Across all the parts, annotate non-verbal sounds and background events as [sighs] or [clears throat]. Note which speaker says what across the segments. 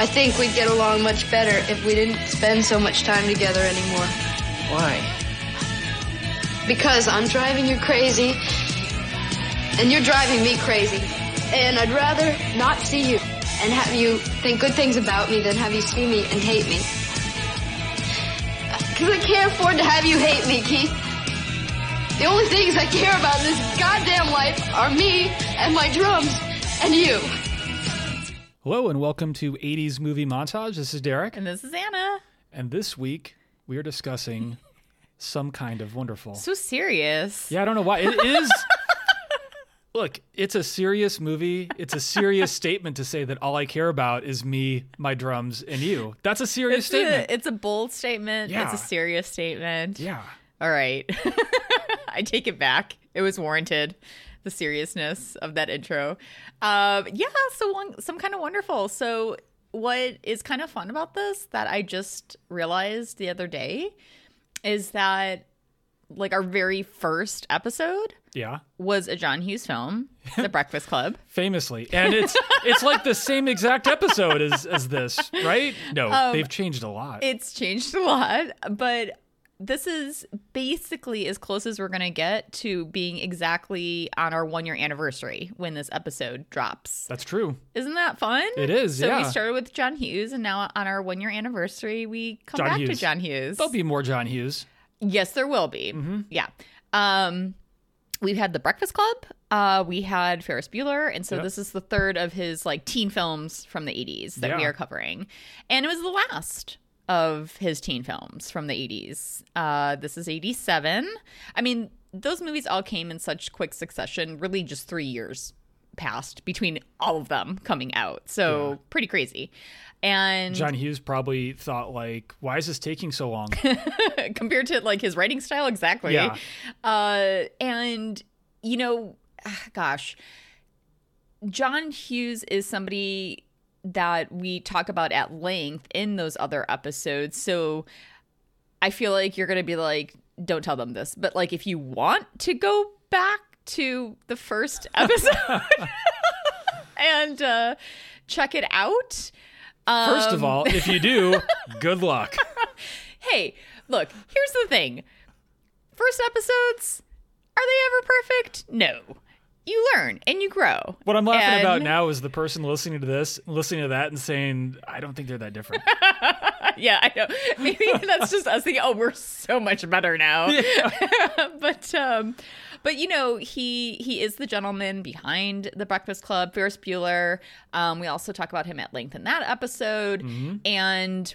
Speaker 1: I think we'd get along much better if we didn't spend so much time together anymore.
Speaker 2: Why?
Speaker 1: Because I'm driving you crazy, and you're driving me crazy. And I'd rather not see you and have you think good things about me than have you see me and hate me. Because I can't afford to have you hate me, Keith. The only things I care about in this goddamn life are me and my drums and you.
Speaker 3: Hello and welcome to 80s Movie Montage. This is Derek.
Speaker 4: And this is Anna.
Speaker 3: And this week we are discussing Some Kind of Wonderful.
Speaker 4: So serious.
Speaker 3: Yeah, I don't know why. It is. [laughs] Look, it's a serious movie. It's a serious statement to say that all I care about is me, my drums, and you. That's a serious
Speaker 4: It's
Speaker 3: statement.
Speaker 4: a, it's a bold statement.
Speaker 3: Yeah.
Speaker 4: It's a serious statement.
Speaker 3: yeah.
Speaker 4: All right. [laughs] I take it back. It was warranted. The seriousness of that intro. Um, yeah, so one, some kind of wonderful. So, what is kind of fun about this that I just realized the other day is that, like, our very first episode
Speaker 3: Yeah.
Speaker 4: was a John Hughes film, The [laughs] Breakfast Club.
Speaker 3: Famously. And it's it's like the same exact episode as, as this, right? No, they've changed a lot.
Speaker 4: It's changed a lot, but this is basically as close as we're going to get to being exactly on our one year anniversary when this episode drops.
Speaker 3: That's true.
Speaker 4: Isn't that fun?
Speaker 3: It is,
Speaker 4: So we started with John Hughes, and now on our one year anniversary, we come
Speaker 3: John
Speaker 4: back to John Hughes.
Speaker 3: There'll be more John Hughes.
Speaker 4: Yes, there will be.
Speaker 3: Mm-hmm.
Speaker 4: Yeah. Um, we've had The Breakfast Club. Uh, we had Ferris Bueller, and so
Speaker 3: Yep.
Speaker 4: this is the third of his like teen films from the '80s that we are covering, and it was the last of his teen films from the '80s. Uh, this is '87. I mean, those movies all came in such quick succession. Really, just three years passed between all of them coming out. So pretty crazy. And
Speaker 3: John Hughes probably thought like, why is this taking so long? [laughs]
Speaker 4: compared to like his writing style exactly
Speaker 3: Yeah.
Speaker 4: uh and you know ah, gosh john hughes is somebody that we talk about at length in those other episodes so i feel like you're gonna be like don't tell them this but like if you want to go back to the first [laughs] episode [laughs] and uh check it out
Speaker 3: First of
Speaker 4: um,
Speaker 3: all, if you do, [laughs] good luck.
Speaker 4: hey, look, here's the thing. First episodes, are they ever perfect? No. You learn and you grow.
Speaker 3: What I'm laughing
Speaker 4: And-
Speaker 3: about now is the person listening to this, listening to that, and saying, I don't think they're that different. [laughs]
Speaker 4: Yeah, I know. Maybe [laughs] that's just us thinking, oh, we're so much better now. [laughs] but um but you know, he he is the gentleman behind the Breakfast Club, Ferris Bueller. Um, we also talk about him at length in that episode. And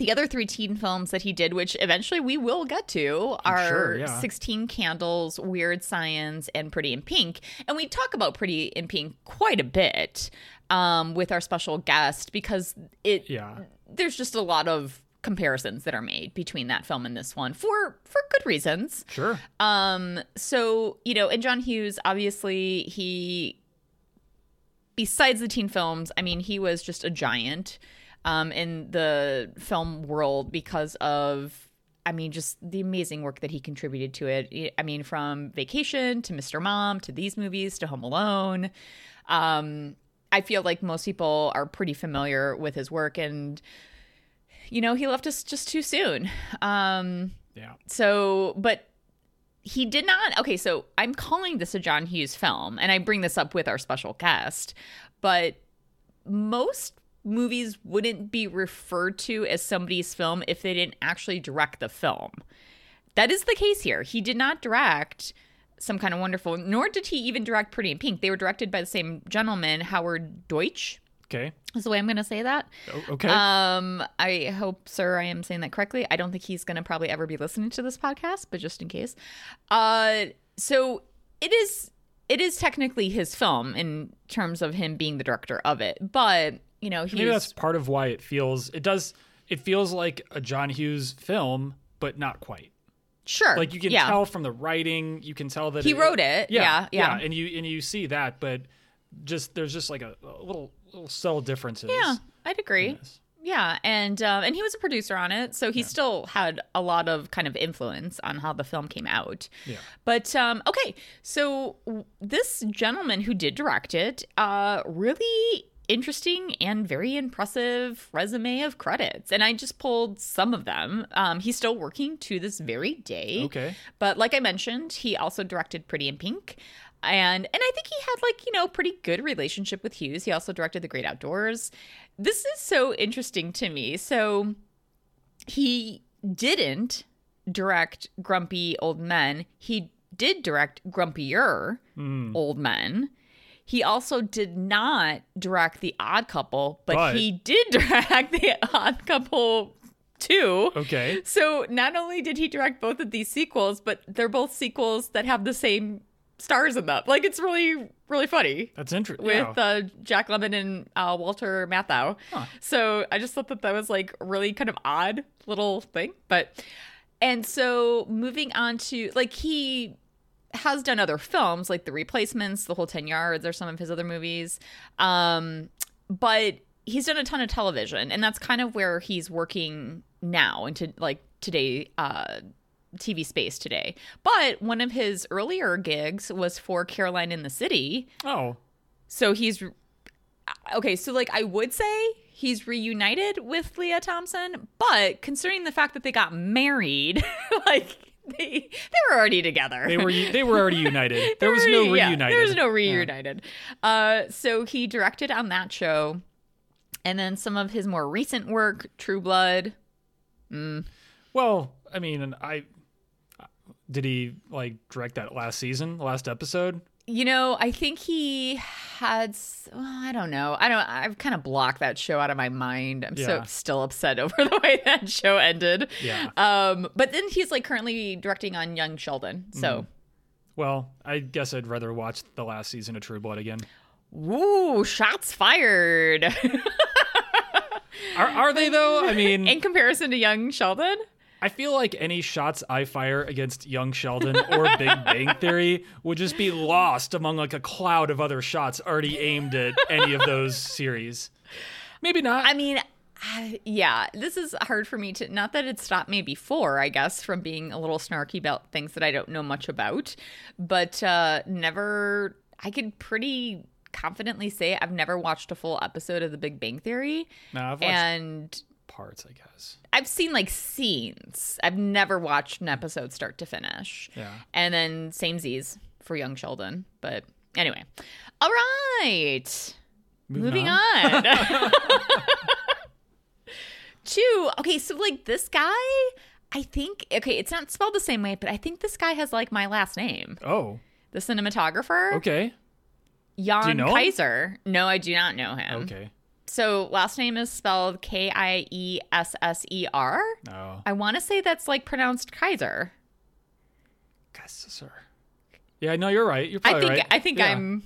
Speaker 4: the other three teen films that he did, which eventually we will get to, are
Speaker 3: sure, yeah.
Speaker 4: 16 Candles, Weird Science, and Pretty in Pink. And we talk about Pretty in Pink quite a bit um, with our special guest because it
Speaker 3: Yeah.
Speaker 4: there's just a lot of comparisons that are made between that film and this one for for good reasons.
Speaker 3: Sure.
Speaker 4: Um, so you know, and John Hughes, obviously, he besides the teen films, I mean, he was just a giant um, in the film world because of. I mean, just the amazing work that he contributed to it. I mean, from Vacation to Mr. Mom to these movies to Home Alone. Um, I feel like most people are pretty familiar with his work, and you know, he left us just too soon. Um,
Speaker 3: Yeah.
Speaker 4: so, but he did not. Okay, so I'm calling this a John Hughes film, and I bring this up with our special guest, but most movies wouldn't be referred to as somebody's film if they didn't actually direct the film. That is the case here. He did not direct some kind of wonderful, nor did he even direct Pretty in Pink. They were directed by the same gentleman, Howard Deutsch.
Speaker 3: Okay.
Speaker 4: Is the way I'm going to say that.
Speaker 3: Okay.
Speaker 4: Um, I hope, sir, I am saying that correctly. I don't think he's going to probably ever be listening to this podcast, but just in case. Uh, so it is it is technically his film in terms of him being the director of it, but you know he's
Speaker 3: Maybe that's part of why it feels it does it feels like a John Hughes film, but not quite.
Speaker 4: sure
Speaker 3: Like you can
Speaker 4: yeah.
Speaker 3: tell from the writing, you can tell that
Speaker 4: He wrote it. Yeah, yeah.
Speaker 3: and you and you see that, but just there's just like a, a little little subtle differences.
Speaker 4: Yeah, I'd agree. Yeah, and um, and he was a producer on it, so he still had a lot of kind of influence on how the film came out.
Speaker 3: Yeah.
Speaker 4: But um, okay, so w- this gentleman who did direct it uh, really interesting and very impressive resume of credits. And I just pulled some of them. Um, he's still working to this very day.
Speaker 3: Okay.
Speaker 4: But like I mentioned, he also directed Pretty in Pink. And and I think he had like, you know, pretty good relationship with Hughes. He also directed The Great Outdoors. This is so interesting to me. So he didn't direct Grumpy Old Men. He did direct Grumpier Old Men. He also did not direct The Odd Couple, but,
Speaker 3: But-
Speaker 4: he did [laughs] direct The Odd Couple 2.
Speaker 3: Okay.
Speaker 4: So not only did he direct both of these sequels, but they're both sequels that have the same stars in them. Like it's really, really funny
Speaker 3: That's interesting.
Speaker 4: with uh, Jack Lemmon and uh, Walter Matthau. So I just thought that that was like really kind of odd little thing. But and so moving on to like he has done other films like The Replacements, The Whole Ten Yards, or some of his other movies. Um, but he's done a ton of television, and that's kind of where he's working now into like today. Uh, TV space today. But one of his earlier gigs was for Caroline in the City,
Speaker 3: oh,
Speaker 4: so he's okay. So like I would say he's reunited with Lea Thompson, but considering the fact that they got married, [laughs] like [laughs] they they were already together.
Speaker 3: they were they were already united. [laughs] There was no
Speaker 4: yeah,
Speaker 3: reunited.
Speaker 4: there was no reunited. Uh, so he directed on that show, and then some of his more recent work, True Blood.
Speaker 3: Well, I mean, I did he like direct that last season, last episode?
Speaker 4: You know, I think he had. Well, I don't know. I don't. I've kind of blocked that show out of my mind. I'm so still upset [laughs] over the way that show ended.
Speaker 3: Yeah.
Speaker 4: Um. But then he's like currently directing on Young Sheldon. So,
Speaker 3: Well, I guess I'd rather watch the last season of True Blood again.
Speaker 4: woo, shots fired. [laughs]
Speaker 3: Are are they though? I mean,
Speaker 4: In comparison to Young Sheldon,
Speaker 3: I feel like any shots I fire against Young Sheldon or Big [laughs] Bang Theory would just be lost among like a cloud of other shots already aimed at any of those series. Maybe not.
Speaker 4: I mean. Yeah, this is hard for me to. Not that it stopped me before, I guess, from being a little snarky about things that I don't know much about, but uh, never. I could pretty confidently say I've never watched a full episode of The Big Bang Theory,
Speaker 3: no, I've watched
Speaker 4: and
Speaker 3: parts, I guess.
Speaker 4: I've seen like scenes. I've never watched an episode start to finish.
Speaker 3: Yeah.
Speaker 4: And then same Z's for Young Sheldon. But anyway. All right. Moving, on. [laughs] [laughs] Two. Okay, so like this guy, I think okay, it's not spelled the same way, but I think this guy has like my last name.
Speaker 3: Oh,
Speaker 4: The cinematographer.
Speaker 3: okay.
Speaker 4: Jan
Speaker 3: you know him?
Speaker 4: Kiesser. No, I do not know him.
Speaker 3: Okay.
Speaker 4: So last name is spelled K I E S S E R.
Speaker 3: Oh,
Speaker 4: I want to say that's like pronounced Kaiser.
Speaker 3: sir. Yeah, no, you're right. You're
Speaker 4: I
Speaker 3: probably
Speaker 4: think
Speaker 3: right.
Speaker 4: I think
Speaker 3: Yeah.
Speaker 4: I'm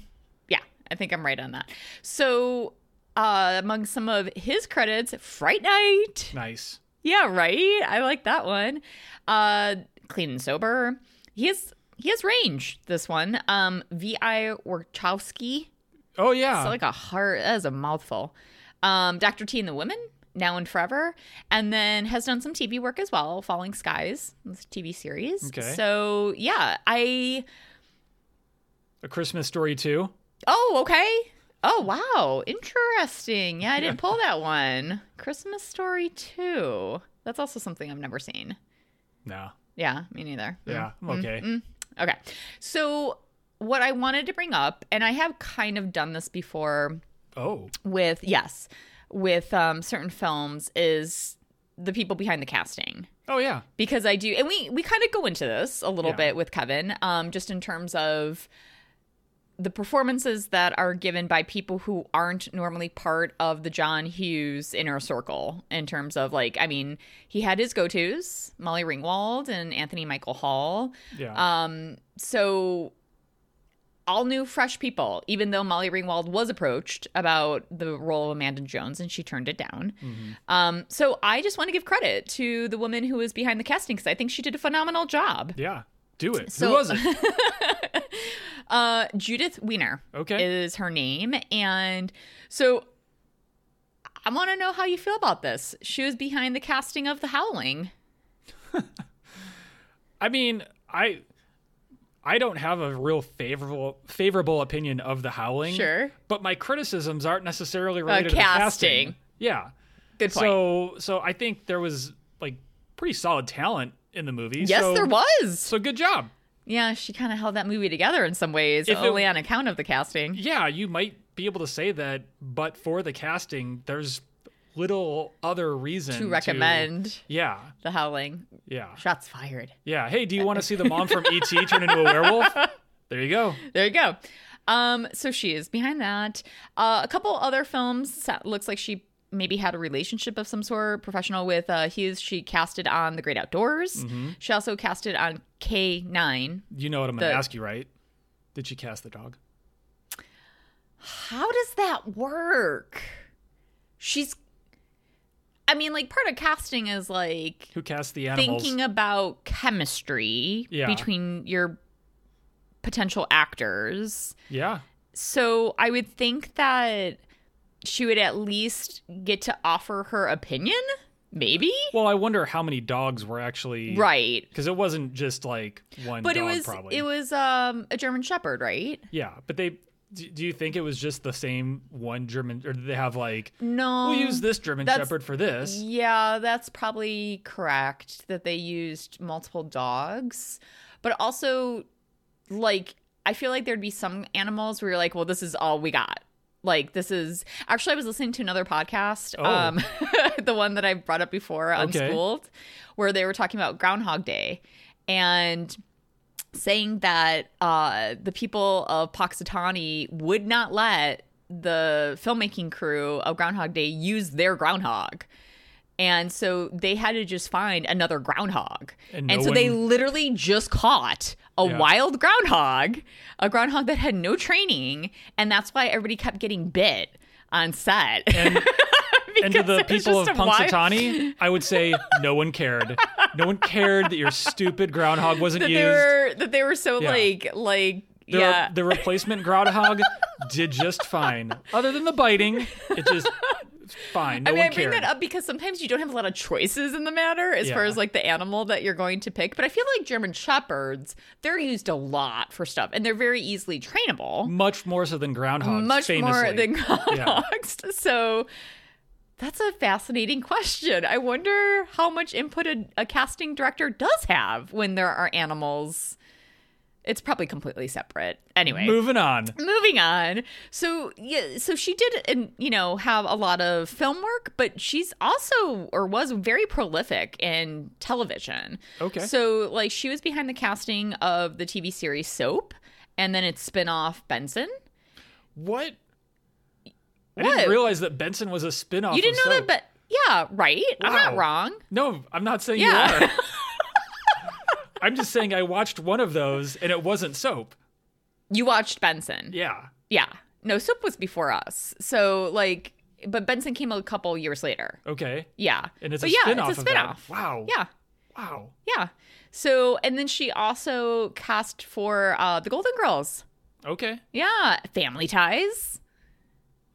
Speaker 4: yeah, I think I'm right on that. So uh among some of his credits, Fright Night.
Speaker 3: nice.
Speaker 4: Yeah, right. I like that one. Uh Clean and Sober. He has he has range, this one. Um V.I. Warshawski.
Speaker 3: Oh yeah.
Speaker 4: It's like a heart that is a mouthful. Um Dr. T and the Women, Now and Forever, and then has done some TV work as well, Falling Skies, TV series.
Speaker 3: Okay.
Speaker 4: So yeah, I
Speaker 3: a Christmas Story too.
Speaker 4: Oh, okay. Oh, wow. Interesting. Yeah, I didn't pull that one. Christmas Story too. That's also something I've never seen.
Speaker 3: No.
Speaker 4: Yeah, me neither.
Speaker 3: Mm, yeah, I'm mm, okay. Mm.
Speaker 4: Okay. So, what I wanted to bring up, and I have kind of done this before
Speaker 3: Oh,
Speaker 4: with, yes, with um, certain films, is the people behind the casting
Speaker 3: oh yeah.
Speaker 4: because I do, and we we kind of go into this a little
Speaker 3: Yeah.
Speaker 4: bit with Kevin, um, just in terms of the performances that are given by people who aren't normally part of the John Hughes inner circle. In terms of like, I mean, he had his go tos, Molly Ringwald and Anthony Michael Hall.
Speaker 3: Yeah.
Speaker 4: Um, so all new fresh people, even though Molly Ringwald was approached about the role of Amanda Jones and she turned it down. Um, so I just want to give credit to the woman who was behind the casting because I think she did a phenomenal job.
Speaker 3: yeah. Do it.
Speaker 4: so-
Speaker 3: Who was it? [laughs]
Speaker 4: Uh, Judith Wiener
Speaker 3: Okay.
Speaker 4: is her name. And so I want to know how you feel about this. She was behind the casting of The Howling. [laughs]
Speaker 3: I mean, I I don't have a real favorable favorable opinion of The Howling.
Speaker 4: Sure.
Speaker 3: But my criticisms aren't necessarily related to the
Speaker 4: casting.
Speaker 3: casting. Yeah.
Speaker 4: Good point.
Speaker 3: So so I think there was like pretty solid talent in the movie.
Speaker 4: yes,
Speaker 3: so,
Speaker 4: there was.
Speaker 3: So good job.
Speaker 4: Yeah, she kind of held that movie together in some ways,
Speaker 3: If it-
Speaker 4: only on account of the casting.
Speaker 3: Yeah, you might be able to say that, but for the casting, there's little other reason
Speaker 4: To recommend
Speaker 3: yeah,
Speaker 4: The Howling.
Speaker 3: yeah,
Speaker 4: Shots fired.
Speaker 3: yeah. Hey, do you want to see the mom from ET turn into a werewolf? [laughs] There you go.
Speaker 4: There you go. Um, so she is behind that. Uh, a couple other films. Looks like she maybe had a relationship of some sort, professional with uh, Hughes. She casted on The Great Outdoors.
Speaker 3: Mm-hmm.
Speaker 4: She also casted on K nine.
Speaker 3: You know what I'm gonna ask you, right? Did she cast the dog?
Speaker 4: How does that work? She's. I mean, like part of casting is like
Speaker 3: Who cast the animals?
Speaker 4: thinking about chemistry
Speaker 3: Yeah.
Speaker 4: between your potential actors.
Speaker 3: yeah,
Speaker 4: So I would think that she would at least get to offer her opinion, maybe.
Speaker 3: Well, I wonder how many dogs were actually
Speaker 4: Right.
Speaker 3: because it wasn't just like one.
Speaker 4: But it was
Speaker 3: probably.
Speaker 4: it was um a German shepherd, right?
Speaker 3: yeah, but they. Do do you think it was just the same one German, or did they have like
Speaker 4: No.
Speaker 3: we'll use this German Shepherd for this?
Speaker 4: Yeah, that's probably correct that they used multiple dogs. But also like I feel like there'd be some animals where you're like, well, this is all we got. Like this is actually I was listening to another podcast,
Speaker 3: Oh.
Speaker 4: um [laughs] the one that I brought up before,
Speaker 3: Okay.
Speaker 4: Unspooled, where they were talking about Groundhog Day and saying that uh the people of Punxsutawney would not let the filmmaking crew of Groundhog Day use their groundhog. And so they had to just find another groundhog.
Speaker 3: And
Speaker 4: And,
Speaker 3: no
Speaker 4: so they literally just caught a
Speaker 3: Yeah.
Speaker 4: wild groundhog, a groundhog that had no training. And that's why everybody kept getting bit on set.
Speaker 3: And [laughs] [laughs] and to the people of
Speaker 4: just a wild-
Speaker 3: Punxsutawney, [laughs] I would say no one cared. No one cared that your stupid groundhog wasn't
Speaker 4: that
Speaker 3: used.
Speaker 4: they were that they were so
Speaker 3: Yeah.
Speaker 4: like like
Speaker 3: the,
Speaker 4: yeah.
Speaker 3: the replacement groundhog did just fine. Other than the biting, it just fine. No
Speaker 4: I mean, I bring
Speaker 3: cared.
Speaker 4: that up because sometimes you don't have a lot of choices in the matter as far as like the animal that you're going to pick. But I feel like German Shepherds, they're used a lot for stuff and they're very easily trainable.
Speaker 3: Much more so than groundhogs.
Speaker 4: much more than [laughs] groundhogs. So that's a fascinating question. I wonder how much input a, a casting director does have when there are animals. It's probably completely separate. Anyway,
Speaker 3: Moving on.
Speaker 4: moving on. So yeah, so she did, and you know, have a lot of film work, but she's also or was very prolific in television.
Speaker 3: Okay.
Speaker 4: So like she was behind the casting of the TV series Soap, and then its spin-off Benson.
Speaker 3: What? I
Speaker 4: What?
Speaker 3: didn't realize that Benson was a spin-off
Speaker 4: You didn't know
Speaker 3: Soap.
Speaker 4: that, but yeah, right. I'm not wrong.
Speaker 3: No, I'm not saying
Speaker 4: Yeah.
Speaker 3: you are. [laughs] I'm just saying I watched one of those and it wasn't soap.
Speaker 4: You watched Benson.
Speaker 3: Yeah.
Speaker 4: Yeah. No, Soap was before us. So like, but Benson came a couple years later.
Speaker 3: Okay.
Speaker 4: Yeah.
Speaker 3: And it's
Speaker 4: but
Speaker 3: a
Speaker 4: yeah,
Speaker 3: spin-off
Speaker 4: it's a
Speaker 3: of that. Wow.
Speaker 4: Yeah.
Speaker 3: Wow.
Speaker 4: Yeah. So, and then she also cast for uh, the Golden Girls.
Speaker 3: Okay.
Speaker 4: Yeah, Family Ties.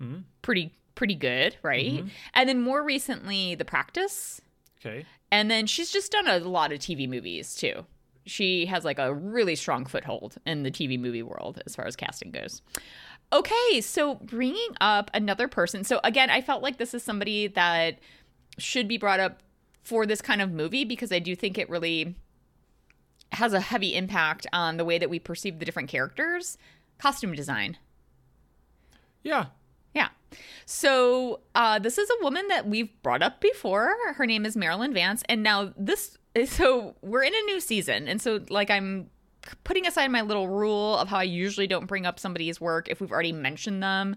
Speaker 3: Mm-hmm.
Speaker 4: Pretty, pretty good, right? And then more recently, The Practice.
Speaker 3: Okay.
Speaker 4: And then she's just done a lot of TV movies too. She has like a really strong foothold in the TV movie world as far as casting goes. Okay, so bringing up another person. So again, I felt like this is somebody that should be brought up for this kind of movie because I do think it really has a heavy impact on the way that we perceive the different characters. Costume design.
Speaker 3: Yeah.
Speaker 4: Yeah. So uh, this is a woman that we've brought up before. Her name is Marilyn Vance, and now this. [laughs] So we're in a new season, and so like I'm putting aside my little rule of how I usually don't bring up somebody's work if we've already mentioned them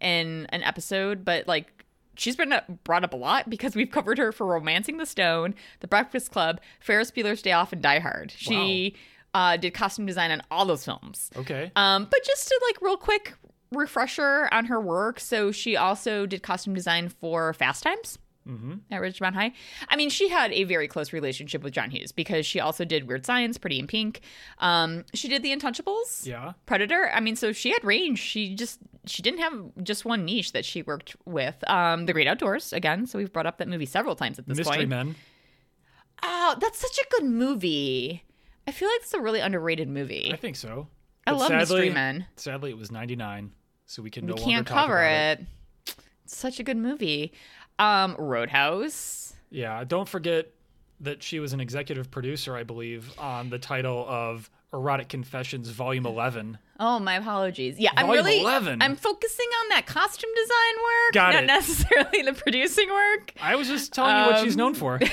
Speaker 4: in an episode, but like she's been brought up a lot because we've covered her for Romancing the Stone, The Breakfast Club, Ferris Bueller's Day Off, and Die Hard. She uh, did costume design on all those films.
Speaker 3: Okay.
Speaker 4: Um, but just to like real quick refresher on her work. So she also did costume design for Fast Times at Ridgemont High. I mean, she had a very close relationship with John Hughes because she also did Weird Science, Pretty in Pink. Um, she did The Untouchables,
Speaker 3: Yeah.
Speaker 4: Predator. I mean, so she had range. She just she didn't have just one niche that she worked with. Um, The Great Outdoors again. So we've brought up that movie several times at this
Speaker 3: Mystery
Speaker 4: point.
Speaker 3: Mystery Men.
Speaker 4: Oh, that's such a good movie. I feel like it's a really underrated movie.
Speaker 3: I think so.
Speaker 4: I
Speaker 3: But
Speaker 4: love
Speaker 3: sadly,
Speaker 4: Mystery Men.
Speaker 3: Sadly, it was 99, so we can
Speaker 4: We
Speaker 3: no longer
Speaker 4: can't cover
Speaker 3: about
Speaker 4: it. It's such a good movie. Um, Roadhouse.
Speaker 3: Yeah, don't forget that she was an executive producer, I believe, on the title of Erotic Confessions Volume 11.
Speaker 4: Oh, my apologies. Yeah, I'm
Speaker 3: Volume
Speaker 4: really
Speaker 3: 11.
Speaker 4: I'm focusing on that costume design work,
Speaker 3: Got
Speaker 4: not
Speaker 3: it.
Speaker 4: necessarily the producing work.
Speaker 3: I was just telling you what she's
Speaker 4: Um,
Speaker 3: known for. [laughs]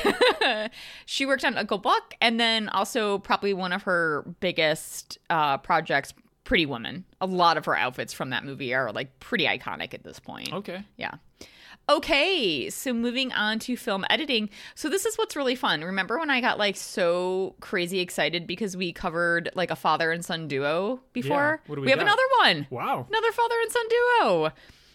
Speaker 4: She worked on Uncle Buck, and then also probably one of her biggest uh, projects, Pretty Woman. A lot of her outfits from that movie are like pretty iconic at this point.
Speaker 3: Okay.
Speaker 4: Yeah. Okay, so moving on to film editing. So this is what's really fun. Remember when I got like so crazy excited because we covered like a father and son duo before?
Speaker 3: what do we
Speaker 4: have another one.
Speaker 3: Wow.
Speaker 4: Another father and son duo.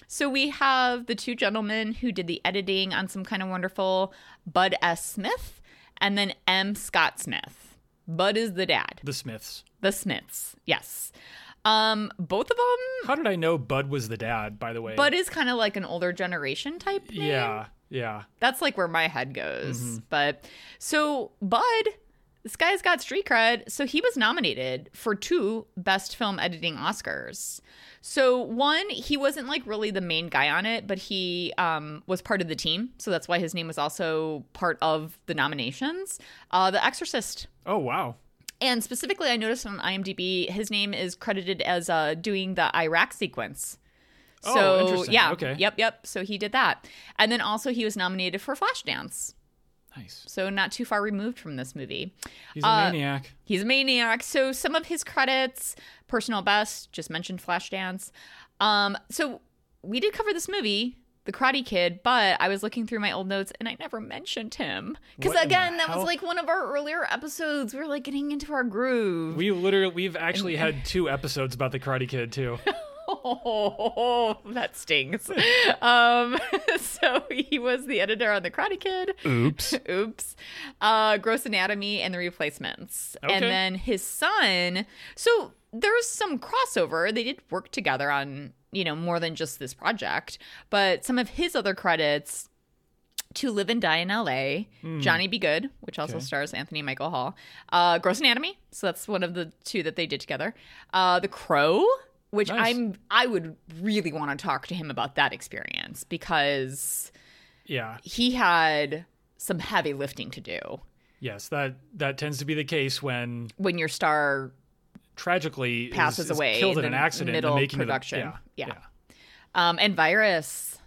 Speaker 4: So we have the two gentlemen who did the editing on some kind of wonderful Bud S. Smith and then M. Scott Smith. Bud is the dad.
Speaker 3: The Smiths.
Speaker 4: The Smiths. Yes. Um, both of them.
Speaker 3: How did I know Bud was the dad, by the way?
Speaker 4: Bud is kind of like an older generation type name.
Speaker 3: Yeah, yeah.
Speaker 4: That's like where my head goes.
Speaker 3: Mm-hmm.
Speaker 4: But so Bud, this guy's got street cred. So he was nominated for two Best Film Editing Oscars. So one, he wasn't like really the main guy on it, but he um, was part of the team. So that's why his name was also part of the nominations. Uh, the Exorcist.
Speaker 3: Oh, wow.
Speaker 4: And specifically, I noticed on IMDb, his name is credited as uh, doing the Iraq sequence.
Speaker 3: Oh,
Speaker 4: So
Speaker 3: interesting.
Speaker 4: yeah,
Speaker 3: Okay.
Speaker 4: yep, yep. So he did that, and then also he was nominated for Flashdance.
Speaker 3: Nice.
Speaker 4: So not too far removed from this movie.
Speaker 3: He's a
Speaker 4: Uh,
Speaker 3: maniac.
Speaker 4: He's a maniac. So some of his credits, personal best, just mentioned Flashdance. Um, so we did cover this movie, The Karate Kid, but I was looking through my old notes and I never mentioned him because
Speaker 3: What in the
Speaker 4: again, that was like one of our earlier episodes. We were like getting into our groove.
Speaker 3: We literally, we've actually [laughs] had two episodes about the Karate Kid, too. [laughs]
Speaker 4: Oh, that stings. um, [laughs] so he was the editor on The Karate Kid.
Speaker 3: Oops.
Speaker 4: Oops. Uh, Gross Anatomy and The Replacements. And then his son. So there's some crossover. They did work together on, you know, more than just this project. But some of his other credits to Live and Die in LA, Johnny Be Good, which also.
Speaker 3: Okay.
Speaker 4: stars Anthony Michael Hall, uh, Gross Anatomy. So that's one of the two that they did together. Uh, the Crow, which
Speaker 3: Nice.
Speaker 4: I'm I would really want to talk to him about that experience because
Speaker 3: Yeah.
Speaker 4: he had some heavy lifting to do
Speaker 3: Yes, that that tends to be the case when
Speaker 4: when your star
Speaker 3: tragically
Speaker 4: passes
Speaker 3: is, is
Speaker 4: away
Speaker 3: killed
Speaker 4: in
Speaker 3: in an accident
Speaker 4: middle
Speaker 3: in making
Speaker 4: production.
Speaker 3: The, yeah,
Speaker 4: Yeah. um, and Virus.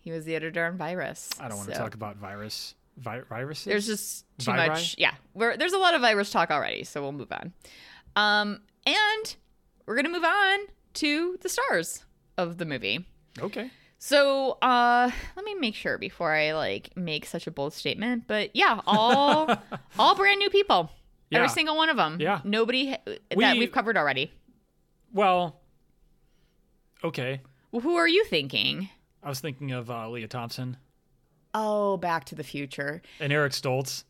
Speaker 4: He was the editor on Virus.
Speaker 3: I don't want to talk about virus vi- viruses.
Speaker 4: There's just too
Speaker 3: Viri?
Speaker 4: much. Yeah, we're, there's a lot of virus talk already, so we'll move on. Um, and we're gonna move on to the stars of the movie.
Speaker 3: okay.
Speaker 4: So, uh, let me make sure before I like make such a bold statement. But yeah, all [laughs] all brand new people. Every single one of them.
Speaker 3: Yeah.
Speaker 4: Nobody ha- that
Speaker 3: We-
Speaker 4: we've covered already.
Speaker 3: Well, okay.
Speaker 4: Well, who are you thinking?
Speaker 3: I was thinking of uh, Lea Thompson
Speaker 4: Oh, Back to the Future.
Speaker 3: and Eric Stoltz.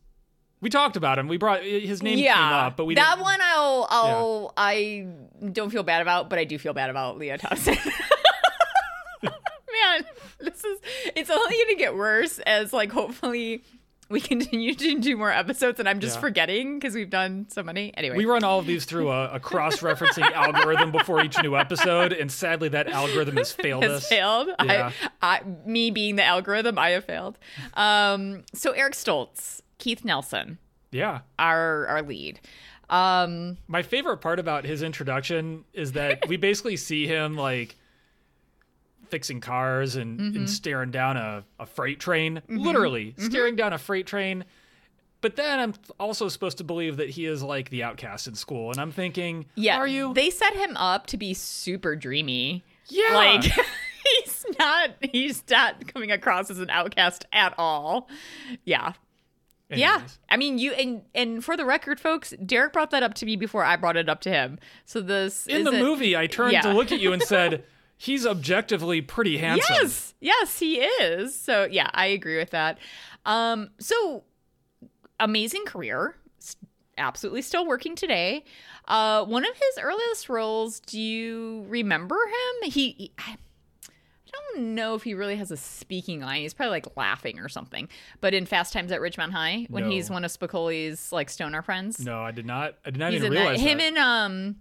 Speaker 3: We talked about him. We brought his name
Speaker 4: yeah,
Speaker 3: came up, but we
Speaker 4: that
Speaker 3: didn't,
Speaker 4: one I'll I'll I don't feel bad about, but I do feel bad about Lea Thompson. [laughs] Man, this is it's only gonna get worse as like hopefully we [laughs] continue to do more episodes and I'm just
Speaker 3: Yeah.
Speaker 4: forgetting because we've done so many. Anyway.
Speaker 3: We run all of these through a, a cross-referencing [laughs] algorithm before each new episode, and sadly, that algorithm has failed
Speaker 4: has
Speaker 3: us.
Speaker 4: failed.
Speaker 3: Yeah.
Speaker 4: I, I, me being the algorithm, I have failed. Um, so Eric Stoltz, Keith Nelson,
Speaker 3: Yeah.
Speaker 4: our our lead. Um,
Speaker 3: My favorite part about his introduction is that [laughs] we basically see him like fixing cars and,
Speaker 4: Mm-hmm.
Speaker 3: and staring down a, a freight train, literally staring down a freight train. But then I'm also supposed to believe that he is like the outcast in school, and I'm thinking,
Speaker 4: yeah,
Speaker 3: are you?
Speaker 4: They set him up to be super dreamy.
Speaker 3: yeah,
Speaker 4: Like [laughs] he's not he's not coming across as an outcast at all. Yeah. Yeah. I mean you and and for the record folks, Derek brought that up to me before I brought it up to him. So this
Speaker 3: In the
Speaker 4: a-
Speaker 3: movie, I turned
Speaker 4: Yeah.
Speaker 3: to look at you and said, [laughs] "He's objectively pretty handsome."
Speaker 4: Yes, yes, he is. So yeah, I agree with that. Um, so amazing career, absolutely still working today. Uh, one of his earliest roles. Do you remember him? He, he- I I don't know if he really has a speaking line. He's probably like laughing or something. But in Fast Times at Ridgemont High, when
Speaker 3: No.
Speaker 4: he's one of Spicoli's like stoner friends,
Speaker 3: No, I did not. I did not
Speaker 4: he's
Speaker 3: even
Speaker 4: in that.
Speaker 3: realize
Speaker 4: Him
Speaker 3: that.
Speaker 4: and um,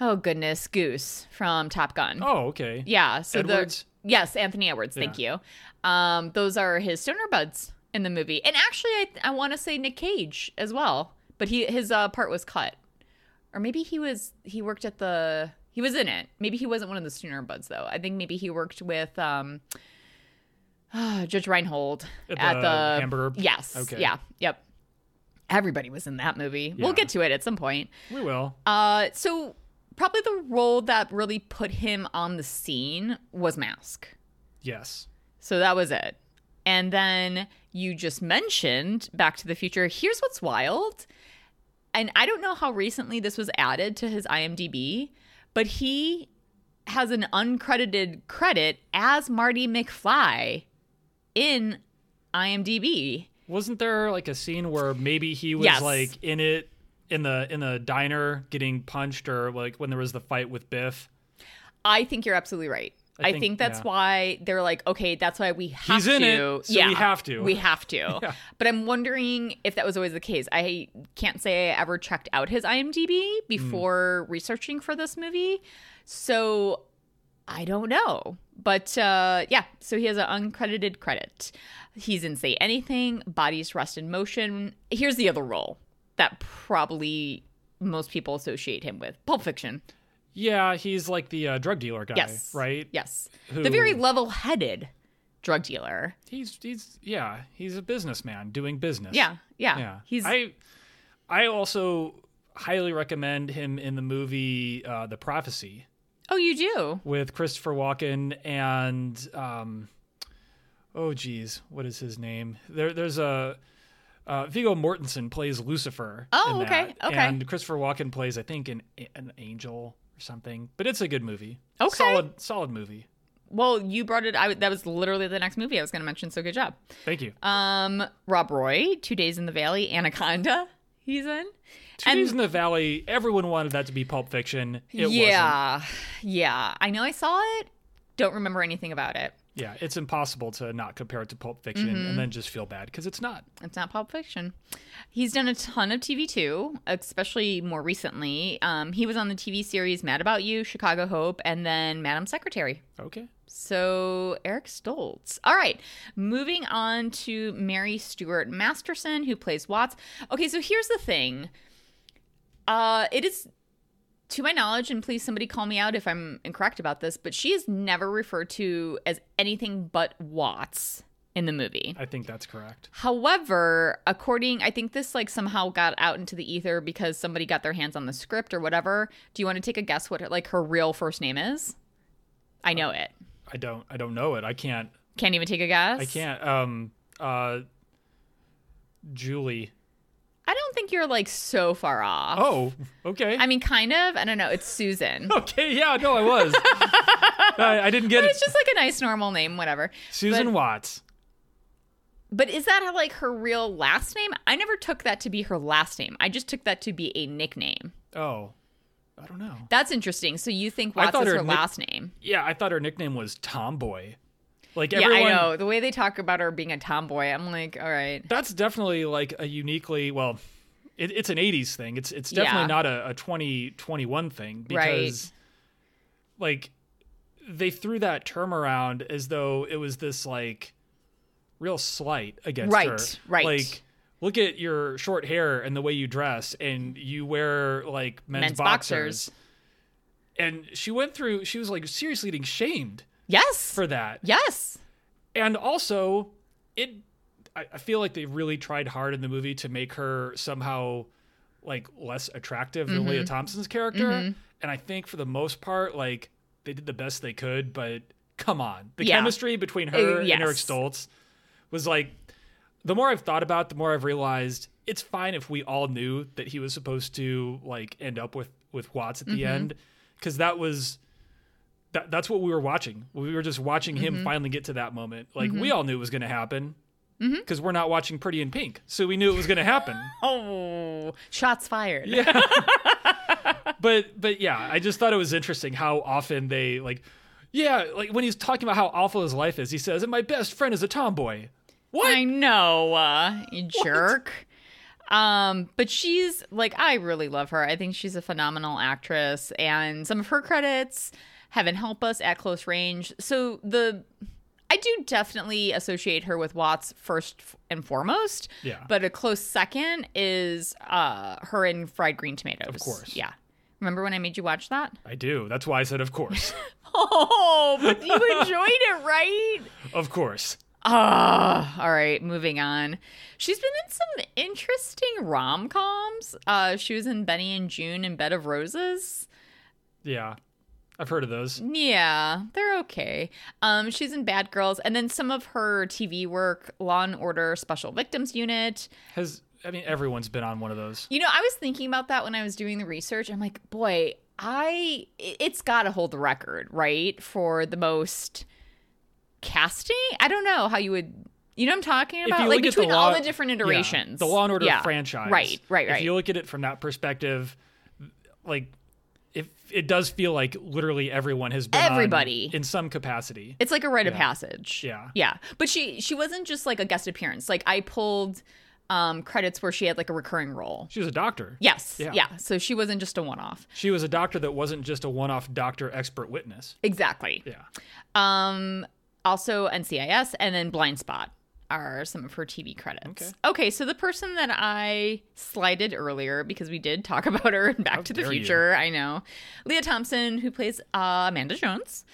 Speaker 4: oh goodness, Goose from Top Gun.
Speaker 3: oh, okay.
Speaker 4: Yeah. So
Speaker 3: Edwards?
Speaker 4: the yes, Anthony Edwards. Thank you. Um, those are his stoner buds in the movie, and actually, I I want to say Nick Cage as well, but he his uh, part was cut, or maybe he was he worked at the he was in it. Maybe he wasn't one of the stoner buds though. I think maybe he worked with um. [sighs] Judge Reinhold
Speaker 3: At
Speaker 4: at,
Speaker 3: the
Speaker 4: the,
Speaker 3: hamburger-
Speaker 4: Yes.
Speaker 3: Okay.
Speaker 4: Yeah. Yep. Everybody was in that movie. We'll get to it at some point.
Speaker 3: We will.
Speaker 4: Uh, so probably the role that really put him on the scene was Mask.
Speaker 3: Yes.
Speaker 4: So that was it. And then you just mentioned Back to the Future. Here's what's wild. And I don't know how recently this was added to his IMDb, but he has an uncredited credit as Marty McFly in IMDb.
Speaker 3: Wasn't there like a scene where maybe he was
Speaker 4: Yes.
Speaker 3: like in it in the in the diner getting punched or like when there was the fight with Biff?
Speaker 4: I think you're absolutely right.
Speaker 3: I
Speaker 4: I
Speaker 3: think-
Speaker 4: think, that's
Speaker 3: yeah.
Speaker 4: why they're like, okay, that's why we have
Speaker 3: He's
Speaker 4: to.
Speaker 3: in it, so we have to.
Speaker 4: We have to. [laughs]
Speaker 3: Yeah.
Speaker 4: But I'm wondering if that was always the case. I can't say I ever checked out his IMDb before researching for this movie. So I don't know. But uh, yeah, so he has an uncredited credit. He's in Say Anything, Bodies Rest in Motion. Here's the other role that probably most people associate him with Pulp Fiction.
Speaker 3: Yeah, he's like the uh, drug dealer guy,
Speaker 4: Yes.
Speaker 3: right?
Speaker 4: Yes.
Speaker 3: Who-
Speaker 4: The very level headed drug dealer.
Speaker 3: He's he's yeah, he's a businessman doing business.
Speaker 4: Yeah. Yeah.
Speaker 3: Yeah.
Speaker 4: He's
Speaker 3: I I also highly recommend him in the movie uh, The Prophecy
Speaker 4: Oh, you do?
Speaker 3: with Christopher Walken and um oh geez, what is his name? There there's a uh, Viggo Mortensen plays Lucifer.
Speaker 4: Oh, okay, okay.
Speaker 3: And Christopher Walken plays, I think, an an angel or something. But it's a good movie.
Speaker 4: Okay.
Speaker 3: Solid, solid movie.
Speaker 4: Well, you brought it I that was literally the next movie I was going to mention, so good job.
Speaker 3: Thank you.
Speaker 4: Um Rob Roy, 2 Days in the Valley, Anaconda. He's in.
Speaker 3: Two Days in the Valley. Everyone wanted that to be Pulp Fiction. It wasn't.
Speaker 4: yeah. Yeah. I know I saw it. Don't remember anything about it.
Speaker 3: Yeah, it's impossible to not compare it to Pulp Fiction
Speaker 4: Mm-hmm.
Speaker 3: and then just feel bad because it's not.
Speaker 4: It's not Pulp Fiction. He's done a ton of TV too, especially more recently. Um, he was on the TV series Mad About You, Chicago Hope, and then Madam Secretary.
Speaker 3: Okay.
Speaker 4: So Eric Stoltz. All right, moving on to Mary Stuart Masterson, who plays Watts. Okay, so here's the thing. Uh, it is, to my knowledge, and please somebody call me out if I'm incorrect about this, but she is never referred to as anything but Watts in the movie.
Speaker 3: I think that's correct.
Speaker 4: However, according, I think this like somehow got out into the ether because somebody got their hands on the script or whatever. Do you want to take a guess what like her real first name is? I know it.
Speaker 3: I don't. I don't know it. I can't.
Speaker 4: Can't even take a guess.
Speaker 3: I can't. Um. Uh. Julie.
Speaker 4: I don't think you're like so far off.
Speaker 3: Oh. Okay.
Speaker 4: I mean, kind of. I don't know. It's Susan. [laughs]
Speaker 3: okay. Yeah. No, I was. [laughs] I, I didn't get it.
Speaker 4: It's just like a nice normal name, whatever.
Speaker 3: Susan
Speaker 4: but-
Speaker 3: Watts.
Speaker 4: But is that like her real last name? I never took that to be her last name. I just took that to be a nickname.
Speaker 3: Oh. I don't know.
Speaker 4: That's interesting. So you think Watts is
Speaker 3: her
Speaker 4: her
Speaker 3: nick-
Speaker 4: last name?
Speaker 3: Yeah, I thought her nickname was Tomboy. Like
Speaker 4: Yeah,
Speaker 3: everyone.
Speaker 4: I know. The way they talk about her being a tomboy, I'm like, all right.
Speaker 3: That's definitely like a uniquely well. It, it's an '80s thing. It's it's definitely
Speaker 4: Yeah.
Speaker 3: not a, a 2021 thing
Speaker 4: Right.
Speaker 3: because, like, they threw that term around as though it was this like real slight against
Speaker 4: Right,
Speaker 3: her.
Speaker 4: right.
Speaker 3: Like, look at your short hair and the way you dress, and you wear like men's,
Speaker 4: Men's
Speaker 3: boxers.
Speaker 4: boxers.
Speaker 3: And she went through. She was like seriously getting shamed
Speaker 4: Yes.
Speaker 3: for that
Speaker 4: yes.
Speaker 3: and also it I, I feel like they really tried hard in the movie to make her somehow like less attractive than
Speaker 4: Mm-hmm.
Speaker 3: lea thompson's character and i think for the most part like they did the best they could but come on the
Speaker 4: Yeah.
Speaker 3: chemistry between her
Speaker 4: Uh,
Speaker 3: and eric stoltz was like the more i've thought about it, the more i've realized it's fine if we all knew that he was supposed to like end up with with watts at the
Speaker 4: Mm-hmm.
Speaker 3: end because that was that, that's what we were watching. We were just watching
Speaker 4: Mm-hmm.
Speaker 3: him finally get to that moment. Like we all knew it was going to happen because we're not watching Pretty in Pink, so we knew it was going to happen. [laughs]
Speaker 4: Oh, shots fired. Yeah. [laughs]
Speaker 3: but but yeah, I just thought it was interesting how often they like Yeah, like when he's talking about how awful his life is, he says, "And my best friend is a tomboy." What?
Speaker 4: I know, uh, you jerk. Um, but she's like, I really love her. I think she's a phenomenal actress, and some of her credits, Heaven Help Us, At Close Range. So the, I do definitely associate her with Watts first and foremost.
Speaker 3: Yeah.
Speaker 4: But a close second is uh her in Fried Green Tomatoes. Of
Speaker 3: course.
Speaker 4: Yeah. Remember when I made you watch that?
Speaker 3: I do. That's why I said, "Of course, [laughs]
Speaker 4: Oh, but you [laughs] enjoyed it, right?
Speaker 3: of course."
Speaker 4: Ah, all right, moving on. She's been in some interesting rom coms. Uh, she was in Benny and Joon and Bed of Roses.
Speaker 3: Yeah, I've heard of those.
Speaker 4: Yeah, they're okay. Um, she's in Bad Girls, and then some of her TV work, Law and Order Special Victims Unit.
Speaker 3: Has I mean, everyone's been on one of those.
Speaker 4: You know, I was thinking about that when I was doing the research. I'm like, boy, I it's got to hold the record, right, for the most casting. I don't know how you would. You know what I'm talking about? Like
Speaker 3: at the
Speaker 4: between all the different
Speaker 3: Yeah,
Speaker 4: iterations.
Speaker 3: the Law and Order
Speaker 4: Yeah.
Speaker 3: franchise,
Speaker 4: Right, right, right.
Speaker 3: If you look at it from that perspective, like, it does feel like literally everyone has been
Speaker 4: Everybody.
Speaker 3: in some capacity.
Speaker 4: It's like a rite of passage.
Speaker 3: Yeah.
Speaker 4: Yeah. But she she wasn't just like a guest appearance. Like I pulled um credits where she had like a recurring role.
Speaker 3: She was a doctor.
Speaker 4: Yes.
Speaker 3: Yeah.
Speaker 4: Yeah. So she wasn't just a one off.
Speaker 3: She was a doctor that wasn't just a one-off doctor expert witness.
Speaker 4: Exactly.
Speaker 3: Yeah.
Speaker 4: Um also NCIS and then Blind Spot are some of her TV credits.
Speaker 3: Okay.
Speaker 4: Okay, so the person that I slighted earlier because we did talk [laughs] about her in Back to the
Speaker 3: dare you.
Speaker 4: Future, I know. Lea Thompson who plays uh, Amanda Jones.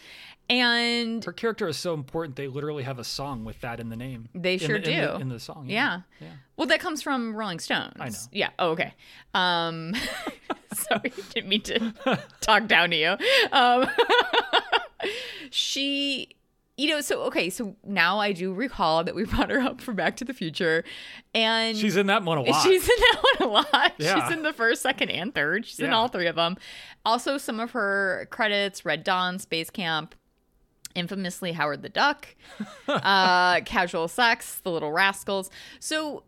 Speaker 4: And
Speaker 3: Her character is so important they literally have a song with that in the name.
Speaker 4: They sure
Speaker 3: in the-
Speaker 4: do.
Speaker 3: in the song.
Speaker 4: Yeah.
Speaker 3: Yeah.
Speaker 4: Well, that comes from Rolling Stones.
Speaker 3: I know.
Speaker 4: Yeah. Oh, okay. Um, [laughs] sorry, [laughs] didn't mean to talk down to you. Um, she, you know, so okay, so now I do recall that we [laughs] brought her up for Back to the Future, and
Speaker 3: She's in that one a lot.
Speaker 4: She's in that one a lot.
Speaker 3: Yeah.
Speaker 4: She's in the first, second, and third. She's in all three of them. Also, some of her credits: Red Dawn, Space Camp, infamously Howard the Duck, [laughs] uh, Casual Sex, The Little Rascals. So,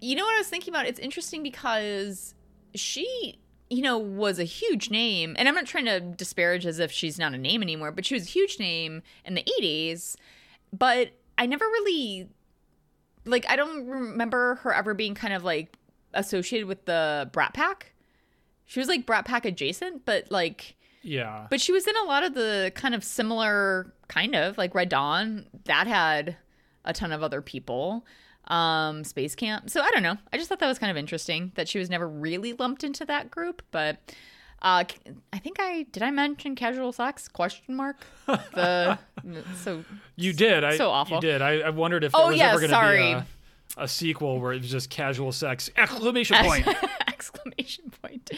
Speaker 4: you know what I was thinking about? It's interesting because she, you know, was a huge name, and I'm not trying to disparage as if she's not a name anymore, but she was a huge name in the 80s. But I never really like I don't remember her ever being kind of like associated with the Brat Pack. She was like Brat Pack adjacent, but like
Speaker 3: yeah.
Speaker 4: but she was in a lot of the kind of similar kind of like Red Dawn that had a ton of other people. Um Space Camp. So I don't know. I just thought that was kind of interesting that she was never really lumped into that group, but uh I think I did I mention casual sex question mark? The [laughs] so
Speaker 3: You did. I,
Speaker 4: So awful.
Speaker 3: You did. I, I wondered if
Speaker 4: Oh,
Speaker 3: there was
Speaker 4: yeah,
Speaker 3: ever going to be a, a sequel where it was just casual sex! Exclamation point. [laughs]
Speaker 4: exclamation point.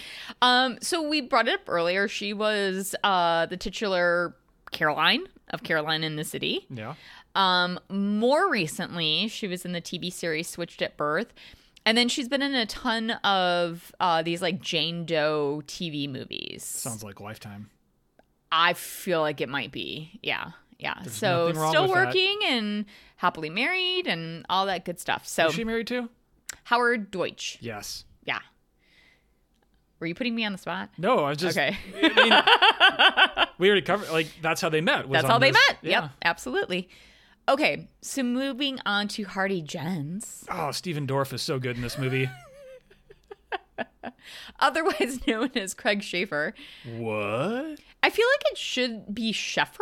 Speaker 4: Um, so we brought it up earlier. She was uh, the titular Caroline of Caroline in the City.
Speaker 3: yeah.
Speaker 4: Um, more recently, she was in the TV series Switched at Birth. And then she's been in a ton of uh, these like Jane Doe TV movies.
Speaker 3: Sounds like Lifetime.
Speaker 4: I feel like it might be. Yeah. Yeah. so still
Speaker 3: with that.
Speaker 4: working and happily married and all that good stuff. So
Speaker 3: Is she married too?
Speaker 4: Howard Deutsch.
Speaker 3: Yes.
Speaker 4: Yeah. Were you putting me on the spot?
Speaker 3: No, I was just.
Speaker 4: Okay.
Speaker 3: I mean, [laughs] we already covered. Like that's how they met. was
Speaker 4: That's how they
Speaker 3: this-
Speaker 4: met.
Speaker 3: Yeah.
Speaker 4: Yep, absolutely. Okay, so moving on to Hardy Jenns,
Speaker 3: Oh, Stephen Dorff is so good in this movie. [laughs]
Speaker 4: otherwise [laughs] known as Craig Schaefer.
Speaker 3: what?
Speaker 4: I feel like it should be Sheffer,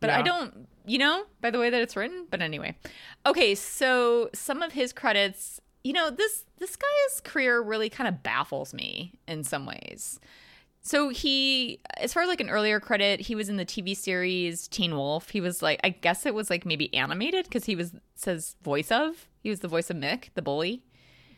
Speaker 4: but I don't, you know, by the way that it's written. But anyway, okay. So some of his credits, you know, this this guy's career really kind of baffles me in some ways. So he, as far as like an earlier credit, he was in the TV series Teen Wolf. He was like, I guess it was like maybe animated because he was says voice of. He was the voice of Mick, the bully.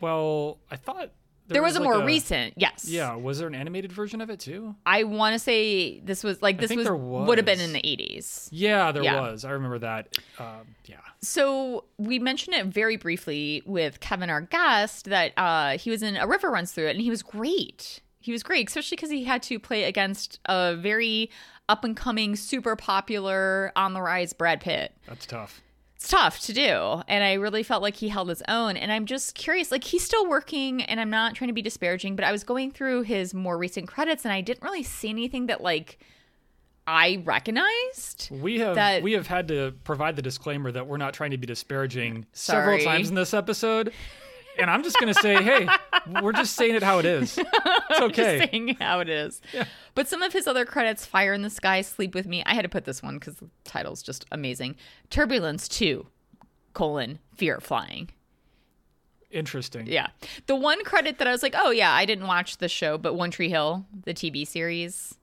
Speaker 3: Well, I thought
Speaker 4: There, was, a
Speaker 3: like
Speaker 4: more recent, yes.
Speaker 3: Yeah, was there an animated version of it too?
Speaker 4: I want to say this was like this
Speaker 3: think
Speaker 4: was, would have been in the eighties.
Speaker 3: Yeah, there
Speaker 4: Yeah.
Speaker 3: was. I remember that. Um, yeah.
Speaker 4: So we mentioned it very briefly with Kevin, our guest, that uh, he was in A River Runs Through It, and he was great. He was great, especially because he had to play against a very up and coming, super popular, on the rise Brad Pitt.
Speaker 3: That's tough.
Speaker 4: It's tough to do, and I really felt like he held his own. And I'm just curious, like he's still working, and I'm not trying to be disparaging, but I was going through his more recent credits, and I didn't really see anything that like I recognized.
Speaker 3: We have
Speaker 4: That-
Speaker 3: we have had to provide the disclaimer that we're not trying to be disparaging several times in this episode. And I'm just going to say, [laughs] hey, we're just saying it how it is. It's [laughs] okay.
Speaker 4: Just saying how it is. But some of his other credits, Fire in the Sky, Sleep with Me. I had to put this one because the title's just amazing. Turbulence 2, colon, Fear of Flying.
Speaker 3: Interesting.
Speaker 4: Yeah. The one credit that I was like, oh, yeah, I didn't watch the show, but One Tree Hill, the TV series,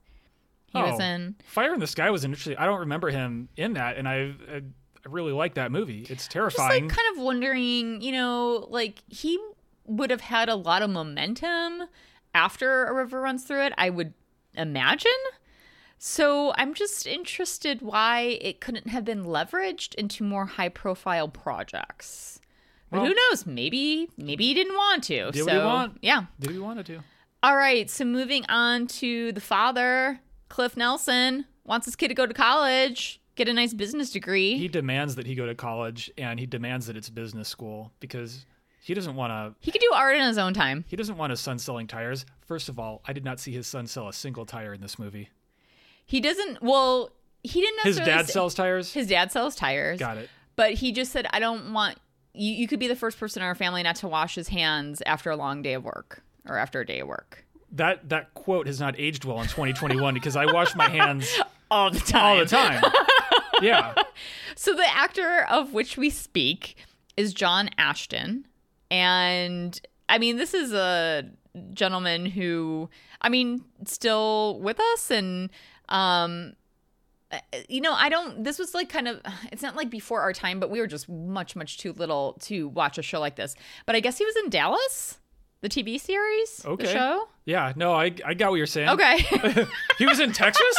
Speaker 4: he was
Speaker 3: Oh,
Speaker 4: in.
Speaker 3: Fire in the Sky was interesting. I don't remember him in that, and I, I, I really like that movie. It's
Speaker 4: Just
Speaker 3: terrifying.
Speaker 4: like kind of wondering, you know, like he would have had a lot of momentum after a river runs through it, I would imagine. So I'm just interested why it couldn't have been leveraged into more high profile projects. But
Speaker 3: Well-
Speaker 4: who knows? Maybe maybe he didn't want to.
Speaker 3: Did
Speaker 4: so
Speaker 3: he want.
Speaker 4: yeah.
Speaker 3: Did we wanted to?
Speaker 4: All right, so moving on to the father, Cliff Nelson wants his kid to go to college, get a nice business degree.
Speaker 3: He demands that he go to college, and he demands that it's business school because he doesn't want to.
Speaker 4: he could do art in his own time.
Speaker 3: He doesn't want his son selling tires. First of all, I did not see his son sell a single tire in this movie.
Speaker 4: He doesn't. Well, he didn't.
Speaker 3: His dad
Speaker 4: say-
Speaker 3: sells tires.
Speaker 4: His dad sells tires.
Speaker 3: Got it.
Speaker 4: But he just said, "I don't want you. You could be the first person in our family not to wash his hands after a long day of work or after a day of work
Speaker 3: That that quote has not aged well in 2021 because I wash my hands [laughs]
Speaker 4: all the time.
Speaker 3: all the time. Yeah. [laughs]
Speaker 4: So the actor of which we speak is John Ashton, and I mean, this is a gentleman who, I mean, still with us and. um you know, I don't. This was like kind of. It's not like before our time, but we were just much, much too little to watch a show like this. But I guess he was in Dallas, the TV series,
Speaker 3: Okay.
Speaker 4: the show.
Speaker 3: Yeah. No, I I got what you're saying.
Speaker 4: Okay, [laughs] [laughs]
Speaker 3: He was in Texas?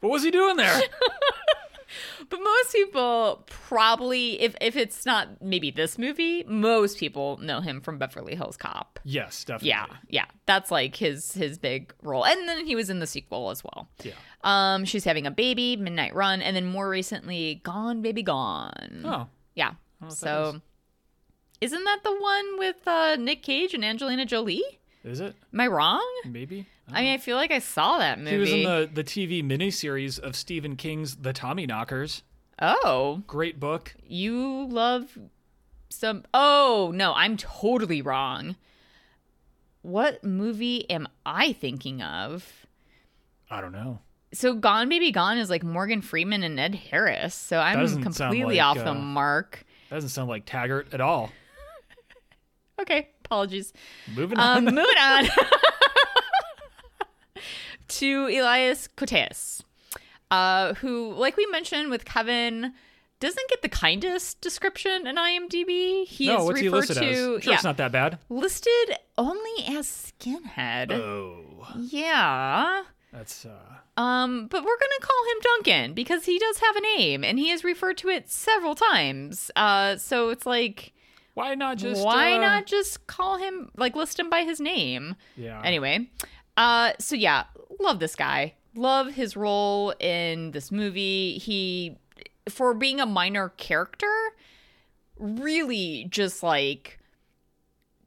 Speaker 3: what was he doing there? [laughs]
Speaker 4: but most people probably, if if it's not maybe this movie, most people know him from Beverly Hills Cop.
Speaker 3: Yes, definitely.
Speaker 4: Yeah, yeah, that's like his his big role, and then he was in the sequel as well.
Speaker 3: Yeah.
Speaker 4: Um, she's having a baby, Midnight Run, and then more recently, Gone Baby Gone.
Speaker 3: Oh.
Speaker 4: Yeah. So, is. not that the one with uh, Nick Cage and Angelina Jolie?
Speaker 3: Is it?
Speaker 4: Am I wrong?
Speaker 3: Maybe.
Speaker 4: I mean, I feel like I saw that movie.
Speaker 3: He was in the, the TV miniseries of Stephen King's The Tommyknockers.
Speaker 4: oh,
Speaker 3: Great book.
Speaker 4: you love some. Oh no, I'm totally wrong. What movie am I thinking of?
Speaker 3: I don't know.
Speaker 4: So, Gone Baby Gone is like Morgan Freeman and Ed Harris. So I'm completely
Speaker 3: like,
Speaker 4: off the
Speaker 3: uh,
Speaker 4: mark.
Speaker 3: Doesn't sound like Taggart at all.
Speaker 4: Okay, apologies.
Speaker 3: Moving on.
Speaker 4: Um, moving [laughs] on [laughs] to Elias Koteas, uh, who, like we mentioned with Kevin, doesn't get the kindest description in IMDb. He
Speaker 3: no,
Speaker 4: is
Speaker 3: what's he
Speaker 4: referred
Speaker 3: listed
Speaker 4: to,
Speaker 3: as? Sure,
Speaker 4: yeah,
Speaker 3: it's not that bad.
Speaker 4: listed only as skinhead.
Speaker 3: Oh,
Speaker 4: yeah.
Speaker 3: that's uh.
Speaker 4: Um, but we're gonna call him Duncan because he does have a name and he has referred to it several times. Uh, so it's like,
Speaker 3: Why not just?
Speaker 4: why
Speaker 3: uh,
Speaker 4: not just call him like list him by his name?
Speaker 3: Yeah.
Speaker 4: Anyway, uh, so yeah, love this guy. Love his role in this movie. He, for being a minor character, really just like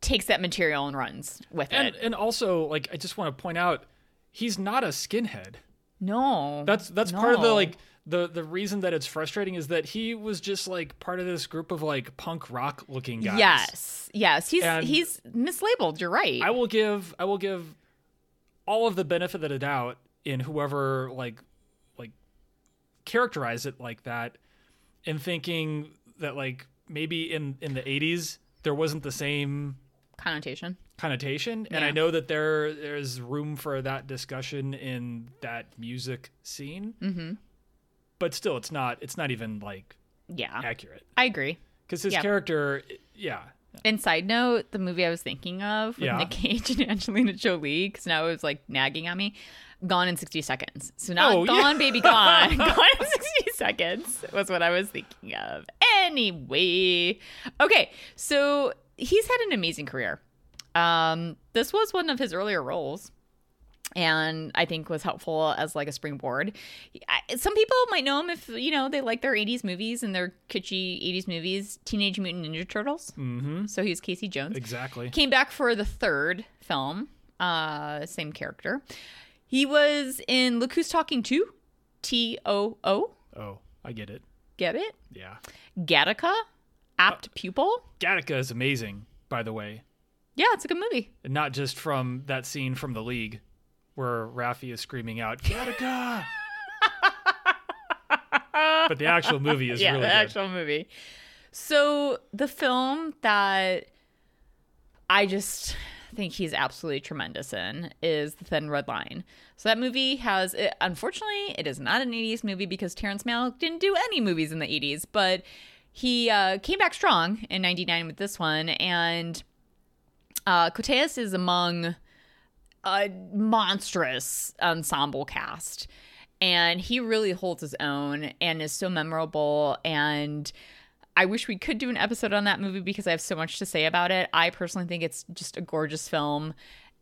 Speaker 4: takes that material and runs with
Speaker 3: and
Speaker 4: it.
Speaker 3: and also like I just want to point out, he's not a skinhead.
Speaker 4: No,
Speaker 3: That's that's part of the like the the reason that it's frustrating is that he was just like part of this group of like punk rock looking guys.
Speaker 4: Yes, yes, he's
Speaker 3: And-
Speaker 4: he's mislabeled. You're right.
Speaker 3: I will give I will give all of the benefit of the doubt in whoever like like characterized it like that and thinking that like maybe in in the 80s there wasn't the same
Speaker 4: Connotation.
Speaker 3: connotation and
Speaker 4: Yeah.
Speaker 3: i know that there there's room for that discussion in that music scene mm-hmm. But still it's not it's not even like
Speaker 4: Yeah,
Speaker 3: accurate
Speaker 4: I agree.
Speaker 3: because his
Speaker 4: Yeah.
Speaker 3: character yeah
Speaker 4: And side note, the movie I was thinking of with
Speaker 3: Yeah.
Speaker 4: Nick Cage [laughs] and Angelina Jolie, because now it was like nagging on me. Gone in 60 seconds. So now
Speaker 3: Oh, yeah.
Speaker 4: Gone, Baby Gone. [laughs] gone in 60 seconds was what I was thinking of. Anyway. Okay, so he's had an amazing career. Um, this was one of his earlier roles and I think was helpful as like a springboard. I- Some people might know him if you know they like their '80s movies and their kitschy '80s movies. Teenage Mutant Ninja Turtles. Mm-hmm. So he's Casey Jones.
Speaker 3: exactly
Speaker 4: Came back for the third film. Uh, same character. He was in Look Who's Talking Too. T O O.
Speaker 3: Oh, I get it.
Speaker 4: Get it?
Speaker 3: Yeah.
Speaker 4: Gattaca. Apt pupil.
Speaker 3: Gattaca is amazing, by the way.
Speaker 4: Yeah, it's a good movie.
Speaker 3: And not just from that scene from the league where Raffi is screaming out, [laughs] Gattaca! [laughs] but the actual movie is
Speaker 4: yeah,
Speaker 3: really
Speaker 4: the
Speaker 3: good.
Speaker 4: actual movie. So the film that I just think he's absolutely tremendous in is The Thin Red Line. So that movie has, it, unfortunately, it is not an 80s movie because Terrence Malick didn't do any movies in the 80s, but he uh, came back strong in 99 with this one. And uh, Koteas is among a monstrous ensemble cast. And he really holds his own and is so memorable. And I wish we could do an episode on that movie because I have so much to say about it. I personally think it's just a gorgeous film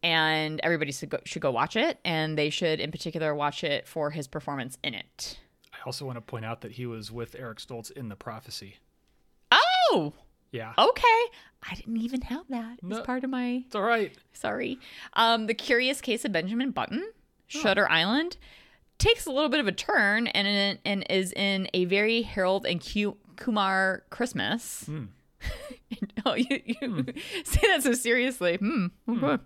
Speaker 4: and everybody should go, should go watch it. And they should, in particular, watch it for his performance in it.
Speaker 3: I also want to point out that he was with Eric Stoltz in The Prophecy.
Speaker 4: Oh,
Speaker 3: Yeah.
Speaker 4: okay. I didn't even have that
Speaker 3: No.
Speaker 4: as part of my
Speaker 3: It's all right.
Speaker 4: sorry. Um, the Curious Case of Benjamin Button, Shutter Island, takes a little bit of a turn and and is in a very Harold and Q, Kumar Christmas. [laughs] oh, you, you [laughs] say that so seriously. Hmm. okay.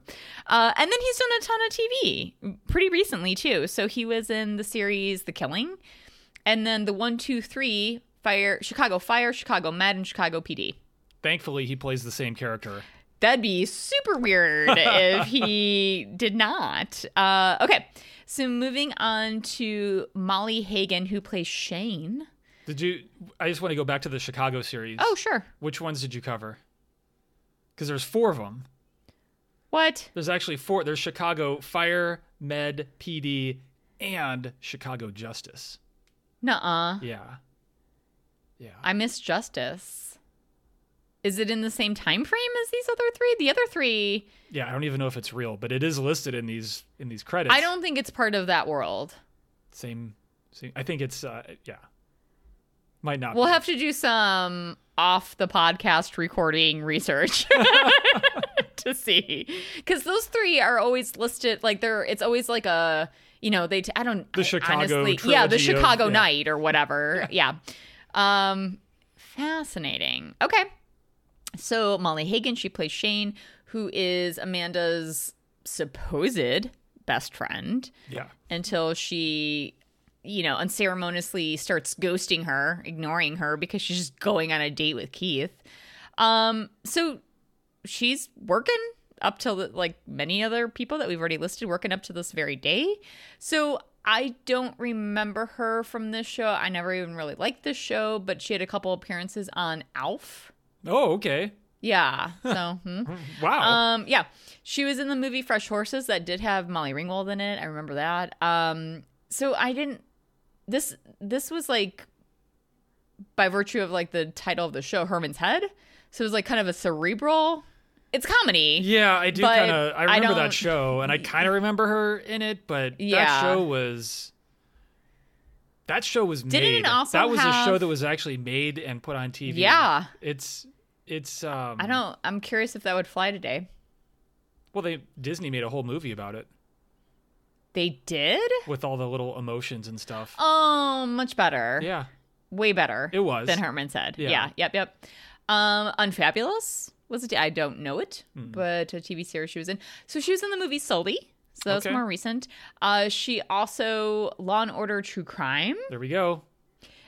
Speaker 4: Uh, and then he's done a ton of TV pretty recently too. So he was in the series The Killing, and then the one, two, three Fire, Chicago Fire, Chicago Med and Chicago PD.
Speaker 3: Thankfully, he plays the same character.
Speaker 4: That'd be super weird [laughs] if he did not. Uh, okay, so moving on to Molly Hagan, who plays Shane.
Speaker 3: Did you? I just want to go back to the Chicago series.
Speaker 4: Oh, sure.
Speaker 3: Which ones did you cover? Because there's four of them.
Speaker 4: What?
Speaker 3: There's actually four. There's Chicago Fire, Med, PD, and Chicago Justice.
Speaker 4: Nuh-uh.
Speaker 3: Yeah. Yeah.
Speaker 4: I missed Justice. Is it in the same time frame as these other three? The other three,
Speaker 3: yeah, I don't even know if it's real, but it is listed in these in these credits.
Speaker 4: I don't think it's part of that world.
Speaker 3: same, same I think it's uh yeah. Might not
Speaker 4: We'll
Speaker 3: be.
Speaker 4: have to do some off the podcast recording research [laughs] [laughs] to see because those three are always listed like they're it's always like a you know they t- I don't
Speaker 3: The
Speaker 4: I
Speaker 3: Chicago
Speaker 4: honestly, yeah the
Speaker 3: trilogy of-
Speaker 4: Chicago
Speaker 3: yeah.
Speaker 4: Night or whatever yeah um fascinating okay so Molly Hagan she plays Shane who is Amanda's supposed best friend
Speaker 3: Yeah.
Speaker 4: until she you know unceremoniously starts ghosting her ignoring her because she's just going on a date with keith. Um so she's working up till the, like many other people that we've already listed working up to this very day. So i don't remember her from this show. I never even really liked this show but she had a couple appearances on alf
Speaker 3: Oh, okay.
Speaker 4: yeah so [laughs] hmm.
Speaker 3: Wow.
Speaker 4: Um, yeah, she was in the movie Fresh Horses that did have Molly Ringwald in it. I remember that. Um, so I didn't. This this was like by virtue of like the title of the show, Herman's Head. So it was like kind of a cerebral. It's comedy.
Speaker 3: yeah, I do kind of. I
Speaker 4: I
Speaker 3: remember
Speaker 4: don't-
Speaker 3: that show, and I kind of remember her in it, but that
Speaker 4: Yeah.
Speaker 3: show was. That show was
Speaker 4: Didn't it
Speaker 3: made.
Speaker 4: also
Speaker 3: that was a show that was actually made and put on TV.
Speaker 4: Yeah.
Speaker 3: It's it's um
Speaker 4: I don't. I'm curious if that would fly today.
Speaker 3: well they Disney made a whole movie about it
Speaker 4: They did.
Speaker 3: with all the little emotions and stuff.
Speaker 4: Oh, much better.
Speaker 3: Yeah.
Speaker 4: way better.
Speaker 3: It was.
Speaker 4: than Herman's Head.
Speaker 3: Yeah.
Speaker 4: Yeah. Yep. Yep. Um, Unfabulous was it? I don't know it,
Speaker 3: Hmm.
Speaker 4: but a TV series she was in. So she was in the movie Sully. So that was
Speaker 3: Okay.
Speaker 4: more recent. Uh, she also Law and Order True Crime,
Speaker 3: There we go.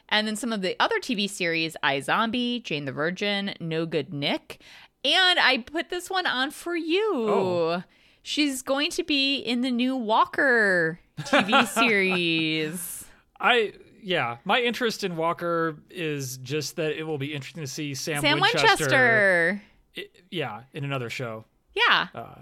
Speaker 4: and then some of the other TV series: iZombie, Jane the Virgin, No Good Nick, and I put this one on for you.
Speaker 3: Oh.
Speaker 4: She's going to be in the new Walker TV [laughs] series.
Speaker 3: I yeah, my interest in Walker is just that it will be interesting to see Sam,
Speaker 4: Sam
Speaker 3: Winchester.
Speaker 4: Winchester.
Speaker 3: i- yeah, in another show.
Speaker 4: Yeah.
Speaker 3: Uh,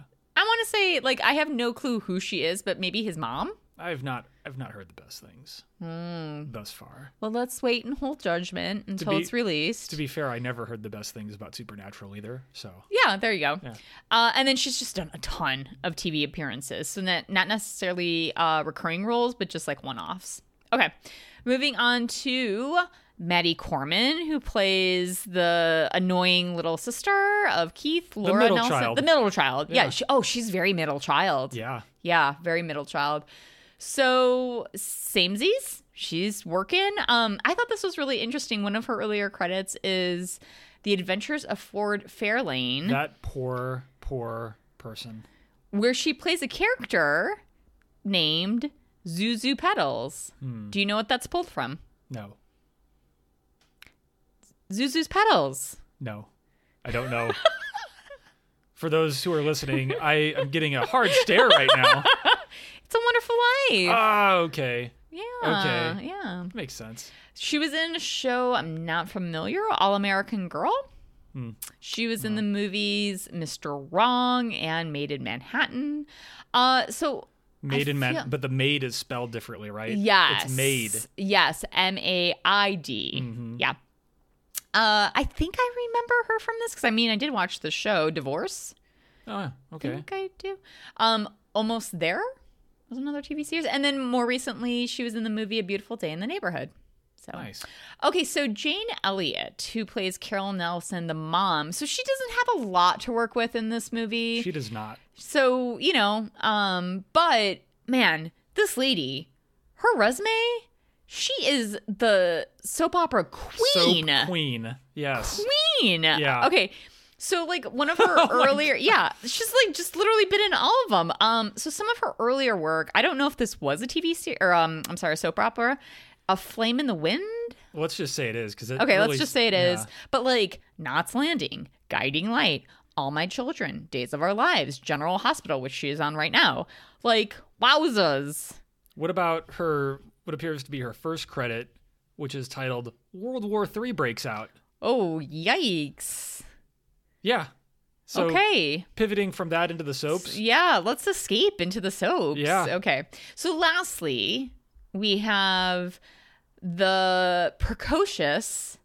Speaker 4: want to say, like, I have no clue who she is, but maybe his mom.
Speaker 3: I've not I've not heard the best things
Speaker 4: Hmm.
Speaker 3: thus far.
Speaker 4: Well, let's wait and hold judgment until
Speaker 3: be-
Speaker 4: it's released.
Speaker 3: To be fair, I never heard the best things about Supernatural either. So
Speaker 4: yeah, there you go.
Speaker 3: Yeah.
Speaker 4: Uh, and then she's just done a ton of TV appearances, so that not necessarily uh, recurring roles, but just like one-offs. Okay, moving on to Maddie Corman, who plays the annoying little sister of Keith, Laura
Speaker 3: middle
Speaker 4: Nelson,
Speaker 3: child.
Speaker 4: the middle child. Yeah.
Speaker 3: Yeah.
Speaker 4: she, oh, she's very middle child.
Speaker 3: Yeah.
Speaker 4: Yeah, very middle child. So samesies, she's working. Um, I thought this was really interesting. One of her earlier credits is The Adventures of Ford Fairlane,
Speaker 3: That poor, poor person.
Speaker 4: where she plays a character named Zuzu Petals.
Speaker 3: Hmm.
Speaker 4: Do you know what that's pulled from?
Speaker 3: No.
Speaker 4: Zuzu's Petals.
Speaker 3: No. I don't know. For those who are listening, I am getting a hard stare right now. [laughs]
Speaker 4: It's a Wonderful Life.
Speaker 3: Ah, okay.
Speaker 4: yeah.
Speaker 3: okay.
Speaker 4: Yeah.
Speaker 3: Makes sense.
Speaker 4: She was in a show I'm not familiar, All American Girl.
Speaker 3: Hmm.
Speaker 4: She was in the movies Mr. Wrong and Made in Manhattan. Uh, so
Speaker 3: Made in man,
Speaker 4: feel-
Speaker 3: but the maid is spelled differently, right?
Speaker 4: yes,
Speaker 3: It's made. Mm-hmm.
Speaker 4: Yes, M A I D. Yeah. Uh, I think I remember her from this because I mean I did watch the show Divorce.
Speaker 3: Oh,
Speaker 4: I
Speaker 3: okay.
Speaker 4: think I do. Um, Almost There was another TV series, and then more recently she was in the movie A Beautiful Day in the Neighborhood. So
Speaker 3: Nice.
Speaker 4: Okay, so Jane Elliott, who plays Carol Nelson, the mom, so she doesn't have a lot to work with in this movie.
Speaker 3: She does not.
Speaker 4: so, you know, um, but man, this lady, her resume, she is the soap opera queen.
Speaker 3: Soap queen. Yes.
Speaker 4: Queen.
Speaker 3: Yeah.
Speaker 4: Okay. So like one of her [laughs] earlier yeah, she's like just literally been in all of them. Um so some of her earlier work, I don't know if this was a TV series or um I'm sorry, soap opera, A Flame in the Wind.
Speaker 3: Let's just say it is because
Speaker 4: Okay,
Speaker 3: really,
Speaker 4: let's just say it is.
Speaker 3: yeah.
Speaker 4: But like Knots Landing, Guiding Light, All My Children, Days of Our Lives, General Hospital, which she is on right now. Like wowzas.
Speaker 3: What about her? What appears to be her first credit, which is titled "World War III Breaks Out."
Speaker 4: Oh yikes.
Speaker 3: Yeah. So
Speaker 4: okay.
Speaker 3: pivoting from that into the soaps.
Speaker 4: Yeah, let's escape into the soaps.
Speaker 3: Yeah.
Speaker 4: Okay. So lastly, we have the precocious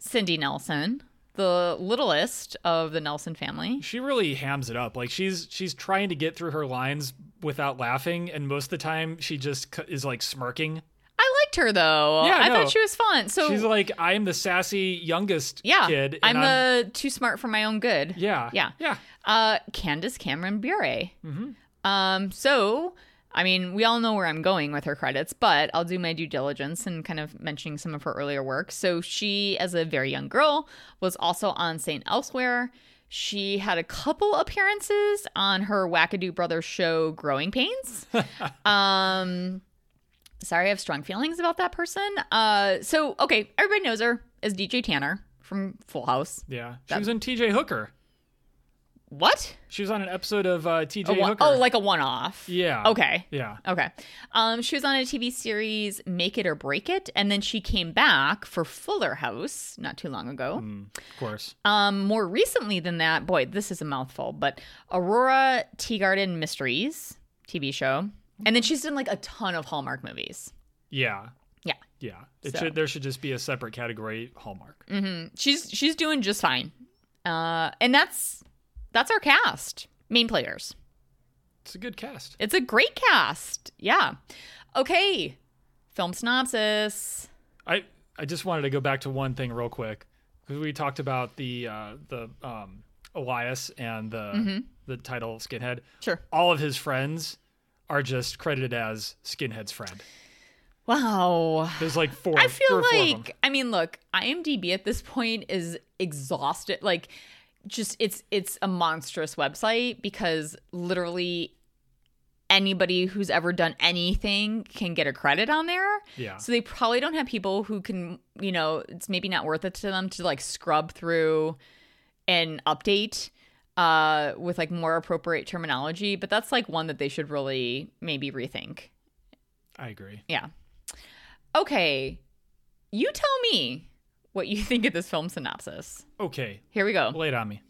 Speaker 4: Cindy Nelson, the littlest of the Nelson family.
Speaker 3: She really hams it up. Like she's she's trying to get through her lines without laughing, and most of the time she just is like smirking.
Speaker 4: I liked her though.
Speaker 3: Yeah,
Speaker 4: I
Speaker 3: no.
Speaker 4: thought she was fun. So
Speaker 3: She's like, I'm the sassy youngest
Speaker 4: yeah,
Speaker 3: kid.
Speaker 4: I'm
Speaker 3: and
Speaker 4: the too smart for my own good.
Speaker 3: yeah,
Speaker 4: Yeah.
Speaker 3: yeah.
Speaker 4: Uh, Candace Cameron Bure.
Speaker 3: Mm-hmm.
Speaker 4: Um, so, I mean, we all know where I'm going with her credits, but I'll do my due diligence and kind of mentioning some of her earlier work. So, she, as a very young girl, was also on St. Elsewhere. She had a couple appearances on her Wackadoo Brothers show, Growing Pains. [laughs] um, sorry, I have strong feelings about that person. Uh, so, okay, everybody knows her as DJ Tanner from Full House.
Speaker 3: Yeah. She was in TJ Hooker.
Speaker 4: What?
Speaker 3: She was on an episode of uh, TJ
Speaker 4: one-
Speaker 3: Hooker.
Speaker 4: oh, like a one off.
Speaker 3: yeah.
Speaker 4: Okay.
Speaker 3: Yeah.
Speaker 4: Okay. Um, she was on a TV series, Make It or Break It, and then she came back for Fuller House not too long ago.
Speaker 3: Of course.
Speaker 4: Um, more recently than that, boy, this is a mouthful, but Aurora Teagarden Mysteries TV show, and then she's done like a ton of Hallmark movies.
Speaker 3: Yeah.
Speaker 4: Yeah,
Speaker 3: Yeah. It
Speaker 4: So-
Speaker 3: should there should just be a separate category Hallmark. Mm-hmm.
Speaker 4: she's she's doing just fine. Uh, and that's that's our cast, main players.
Speaker 3: It's a good cast.
Speaker 4: It's a great cast. Yeah. Okay. Film synopsis.
Speaker 3: I I just wanted to go back to one thing real quick because we talked about the uh, the um, Elias and the
Speaker 4: Mm-hmm.
Speaker 3: the title Skinhead.
Speaker 4: Sure.
Speaker 3: All of his friends are just credited as Skinhead's friend.
Speaker 4: Wow.
Speaker 3: There's like four.
Speaker 4: I feel
Speaker 3: four
Speaker 4: like I mean, look, IMDb at this point is exhausted. Like, just it's it's a monstrous website because literally anybody who's ever done anything can get a credit on there.
Speaker 3: Yeah.
Speaker 4: So they probably don't have people who can, you know, it's maybe not worth it to them to like scrub through and update uh with like more appropriate terminology, but that's like one that they should really maybe rethink.
Speaker 3: I agree.
Speaker 4: Yeah. Okay. You tell me what you [laughs] think of this film synopsis.
Speaker 3: Okay,
Speaker 4: Here we go.
Speaker 3: lay it on me.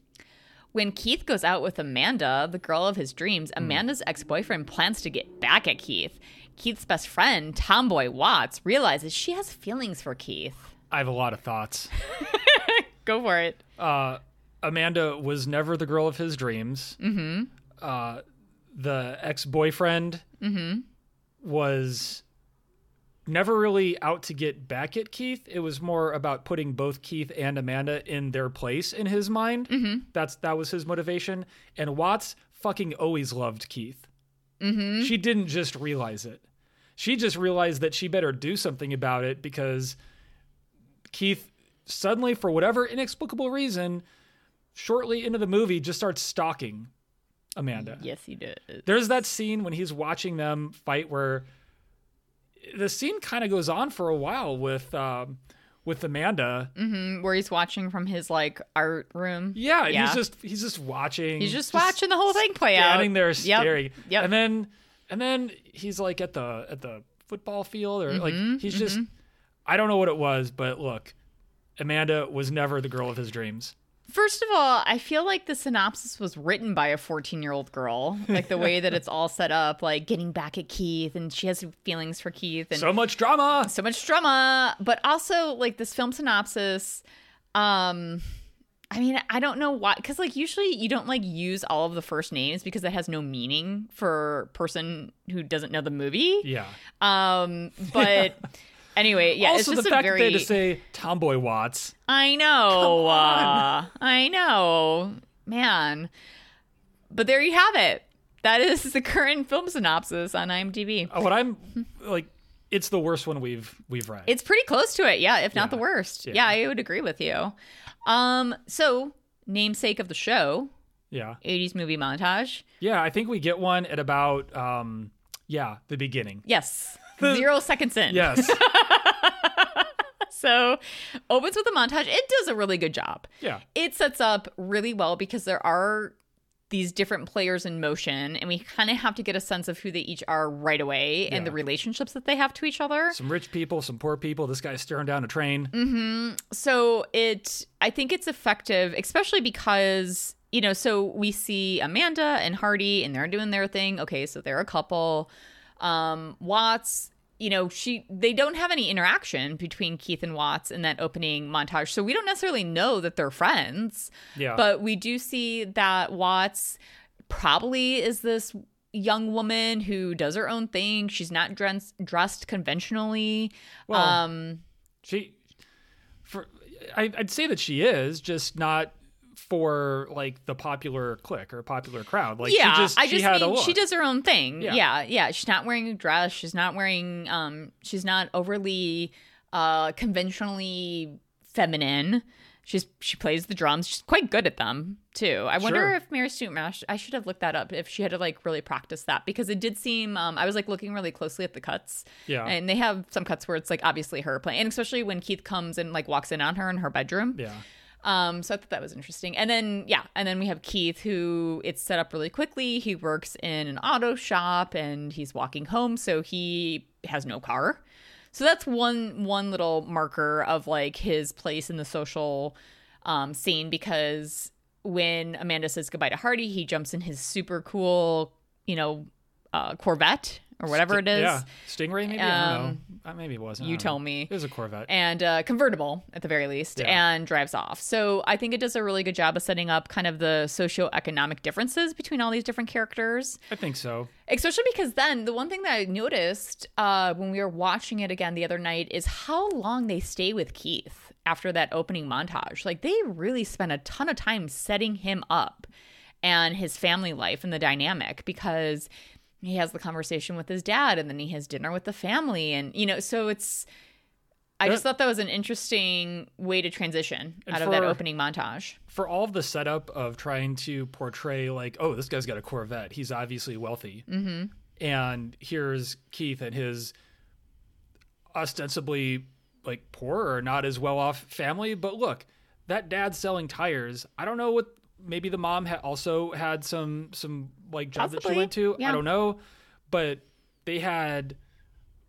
Speaker 4: When Keith goes out with Amanda, the girl of his dreams,
Speaker 3: Hmm.
Speaker 4: Amanda's ex boyfriend plans to get back at Keith. Keith's best friend, Tomboy Watts, realizes she has feelings for Keith.
Speaker 3: I have a lot of thoughts. [laughs]
Speaker 4: Go for it.
Speaker 3: Uh, Amanda was never the girl of his dreams. Mm-hmm. Uh, the ex boyfriend
Speaker 4: Mm-hmm.
Speaker 3: was never really out to get back at Keith. It was more about putting both Keith and Amanda in their place in his mind. Mm-hmm. That's that was his motivation. And Watts fucking always loved Keith. Mm-hmm. She didn't just realize it. She just realized that she better do something about it because Keith suddenly, for whatever inexplicable reason, shortly into the movie, just starts stalking Amanda.
Speaker 4: Yes, he did.
Speaker 3: There's that scene when he's watching them fight where the scene kind of goes on for a while with um, with Amanda.
Speaker 4: Mm, where he's watching from his like art room.
Speaker 3: Yeah, and he's just he's just watching.
Speaker 4: He's just, watching the whole thing play out.
Speaker 3: standing there
Speaker 4: Yep.
Speaker 3: staring.
Speaker 4: Yep.
Speaker 3: And then and then he's like at the at the football field or like
Speaker 4: Mm-hmm,
Speaker 3: he's just I don't know what it was, but look, Amanda was never the girl of his dreams.
Speaker 4: First of all, I feel like the synopsis was written by a 14 year old girl. Like the way that it's all set up, like getting back at Keith, and she has feelings for Keith, and
Speaker 3: So much drama.
Speaker 4: so much drama. But also, like this film synopsis, um, I mean, I don't know why, because like usually you don't like use all of the first names because it has no meaning for a person who doesn't know the movie.
Speaker 3: Yeah.
Speaker 4: Um, but [laughs] anyway, yeah, it's
Speaker 3: also,
Speaker 4: just
Speaker 3: the
Speaker 4: a
Speaker 3: fact
Speaker 4: very.
Speaker 3: that they had to say Tomboy Watts.
Speaker 4: I know. Uh, I know. Man. But there you have it. That is the current film synopsis on IMDb.
Speaker 3: Uh, What I'm like, it's the worst one we've we've read.
Speaker 4: It's pretty close to it, yeah, if not
Speaker 3: Yeah.
Speaker 4: the worst.
Speaker 3: Yeah.
Speaker 4: Yeah. I would agree with you. Um, so namesake of the show,
Speaker 3: yeah,
Speaker 4: 80s movie montage.
Speaker 3: yeah. I think we get one at about um, yeah, the beginning.
Speaker 4: Yes. Zero seconds in.
Speaker 3: Yes. [laughs]
Speaker 4: So opens with a montage. It does a really good job.
Speaker 3: yeah.
Speaker 4: it sets up really well because there are these different players in motion and we kind of have to get a sense of who they each are right away and the relationships that they have to each other
Speaker 3: Some rich people, some poor people. This guy's staring down a train. Hmm.
Speaker 4: so it i think it's effective especially because you know so we see amanda and hardy and they're doing their thing okay so they're a couple um watts you know she they don't have any interaction between keith and watts in that opening montage. So we don't necessarily know that they're friends.
Speaker 3: Yeah.
Speaker 4: but we do see that watts probably is this young woman who does her own thing. She's not dressed dressed conventionally.
Speaker 3: Well,
Speaker 4: um
Speaker 3: she, for, I, I'd say that she is just not for like the popular clique or popular crowd. Like
Speaker 4: yeah,
Speaker 3: she just,
Speaker 4: I
Speaker 3: she
Speaker 4: just
Speaker 3: a
Speaker 4: mean she does her own thing.
Speaker 3: Yeah.
Speaker 4: Yeah. yeah, She's not wearing a dress. She's not wearing. Um, she's not overly, uh, conventionally feminine. She's she plays the drums. She's quite good at them too. I wonder
Speaker 3: Sure.
Speaker 4: if Mary Stuart Mash. I should have looked that up if she had to like really practice that because it did seem. Um, I was like looking really closely at the cuts.
Speaker 3: Yeah.
Speaker 4: and they have some cuts where it's like obviously her playing, and especially when Keith comes and like walks in on her in her bedroom.
Speaker 3: Yeah.
Speaker 4: Um, so I thought that was interesting. And then yeah, and then we have Keith who it's set up really quickly. He works in an auto shop and he's walking home, so he has no car. So that's one one little marker of like his place in the social um, scene because when Amanda says goodbye to Hardy, he jumps in his super cool, you know, uh, Corvette or whatever it is.
Speaker 3: Yeah. Stingray, maybe? I don't know.
Speaker 4: Um,
Speaker 3: Uh, maybe it wasn't.
Speaker 4: You tell
Speaker 3: know.
Speaker 4: me
Speaker 3: It was a Corvette.
Speaker 4: and uh, convertible at the very least,
Speaker 3: Yeah.
Speaker 4: and drives off. So I think it does a really good job of setting up kind of the socioeconomic differences between all these different characters.
Speaker 3: I think so.
Speaker 4: Especially because then the one thing that I noticed uh, when we were watching it again the other night is how long they stay with Keith after that opening montage. Like they really spend a ton of time setting him up and his family life and the dynamic because he has the conversation with his dad and then he has dinner with the family and you know so it's I just thought that was an interesting way to transition
Speaker 3: And
Speaker 4: out of that opening montage.
Speaker 3: For all of the setup of trying to portray, like, oh, this guy's got a Corvette. He's obviously wealthy. Mm-hmm. And here's Keith and his ostensibly like poor or not as well off family. But look, that dad's selling tires. I don't know what. Maybe the mom had also had some some like job that she went to.
Speaker 4: yeah.
Speaker 3: I don't know, but they had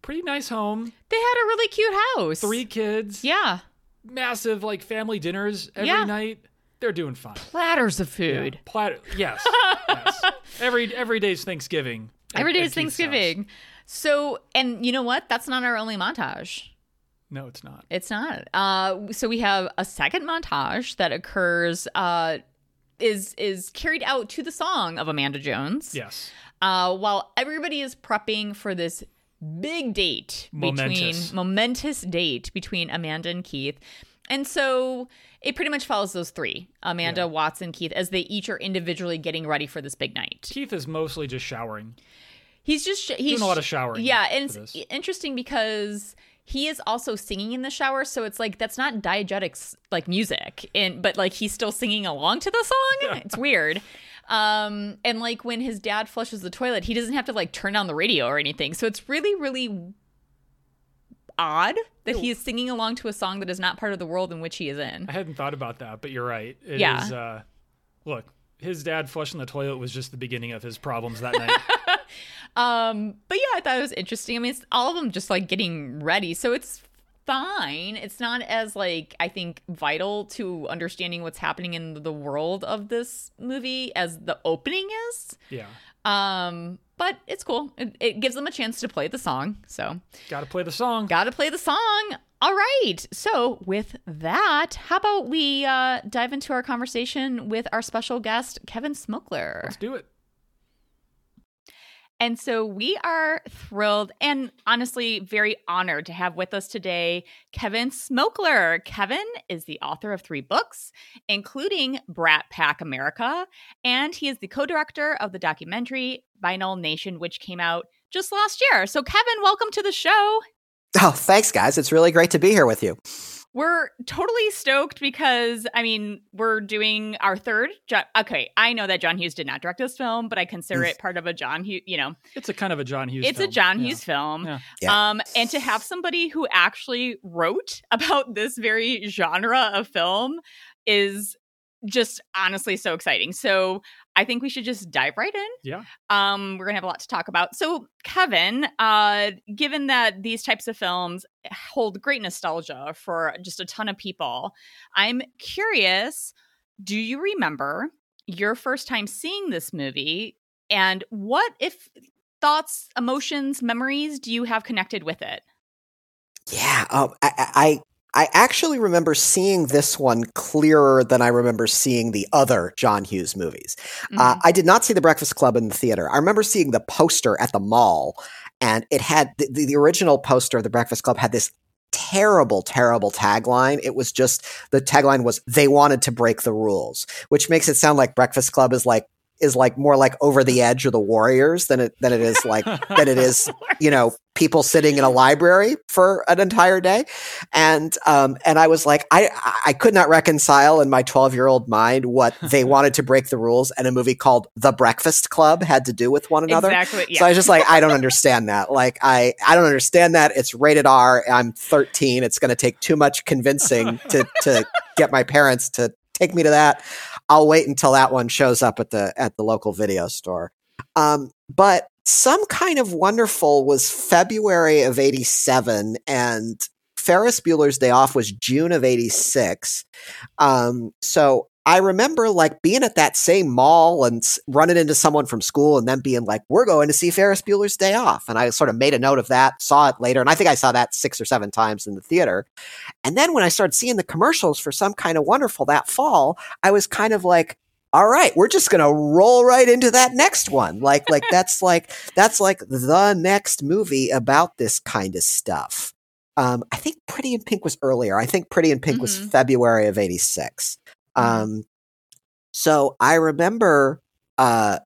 Speaker 3: pretty nice home,
Speaker 4: They had a really cute house.
Speaker 3: three kids,
Speaker 4: Yeah.
Speaker 3: massive like family dinners every
Speaker 4: Yeah.
Speaker 3: night. They're doing fine.
Speaker 4: Platters of food.
Speaker 3: Plat- yes, [laughs] yes. Every every day's Thanksgiving. at-
Speaker 4: Every day is
Speaker 3: Keith's
Speaker 4: Thanksgiving. So, and you know what? That's not our only montage.
Speaker 3: No, it's not.
Speaker 4: It's not. Uh, so we have a second montage that occurs. Uh, is is carried out to the song of Amanda Jones.
Speaker 3: Yes.
Speaker 4: Uh, while everybody is prepping for this big date
Speaker 3: Momentous.
Speaker 4: between momentous date between Amanda and Keith. And so it pretty much follows those three Amanda,
Speaker 3: Yeah.
Speaker 4: Watson, Keith, as they each are individually getting ready for this big night.
Speaker 3: Keith is mostly just showering.
Speaker 4: He's just he's
Speaker 3: Doing a lot of showering
Speaker 4: Yeah, and it's interesting because he is also singing in the shower, so it's like that's not diegetics like music, and but like he's still singing along to the song. it's weird. Um, and like when his dad flushes the toilet, he doesn't have to like turn on the radio or anything. So it's really, really odd that he is singing along to a song that is not part of the world in which he is in.
Speaker 3: I hadn't thought about that, but you're right. It is.
Speaker 4: Yeah.
Speaker 3: Uh, look, his dad flushing the toilet was just the beginning of his problems that night. [laughs]
Speaker 4: Um, but yeah, I thought it was interesting. I mean, it's all of them just like getting ready, so it's fine. It's not as like I think vital to understanding what's happening in the world of this movie as the opening is.
Speaker 3: yeah.
Speaker 4: Um, but it's cool. It, it gives them a chance to play the song. So
Speaker 3: Got to play the song.
Speaker 4: got to play the song. All right. So with that, how about we uh, dive into our conversation with our special guest, Kevin Smokler?
Speaker 3: Let's do it.
Speaker 4: And so we are thrilled and honestly very honored to have with us today Kevin Smokler. Kevin is the author of three books, including Brat Pack America, and he is the co director of the documentary Vinyl Nation, which came out just last year. So, Kevin, welcome to the show.
Speaker 2: Oh, thanks, guys. It's really great to be here with you.
Speaker 4: We're totally stoked because, I mean, we're doing our third. Jo- okay, I know that John Hughes did not direct this film, but I consider it part of a John Hughes, you know,
Speaker 3: It's a kind of a John Hughes.
Speaker 4: it's a
Speaker 3: film.
Speaker 4: John
Speaker 3: Yeah.
Speaker 4: Hughes film.
Speaker 3: Yeah.
Speaker 2: Yeah.
Speaker 4: Um, and to have somebody who actually wrote [laughs] about this very genre of film is just honestly so exciting. So I think we should just dive right in.
Speaker 3: Yeah.
Speaker 4: Um, we're gonna have a lot to talk about. So, Kevin, uh, given that these types of films hold great nostalgia for just a ton of people, I'm curious, do you remember your first time seeing this movie? And what if thoughts, emotions, memories do you have connected with it?
Speaker 2: Yeah. Um, I, I I actually remember seeing this one clearer than I remember seeing the other John Hughes movies. Uh,
Speaker 4: Mhm.
Speaker 2: I did not see The Breakfast Club in the theater. I remember seeing the poster at the mall, and it had the, the original poster of The Breakfast Club had this terrible, terrible tagline. It was just the tagline was "They wanted to break the rules," which makes it sound like Breakfast Club is like is like more like over the edge or the Warriors than it than it is like [laughs] than it is you know people sitting in a library for an entire day. And um and i was like i i could not reconcile in my 12 year old mind what they [laughs] wanted to break the rules and a movie called the breakfast club had to do with one another.
Speaker 4: Exactly. Yeah.
Speaker 2: so i was just like i don't understand that. Like i i don't understand that. It's rated r. I'm 13 it's going to take too much convincing to to get my parents to take me to that i'll wait until that one shows up at the at the local video store um, but some kind of wonderful was February of 87 and Ferris Bueller's Day Off was June of 86. Um, so I remember like being at that same mall and running into someone from school and then being like, we're going to see Ferris Bueller's Day Off. And I sort of made a note of that, saw it later. And I think I saw that six or seven times in the theater. And then when I started seeing the commercials for some kind of wonderful that fall, I was kind of like, all right, we're just gonna roll right into that next one. Like, like [laughs] that's like that's like the next movie about this kind of stuff. Um, I think Pretty in Pink was earlier. I think Pretty in Pink was
Speaker 4: Mhm.
Speaker 2: February of '86.
Speaker 4: Mhm.
Speaker 2: Um, so I remember uh,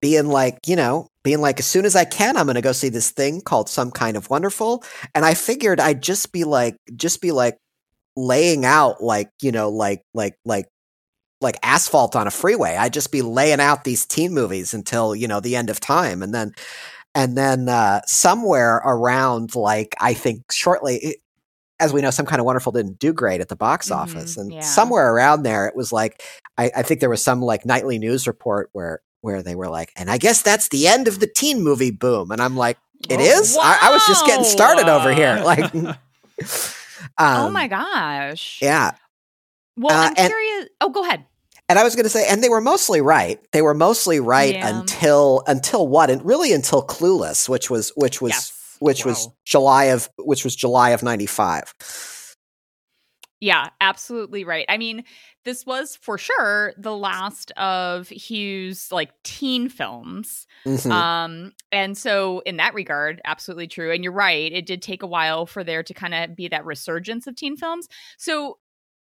Speaker 2: being like, you know, being like, as soon as I can, I'm going to go see this thing called Some Kind of Wonderful. And I figured I'd just be like, just be like laying out like, you know, like, like, like, like asphalt on a freeway. I'd just be laying out these teen movies until, you know, the end of time. And then, and then uh, somewhere around, like, I think shortly, as we know, Some Kind of Wonderful didn't do great at the box
Speaker 4: Mhm,
Speaker 2: office. And
Speaker 4: yeah.
Speaker 2: somewhere around there, it was like, I, I think there was some like nightly news report where, where they were like, and I guess that's the end of the teen movie boom. And I'm like, it
Speaker 3: Oh,
Speaker 2: is. I, I was just getting started over here.
Speaker 3: Wow. [laughs]
Speaker 2: Like, [laughs]
Speaker 4: oh
Speaker 2: um,
Speaker 4: my gosh.
Speaker 2: yeah.
Speaker 4: Well,
Speaker 2: Uh,
Speaker 4: I'm
Speaker 2: and-
Speaker 4: curious. Oh, go ahead.
Speaker 2: And I was going to say, and they were mostly right. They were mostly right
Speaker 4: Yeah.
Speaker 2: until until what? And really until Clueless, which was which was
Speaker 4: yes.
Speaker 2: Which was July of which was July of ninety five.
Speaker 4: Yeah, absolutely right. I mean, this was for sure the last of Hughes like teen films.
Speaker 2: Mhm.
Speaker 4: Um and so in that regard, absolutely true. And you're right, it did take a while for there to kind of be that resurgence of teen films. So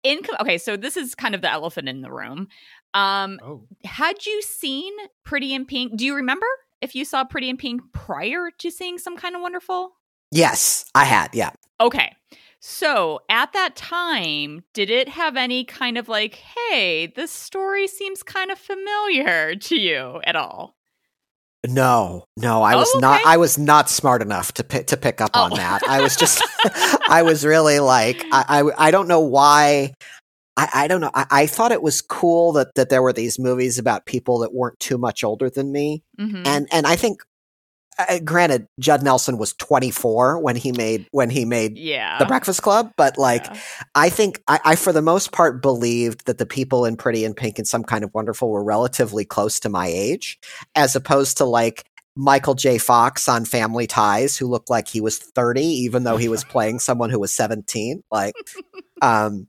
Speaker 4: in okay, so this is kind of the elephant in the room. Um
Speaker 3: Oh,
Speaker 4: had you seen Pretty in Pink? Do you remember if you saw Pretty in Pink prior to seeing Some Kind of Wonderful?
Speaker 2: yes, I had. Yeah.
Speaker 4: Okay. So at that time, did it have any kind of like, hey, this story seems kind of familiar to you at all?
Speaker 2: No, no, I was
Speaker 4: Oh,
Speaker 2: not. I was not smart enough to pick to pick up on
Speaker 4: Oh.
Speaker 2: that. I was just, [laughs] [laughs] I was really like, I, I, I don't know why. I, I don't know. I, I thought it was cool that that there were these movies about people that weren't too much older than me,
Speaker 4: Mhm.
Speaker 2: and and I think, uh, granted, Judd Nelson was 24 when he made when he made
Speaker 4: yeah.
Speaker 2: The Breakfast Club, but like
Speaker 4: Yeah.
Speaker 2: I think I, I, for the most part, believed that the people in Pretty in Pink and Some Kind of Wonderful were relatively close to my age, as opposed to like Michael J. Fox on Family Ties, who looked like he was 30, even though he was [laughs] playing someone who was 17. Like, [laughs] um,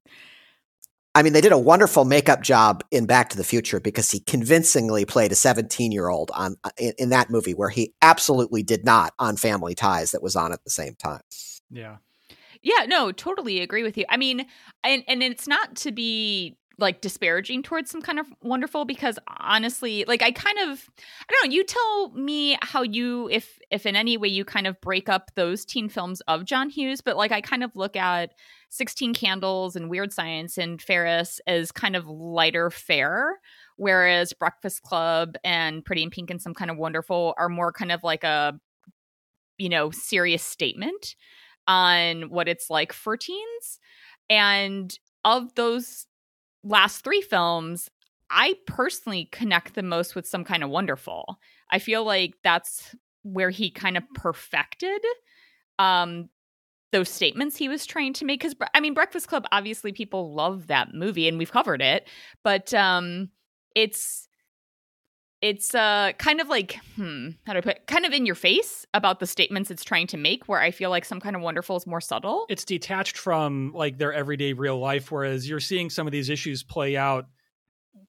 Speaker 2: I mean, they did a wonderful makeup job in Back to the Future because he convincingly played a 17 year old on uh, in, in that movie, where he absolutely did not on Family Ties that was on at the same time.
Speaker 3: yeah.
Speaker 4: Yeah, no, totally agree with you. I mean, and and it's not to be like disparaging towards some kind of wonderful because honestly, like I kind of I don't know, you tell me how you if if in any way you kind of break up those teen films of John Hughes, but like I kind of look at 16 Candles and Weird Science and Ferris as kind of lighter fare whereas Breakfast Club and Pretty in Pink and Some Kind of Wonderful are more kind of like a you know, serious statement on what it's like for teens. And of those last three films, I personally connect the most with some kind of wonderful. I feel like that's where he kind of perfected um those statements he was trying to make cuz I mean Breakfast Club obviously people love that movie and we've covered it, but um it's it's uh kind of like hmm how do I put it? kind of in your face about the statements it's trying to make where I feel like some kind of wonderful is more subtle.
Speaker 3: It's detached from like their everyday real life, whereas you're seeing some of these issues play out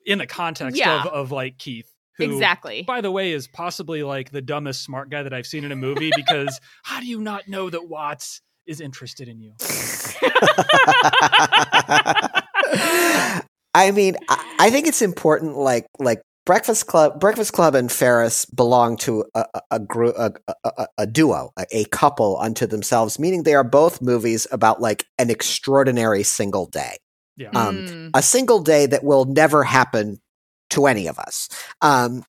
Speaker 3: in the context
Speaker 4: Yeah.
Speaker 3: of, of like Keith. Who,
Speaker 4: exactly.
Speaker 3: By the way, is possibly like the dumbest smart guy that I've seen in a movie because [laughs] how do you not know that Watts is interested in you? [laughs]
Speaker 2: I mean, I, I think it's important. Like, like Breakfast Club, Breakfast Club, and Ferris belong to a a, a, gru- a, a, a- a duo, a, a couple unto themselves. Meaning, they are both movies about like an extraordinary single day,
Speaker 3: Yeah.
Speaker 2: um,
Speaker 4: Mm.
Speaker 2: a single day that will never happen to any of us. Um,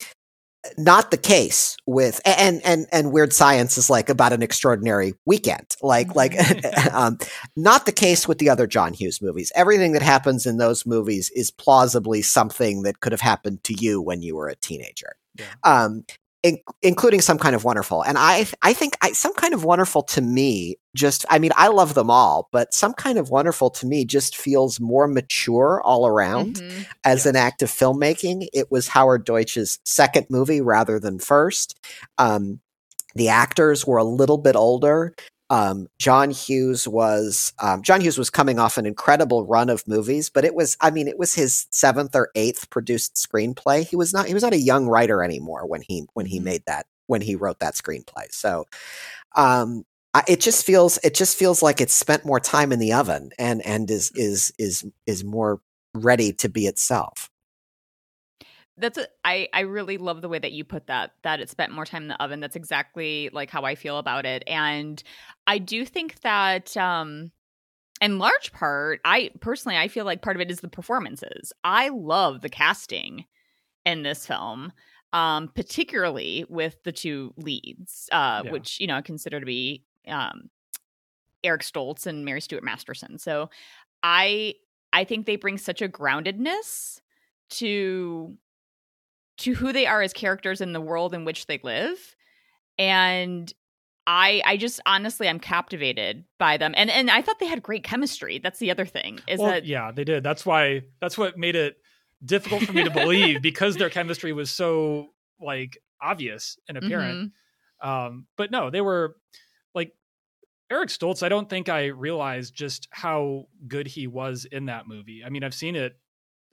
Speaker 2: not the case with and and and weird science is like about an extraordinary weekend. Like like [laughs] um not the case with the other john hughes movies. Everything that happens in those movies is plausibly something that could have happened to you when you were a teenager.
Speaker 3: Yeah.
Speaker 2: um in, including some kind of wonderful and i i think I, some kind of wonderful to me just i mean i love them all but some kind of wonderful to me just feels more mature all around
Speaker 4: Mhm.
Speaker 2: as an act of filmmaking. It was Howard Deutch's second movie rather than first. Um, the actors were a little bit older. Um, John Hughes was um, John Hughes was coming off an incredible run of movies, but it was I mean it was his seventh or eighth produced screenplay. He was not he was not a young writer anymore when he when he
Speaker 4: Mhm.
Speaker 2: made that when he wrote that screenplay. So um, I, it just feels it just feels like it's spent more time in the oven and and is is is is more ready to be itself.
Speaker 4: That's a, I I really love the way that you put that that it spent more time in the oven. That's exactly like how I feel about it. And I do think that um in large part, I personally I feel like part of it is the performances. I love the casting in this film. Um particularly with the two leads, uh
Speaker 3: Yeah.
Speaker 4: which you know I consider to be um Eric Stoltz and Mary Stuart Masterson. So I I think they bring such a groundedness to to who they are as characters in the world in which they live and i i just honestly i'm captivated by them and and i thought they had great chemistry that's the other thing is
Speaker 3: well,
Speaker 4: that
Speaker 3: yeah, they did. That's why. That's what made it difficult for me to believe [laughs] because their chemistry was so like obvious and apparent.
Speaker 4: Mhm.
Speaker 3: Um, but no, they were like Eric Stoltz, I don't think I realized just how good he was in that movie. I mean, I've seen it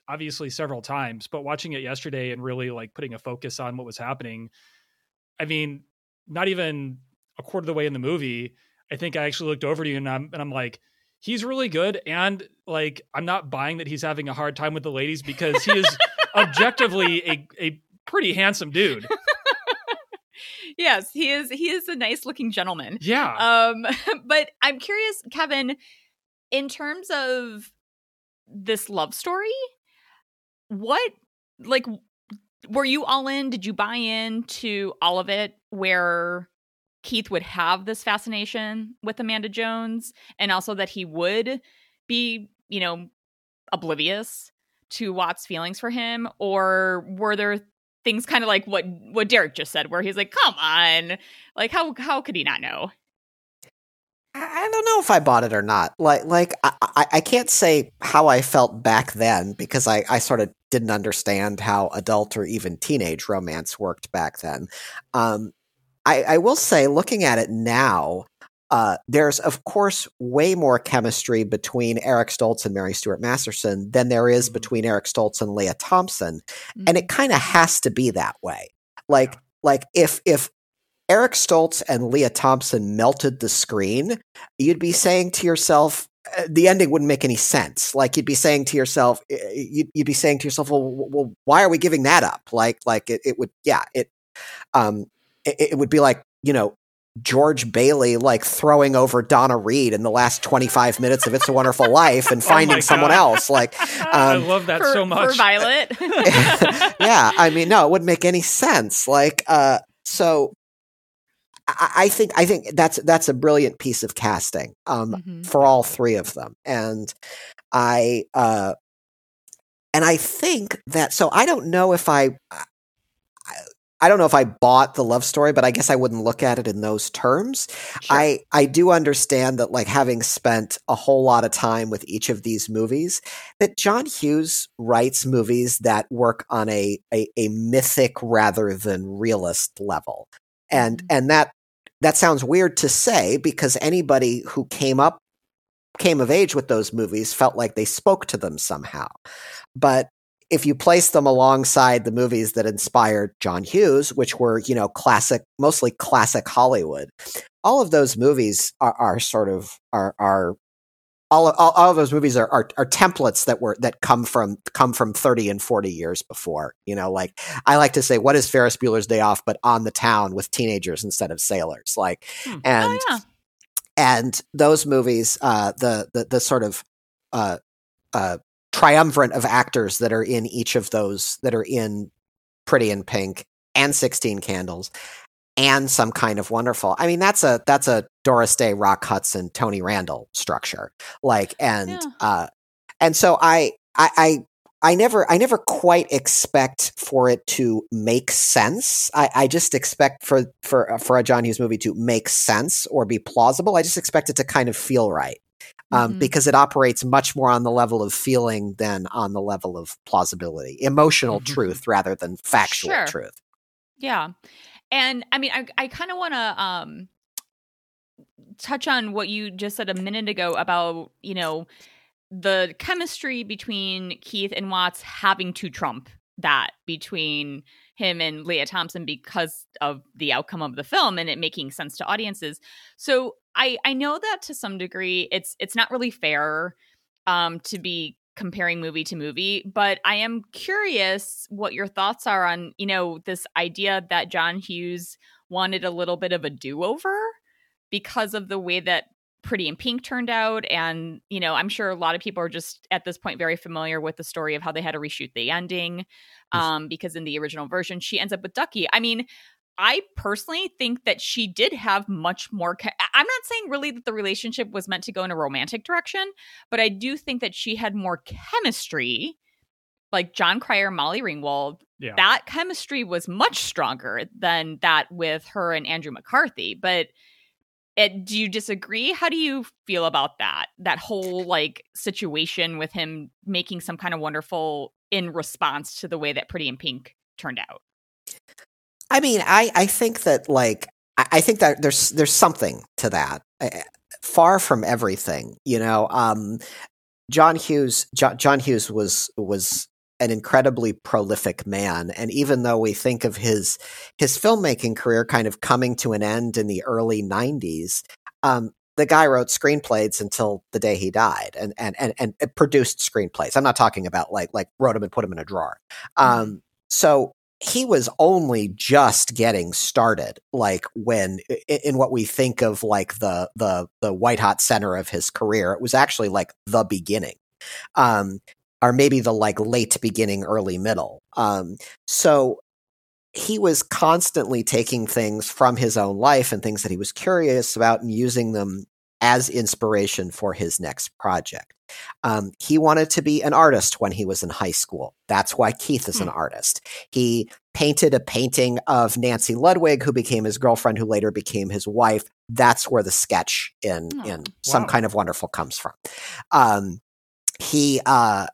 Speaker 3: obviously several times, but watching it yesterday and really like putting a focus on what was happening, I mean, not even a quarter of the way in the movie, I think I actually looked over to you and I'm and I'm like, he's really good. And like I'm not buying that he's having a hard time with the ladies because he is [laughs] objectively a, a pretty handsome dude. [laughs]
Speaker 4: yes, he is he is a nice looking gentleman.
Speaker 3: Yeah.
Speaker 4: Um [laughs] but I'm curious, Kevin, in terms of this love story, what like were you all in? Did you buy into all of it where Keith would have this fascination with Amanda Jones and also that he would be, you know, oblivious to Watts' feelings for him? Or were there things kind of like what what Derek just said, where he's like, "Come on, like how how could he not know?"
Speaker 2: I don't know if I bought it or not. Like, like I, I, I can't say how I felt back then because I, I sort of didn't understand how adult or even teenage romance worked back then. Um, I, I will say, looking at it now, uh, there's of course way more chemistry between Eric Stoltz and Mary Stuart Masterson than there is
Speaker 3: Mhm.
Speaker 2: between Eric Stoltz and Lea Thompson,
Speaker 4: Mm-hmm.
Speaker 2: and it kind of has to be that way. Like, like if if Eric Stoltz and Lea Thompson melted the screen, you'd be saying to yourself, uh, the ending wouldn't make any sense. Like you'd be saying to yourself, uh, you'd, you'd be saying to yourself, well, well, why are we giving that up? Like, like it, it would, yeah, it, um, it, it would be like, you know, George Bailey like throwing over Donna Reed in the last 25 minutes of It's a Wonderful Life and [laughs]
Speaker 3: Oh
Speaker 2: finding someone else. Like, [laughs]
Speaker 3: I
Speaker 2: um,
Speaker 3: love that
Speaker 4: for,
Speaker 3: so much.
Speaker 4: for Violet. [laughs]
Speaker 2: yeah, I mean, no, it wouldn't make any sense. Like, uh, so I, I think I think that's that's a brilliant piece of casting um,
Speaker 4: Mhm.
Speaker 2: for all three of them, and I uh, and I think that so I don't know if I. I I don't know if I bought the love story, but I guess I wouldn't look at it in those terms.
Speaker 4: Sure.
Speaker 2: I I do understand that like having spent a whole lot of time with each of these movies that John Hughes writes movies that work on a a, a mythic rather than realist level. And
Speaker 4: Mhm.
Speaker 2: and that that sounds weird to say because anybody who came up came of age with those movies felt like they spoke to them somehow. But if you place them alongside the movies that inspired John Hughes, which were, you know, classic, mostly classic Hollywood, all of those movies are, are sort of are are all, all, all of those movies are, are are templates that were that come from come from 30 and 40 years before. You know, like I like to say, what is Ferris Bueller's Day Off but on the town with teenagers instead of sailors? Like
Speaker 3: Hmm.
Speaker 2: and
Speaker 4: oh yeah.
Speaker 2: and those movies, uh, the the the sort of uh, uh, triumvirate of actors that are in each of those that are in Pretty in Pink and Sixteen Candles and some kind of wonderful. I mean, that's a that's a Doris Day, Rock Hudson, Tony Randall structure. Like and
Speaker 4: Yeah.
Speaker 2: uh, and so I I. I I never, I never quite expect for it to make sense. I, I just expect for for for a John Hughes movie to make sense or be plausible. I just expect it to kind of feel right, um,
Speaker 4: Mhm.
Speaker 2: because it operates much more on the level of feeling than on the level of plausibility, emotional
Speaker 3: Mhm.
Speaker 2: truth rather than factual
Speaker 4: Sure.
Speaker 2: truth.
Speaker 4: Yeah. And I mean, I, I kind of want to um, touch on what you just said a minute ago about, you know, the chemistry between Keith and Watts having to trump that between him and Lea Thompson because of the outcome of the film and it making sense to audiences. So I I know that to some degree it's it's not really fair um to be comparing movie to movie, but I am curious what your thoughts are on, you know, this idea that John Hughes wanted a little bit of a do-over because of the way that Pretty in Pink turned out and, you know, I'm sure a lot of people are just at this point very familiar with the story of how they had to reshoot the ending um because in the original version she ends up with Ducky. I mean, I personally think that she did have much more. Ca- I'm not saying really that the relationship was meant to go in a romantic direction, but I do think that she had more chemistry, like Jon Cryer, Molly Ringwald.
Speaker 3: Yeah.
Speaker 4: That chemistry was much stronger than that with her and Andrew McCarthy. But it, do you disagree? How do you feel about that? That whole like situation with him making some kind of wonderful in response to the way that Pretty in Pink turned out.
Speaker 2: I mean, I I think that like I, I think that there's there's something to that. I, far from everything. You know, um, John Hughes. John, John Hughes was was an incredibly prolific man, and even though we think of his his filmmaking career kind of coming to an end in the early '90s, um, the guy wrote screenplays until the day he died, and and and and produced screenplays. I'm not talking about like like wrote them and put them in a drawer. Um, so he was only just getting started like when in what we think of like the the the white hot center of his career it was actually like the beginning um or maybe the like late beginning early middle um so he was constantly taking things from his own life and things that he was curious about and using them as inspiration for his next project. Um, he wanted to be an artist when he was in high school. That's why Keith is an hmm. artist. He painted a painting of Nancy Ludwig, who became his girlfriend, who later became his wife. That's where the sketch in oh, in Some wow. Kind of Wonderful comes from. Um, he uh,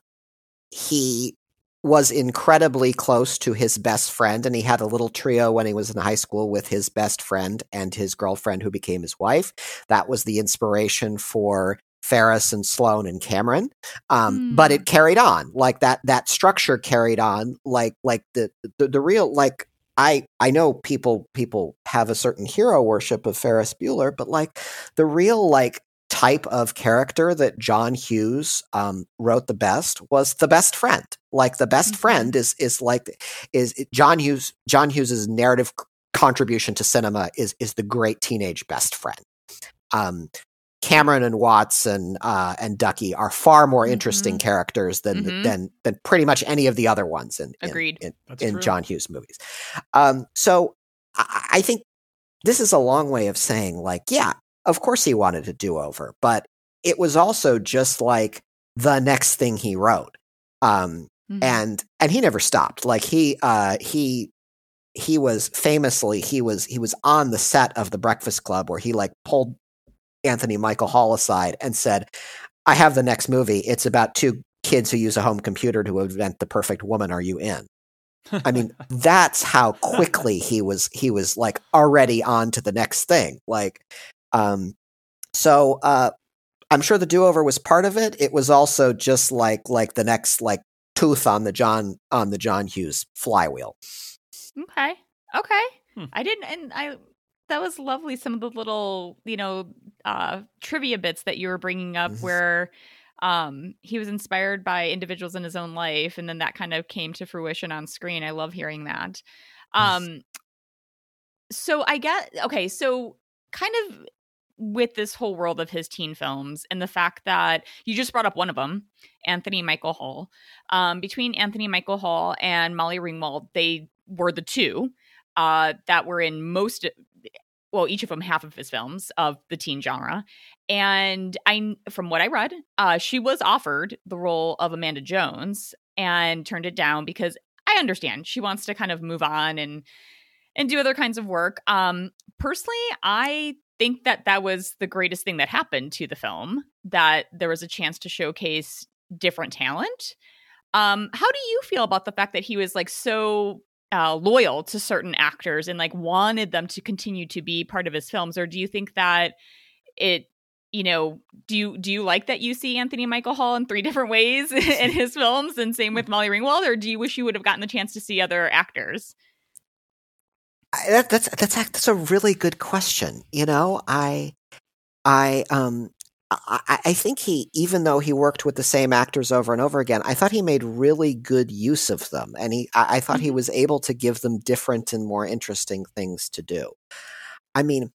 Speaker 2: he was incredibly close to his best friend and he had a little trio when he was in high school with his best friend and his girlfriend who became his wife that was the inspiration for Ferris and Sloane and Cameron um, mm. but it carried on like that that structure carried on like like the the, the real like I I know people people have a certain hero worship of Ferris Bueller, but like the real like type of character that John Hughes um, wrote the best was the best friend. Like the best mm-hmm. friend is is like is John Hughes John Hughes's narrative contribution to cinema is is the great teenage best friend. Um, Cameron and Watson uh, and Ducky are far more interesting mm-hmm. characters than mm-hmm. than than pretty much any of the other ones in in,
Speaker 4: Agreed.
Speaker 2: in, in John Hughes movies. Um, so I, I think this is a long way of saying like, yeah, of course he wanted a do over, but it was also just like the next thing he wrote. Um, mm-hmm. and and he never stopped. Like he uh, he he was famously he was he was on the set of the Breakfast Club where he like pulled Anthony Michael Hall aside and said, "I have the next movie. It's about two kids who use a home computer to invent the perfect woman. Are you in?" I mean, [laughs] that's how quickly he was he was like already on to the next thing. Like um, so uh, I'm sure the do over was part of it. It was also just like like the next like tooth on the John on the John Hughes flywheel.
Speaker 4: Okay. Okay. Hmm. I didn't and I that was lovely some of the little, you know, uh trivia bits that you were bringing up mm-hmm. where um he was inspired by individuals in his own life and then that kind of came to fruition on screen. I love hearing that. Um so I get okay, so kind of with this whole world of his teen films and the fact that you just brought up one of them, Anthony Michael Hall. Um, between Anthony Michael Hall and Molly Ringwald, they were the two uh, that were in most, well, each of them half of his films of the teen genre. And I, from what I read, uh, she was offered the role of Amanda Jones and turned it down because I understand she wants to kind of move on and and do other kinds of work. Um, personally, I think that that was the greatest thing that happened to the film that there was a chance to showcase different talent. Um, how do you feel about the fact that he was like so uh, loyal to certain actors and like wanted them to continue to be part of his films, or do you think that it you know, do you do you like that you see Anthony Michael Hall in three [laughs] different ways [laughs] in [laughs] his films, and same with Molly Ringwald, or do you wish you would have gotten the chance to see other actors?
Speaker 2: I, that, that's that's that's a really good question. You know, I I um I, I think he even though he worked with the same actors over and over again, I thought he made really good use of them, and he I, I thought mm-hmm. he was able to give them different and more interesting things to do. I mean,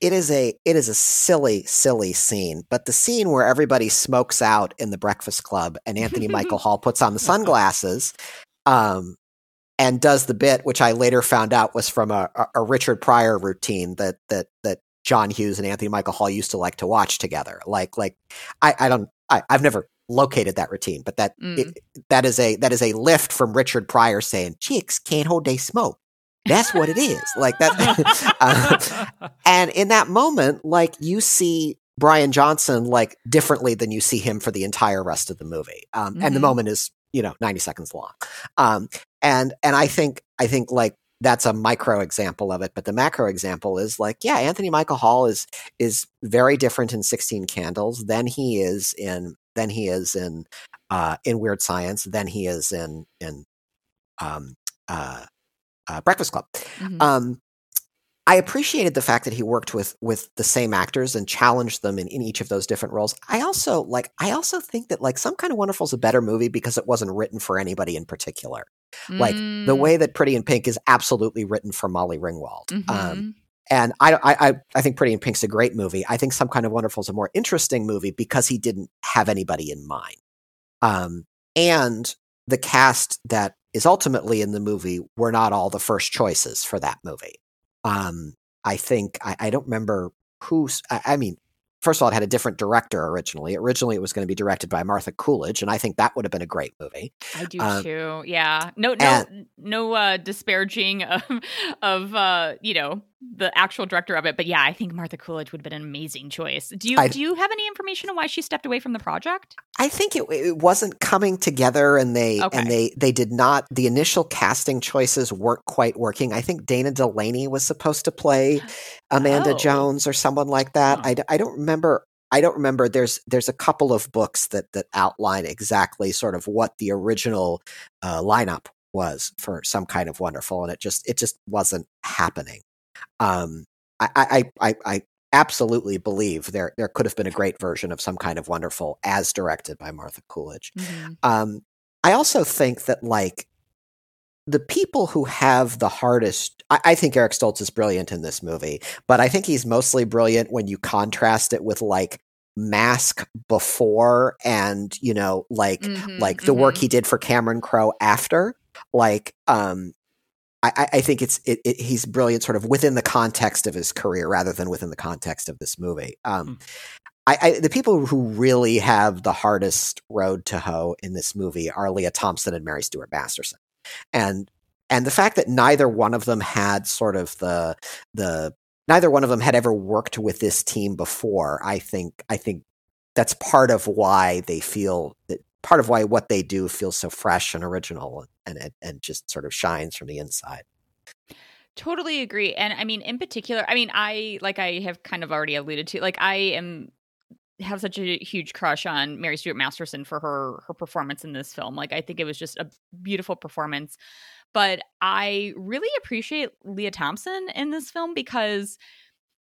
Speaker 2: it is a it is a silly silly scene but the scene where everybody smokes out in the breakfast club and anthony michael [laughs] hall puts on the sunglasses um, and does the bit, which I later found out was from a, a Richard Pryor routine that that that John Hughes and Anthony Michael Hall used to like to watch together. Like like I, I don't I, I've never located that routine, but that mm. it, that is a that is a lift from Richard Pryor saying chicks can't hold they smoke. That's what it is. like that. [laughs] uh, and in that moment, like you see Brian Johnson like differently than you see him for the entire rest of the movie. Um, mm-hmm. And the mm-hmm. moment is you know 90 seconds long um, and and i think i think like that's a micro example of it. But the macro example is like, yeah, Anthony Michael Hall is is very different in Sixteen Candles than he is in than he is in uh, in Weird Science than he is in in um, uh, uh, Breakfast Club.
Speaker 4: Mhm.
Speaker 2: Um, I appreciated the fact that he worked with with the same actors and challenged them in, in each of those different roles. I also like I also think that like Some Kind of Wonderful is a better movie because it wasn't written for anybody in particular. Like the
Speaker 4: Mm,
Speaker 2: way that Pretty in Pink is absolutely written for Molly Ringwald. Um,
Speaker 4: mhm.
Speaker 2: and I, I I I think Pretty in Pink's a great movie. I think Some Kind of Wonderful is a more interesting movie because he didn't have anybody in mind. Um, and the cast that is ultimately in the movie were not all the first choices for that movie. Um, I think I, I don't remember who's. I, I mean, first of all, it had a different director originally. Originally, it was going to be directed by Martha Coolidge, and I think that would have been a great movie.
Speaker 4: I do
Speaker 2: um,
Speaker 4: too. Yeah. No, no, no uh, disparaging [laughs] of, of uh, you know, the actual director of it. But yeah, I think Martha Coolidge would have been an amazing choice. Do you
Speaker 2: I-
Speaker 4: do you have any information on why she stepped away from the project?
Speaker 2: I think it, it wasn't coming together, and they
Speaker 4: Okay.
Speaker 2: and they they did not. The initial casting choices weren't quite working. I think Dana Delany was supposed to play [gasps] Amanda
Speaker 4: Oh.
Speaker 2: Jones or someone like that.
Speaker 3: Huh.
Speaker 2: I, I don't remember. I don't remember. There's there's a couple of books that that outline exactly sort of what the original uh, lineup was for some kind of wonderful, and it just it just wasn't happening. Um, I I I, I, absolutely believe there there could have been a great version of some kind of wonderful as directed by Martha Coolidge. Um, I also think that like the people who have the hardest, I, I think Eric Stoltz is brilliant in this movie, but I think he's mostly brilliant when you contrast it with like Mask before and you know like
Speaker 4: Mhm,
Speaker 2: like the work
Speaker 4: mhm.
Speaker 2: he did for Cameron Crowe after. Like, um, I, I- think it's it, it, he's brilliant, sort of within the context of his career, rather than within the context of this movie. Um, I, I the people who really have the hardest road to hoe in this movie are Lea Thompson and Mary Stuart Masterson, and and the fact that neither one of them had sort of the the neither one of them had ever worked with this team before. I think I think that's part of why they feel that part of why what they do feels so fresh and original and and, and just sort of shines from the inside.
Speaker 4: Totally agree. And I mean, in particular, I mean, I like I have kind of already alluded to, like I am have such a huge crush on Mary Stuart Masterson for her her performance in this film. Like I think it was just a beautiful performance. But I really appreciate Lea Thompson in this film because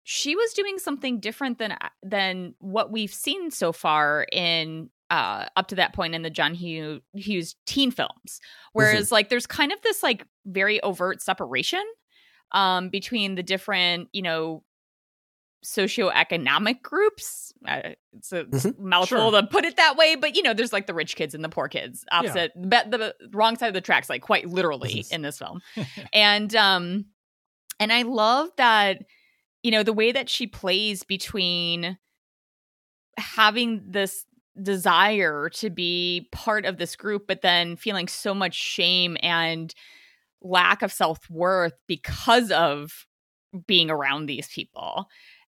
Speaker 4: she was doing something different than uh, than what we've seen so far in uh up to that point in the John Hugh, Hughes teen films. Whereas like there's kind of this like very overt separation um between the different, you know, socioeconomic groups. Uh, it's a
Speaker 2: Mhm.
Speaker 4: mouthful
Speaker 3: Sure.
Speaker 4: to put it that way, but you know, there's like the rich kids and the poor kids opposite but the wrong side of the tracks, like quite literally
Speaker 2: Mhm.
Speaker 4: in this film. [laughs] and um and I love that, you know, the way that she plays between having this desire to be part of this group, but then feeling so much shame and lack of self worth because of being around these people.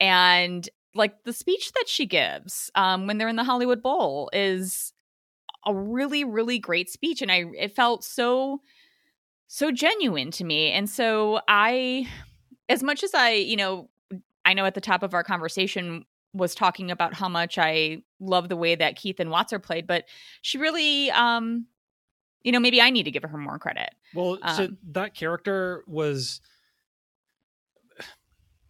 Speaker 4: And like the speech that she gives um, when they're in the Hollywood Bowl is a really, really great speech. And I, it felt so, so genuine to me. And so I, as much as I, you know, I know at the top of our conversation was talking about how much I love the way that Keith and Watts are played, but she really, um, you know, maybe I need to give her more credit.
Speaker 3: Well, so
Speaker 4: Um,
Speaker 3: that character was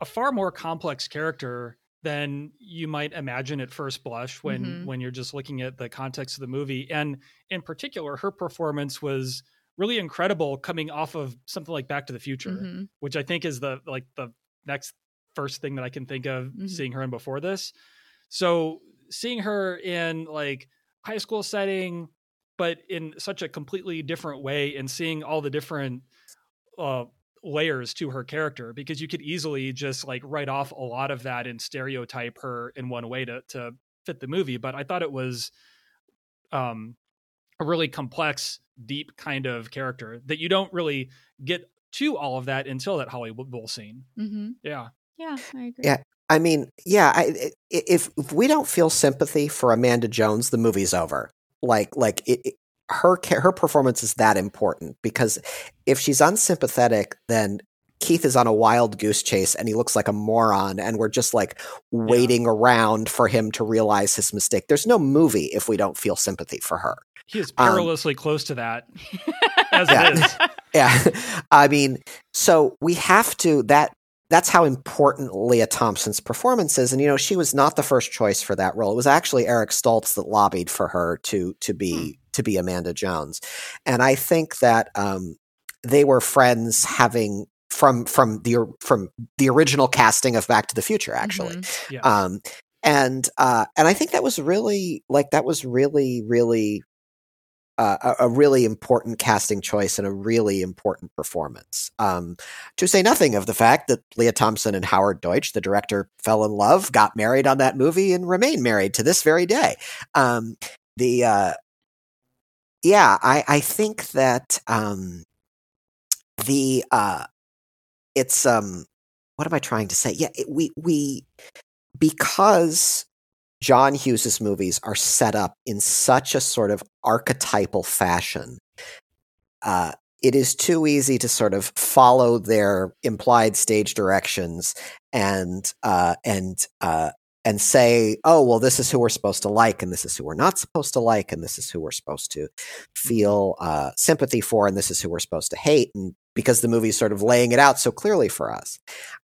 Speaker 3: a far more complex character than you might imagine at first blush when
Speaker 4: Mhm.
Speaker 3: when you're just looking at the context of the movie. And in particular, her performance was really incredible coming off of something like Back to the Future,
Speaker 4: Mhm.
Speaker 3: which I think is the like the next first thing that I can think of
Speaker 4: Mhm.
Speaker 3: seeing her in before this. So seeing her in like high school setting, but in such a completely different way, and seeing all the different uh, layers to her character, because you could easily just like write off a lot of that and stereotype her in one way to to fit the movie. But I thought it was um, a really complex, deep kind of character that you don't really get to all of that until that Hollywood Bowl scene.
Speaker 4: Mhm.
Speaker 3: Yeah.
Speaker 4: Yeah, I agree.
Speaker 2: Yeah. I mean, yeah. I, i- if if we don't feel sympathy for Amanda Jones, the movie's over. Like like it, it- her her performance is that important because if she's unsympathetic, then Keith is on a wild goose chase and he looks like a moron, and we're just like waiting around for him to realize his mistake. There's no movie if we don't feel sympathy for her.
Speaker 3: He is
Speaker 2: Um,
Speaker 3: perilously close to that, [laughs] as
Speaker 2: Yeah.
Speaker 3: it is. [laughs]
Speaker 2: Yeah. [laughs] I mean, so we have to that that's how important Lea Thompson's performance is. And you know, she was not the first choice for that role. It was actually Eric Stoltz that lobbied for her to to be to be Amanda Jones. And I think that um they were friends having from from the from the original casting of Back to the Future, actually.
Speaker 4: Mhm.
Speaker 3: Yeah.
Speaker 2: Um, and uh, and I think that was really like that was really really a, a really important casting choice and a really important performance. Um, to say nothing of the fact that Lea Thompson and Howard Deutch, the director, fell in love, got married on that movie, and remain married to this very day. Um, the uh, yeah, I I think that um, the uh, it's um, what am I trying to say? Yeah, it, we we because John Hughes's movies are set up in such a sort of archetypal fashion. Uh, it is too easy to sort of follow their implied stage directions and uh, and uh, and say, oh well, this is who we're supposed to like, and this is who we're not supposed to like, and this is who we're supposed to feel uh, sympathy for, and this is who we're supposed to hate, and because the movie's sort of laying it out so clearly for us,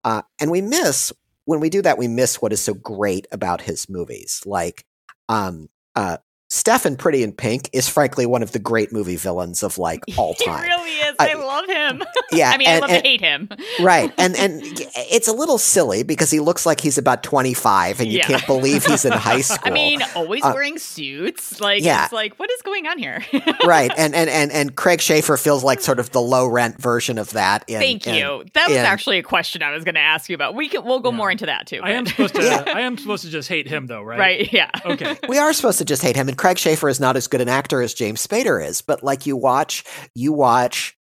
Speaker 2: uh, and we miss when we do that, we miss what is so great about his movies. Like, um, uh, Steff in Pretty in Pink is frankly one of the great movie villains of like [laughs] all time.
Speaker 4: He really is.
Speaker 2: I-
Speaker 4: I, love him. [laughs]
Speaker 2: yeah,
Speaker 4: I mean,
Speaker 2: and-
Speaker 4: I love
Speaker 2: and-
Speaker 4: to hate him. [laughs]
Speaker 2: right, and and it's a little silly because he looks like he's about twenty five, and you
Speaker 4: Yeah.
Speaker 2: can't believe he's in high school.
Speaker 4: I mean, always
Speaker 2: Uh,
Speaker 4: wearing suits. Like,
Speaker 2: yeah.
Speaker 4: it's like, what is going on here?
Speaker 2: right, and and and and Craig Sheffer feels like sort of the low rent version of that. In,
Speaker 4: Thank
Speaker 2: in-
Speaker 4: you. That was
Speaker 2: in-
Speaker 4: actually a question I was going to ask you about. We can, we'll go
Speaker 3: Yeah.
Speaker 4: more into that too.
Speaker 3: I am supposed to.
Speaker 2: Yeah.
Speaker 3: I am supposed to just hate him, though, right?
Speaker 4: right. Yeah.
Speaker 3: Okay.
Speaker 2: we are supposed to just hate him and craig sheffer is not as good an actor as james spader is but like you watch you watch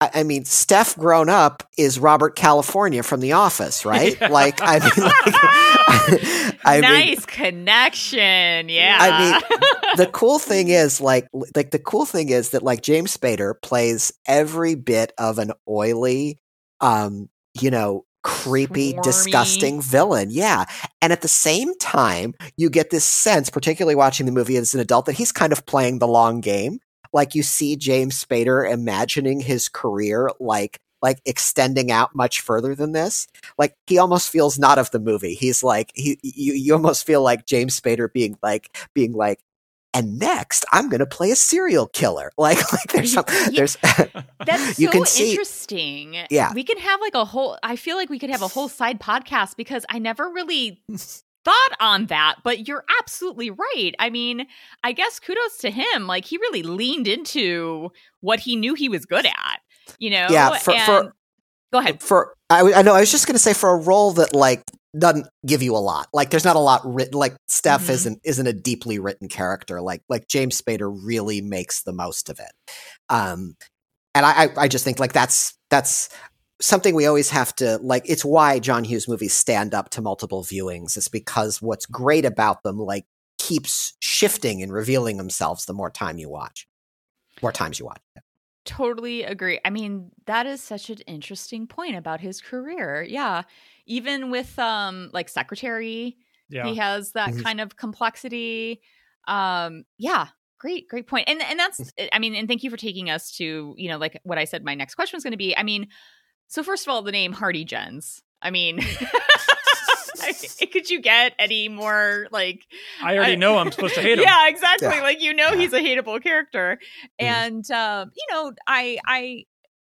Speaker 2: I I mean, Steff grown up is Robert California from The Office, right?
Speaker 3: Yeah. [laughs]
Speaker 2: Like, I mean, like, [laughs] I mean,
Speaker 4: nice connection. Yeah.
Speaker 2: I mean, the cool thing is like like the cool thing is that like James Spader plays every bit of an oily um you know creepy
Speaker 4: Swarmy.
Speaker 2: disgusting villain yeah and at the same time you get this sense particularly watching the movie as an adult that he's kind of playing the long game like you see James Spader imagining his career like like extending out much further than this like he almost feels not of the movie he's like he you, you almost feel like James Spader being like being like and next I'm going to play a serial killer [laughs] like like there's some [laughs]
Speaker 4: Yeah.
Speaker 2: there's [laughs]
Speaker 4: That's
Speaker 2: you
Speaker 4: so
Speaker 2: can see-
Speaker 4: interesting.
Speaker 2: Yeah.
Speaker 4: We can have like a whole I feel like we could have a whole side podcast because I never really thought on that, but you're absolutely right. I mean, I guess kudos to him. Like he really leaned into what he knew he was good at. You know?
Speaker 2: Yeah, for-
Speaker 4: and
Speaker 2: for-
Speaker 4: go ahead.
Speaker 2: for I know I was just going to say for a role that like doesn't give you a lot like there's not a lot written like Steff
Speaker 4: Mhm.
Speaker 2: isn't isn't a deeply written character like like James Spader really makes the most of it um and I I, I just think like that's that's something we always have to like it's why John Hughes movies stand up to multiple viewings is because what's great about them like keeps shifting and revealing themselves the more time you watch more times you watch
Speaker 4: Totally agree. I mean, that is such an interesting point about his career. Yeah. Even with um like secretary,
Speaker 3: Yeah.
Speaker 4: he has that
Speaker 2: Mhm.
Speaker 4: kind of complexity um yeah great great point and and that's i mean and thank you for taking us to you know like what i said my next question was going to be i mean so first of all the name hardy jenns i mean [laughs] [laughs] could you get any more like
Speaker 3: I already
Speaker 4: I-
Speaker 3: know I'm supposed to hate him.
Speaker 4: yeah exactly
Speaker 2: Yeah.
Speaker 4: like you know he's a hateable character
Speaker 2: Mhm.
Speaker 4: and um you know i i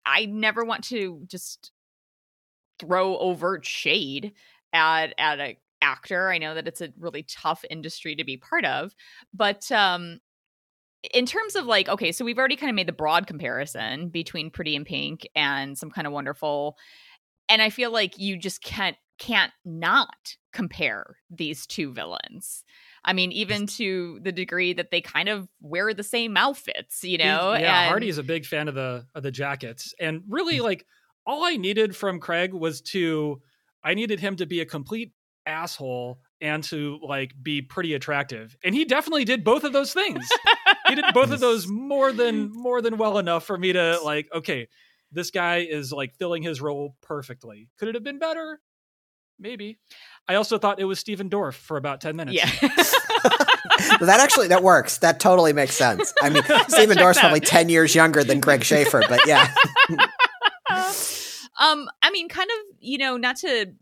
Speaker 4: i never want to just throw overt shade at at a actor i know that it's a really tough industry to be part of but um in terms of like okay so we've already kind of made the broad comparison between pretty in pink and some kind of wonderful and i feel like you just can't can't not compare these two villains. I mean even to the degree that they kind of wear the same outfits you know
Speaker 3: yeah,
Speaker 4: and-
Speaker 3: is a big fan of the of the jackets, and really, like, all I needed from Craig was to, I needed him to be a complete asshole and to like be pretty attractive, and he definitely did both of those things. he did both of those [laughs] more than [laughs] more than well enough for me to like. Okay, this guy is like filling his role perfectly. Could it have been better? Maybe. I also thought it was Stephen Dorff for about ten minutes.
Speaker 4: Yeah. [laughs]
Speaker 2: that actually that works. That totally makes sense. I mean, Stephen Dorff's probably ten years younger than Greg Sheffer, but yeah.
Speaker 4: Um, I mean, kind of, you know, not to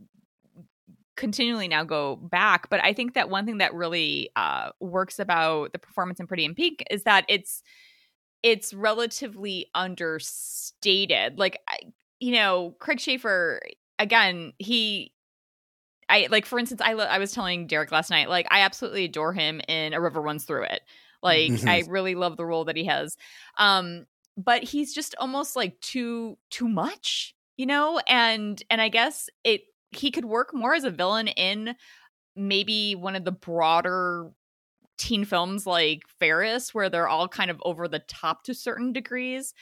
Speaker 4: continually now go back, but I think that one thing that really uh, works about the performance in Pretty in Pink is that it's it's relatively understated. Like, I, you know, Craig Sheffer again, he. I like, for instance, I lo- I was telling Derek last night, like I absolutely adore him in A River Runs Through It. Like,
Speaker 2: Mhm.
Speaker 4: I [laughs] really love the role that he has. Um, but he's just almost like too too much you know and and i guess it he could work more as a villain in maybe one of the broader teen films like ferris where they're all kind of over the top to certain degrees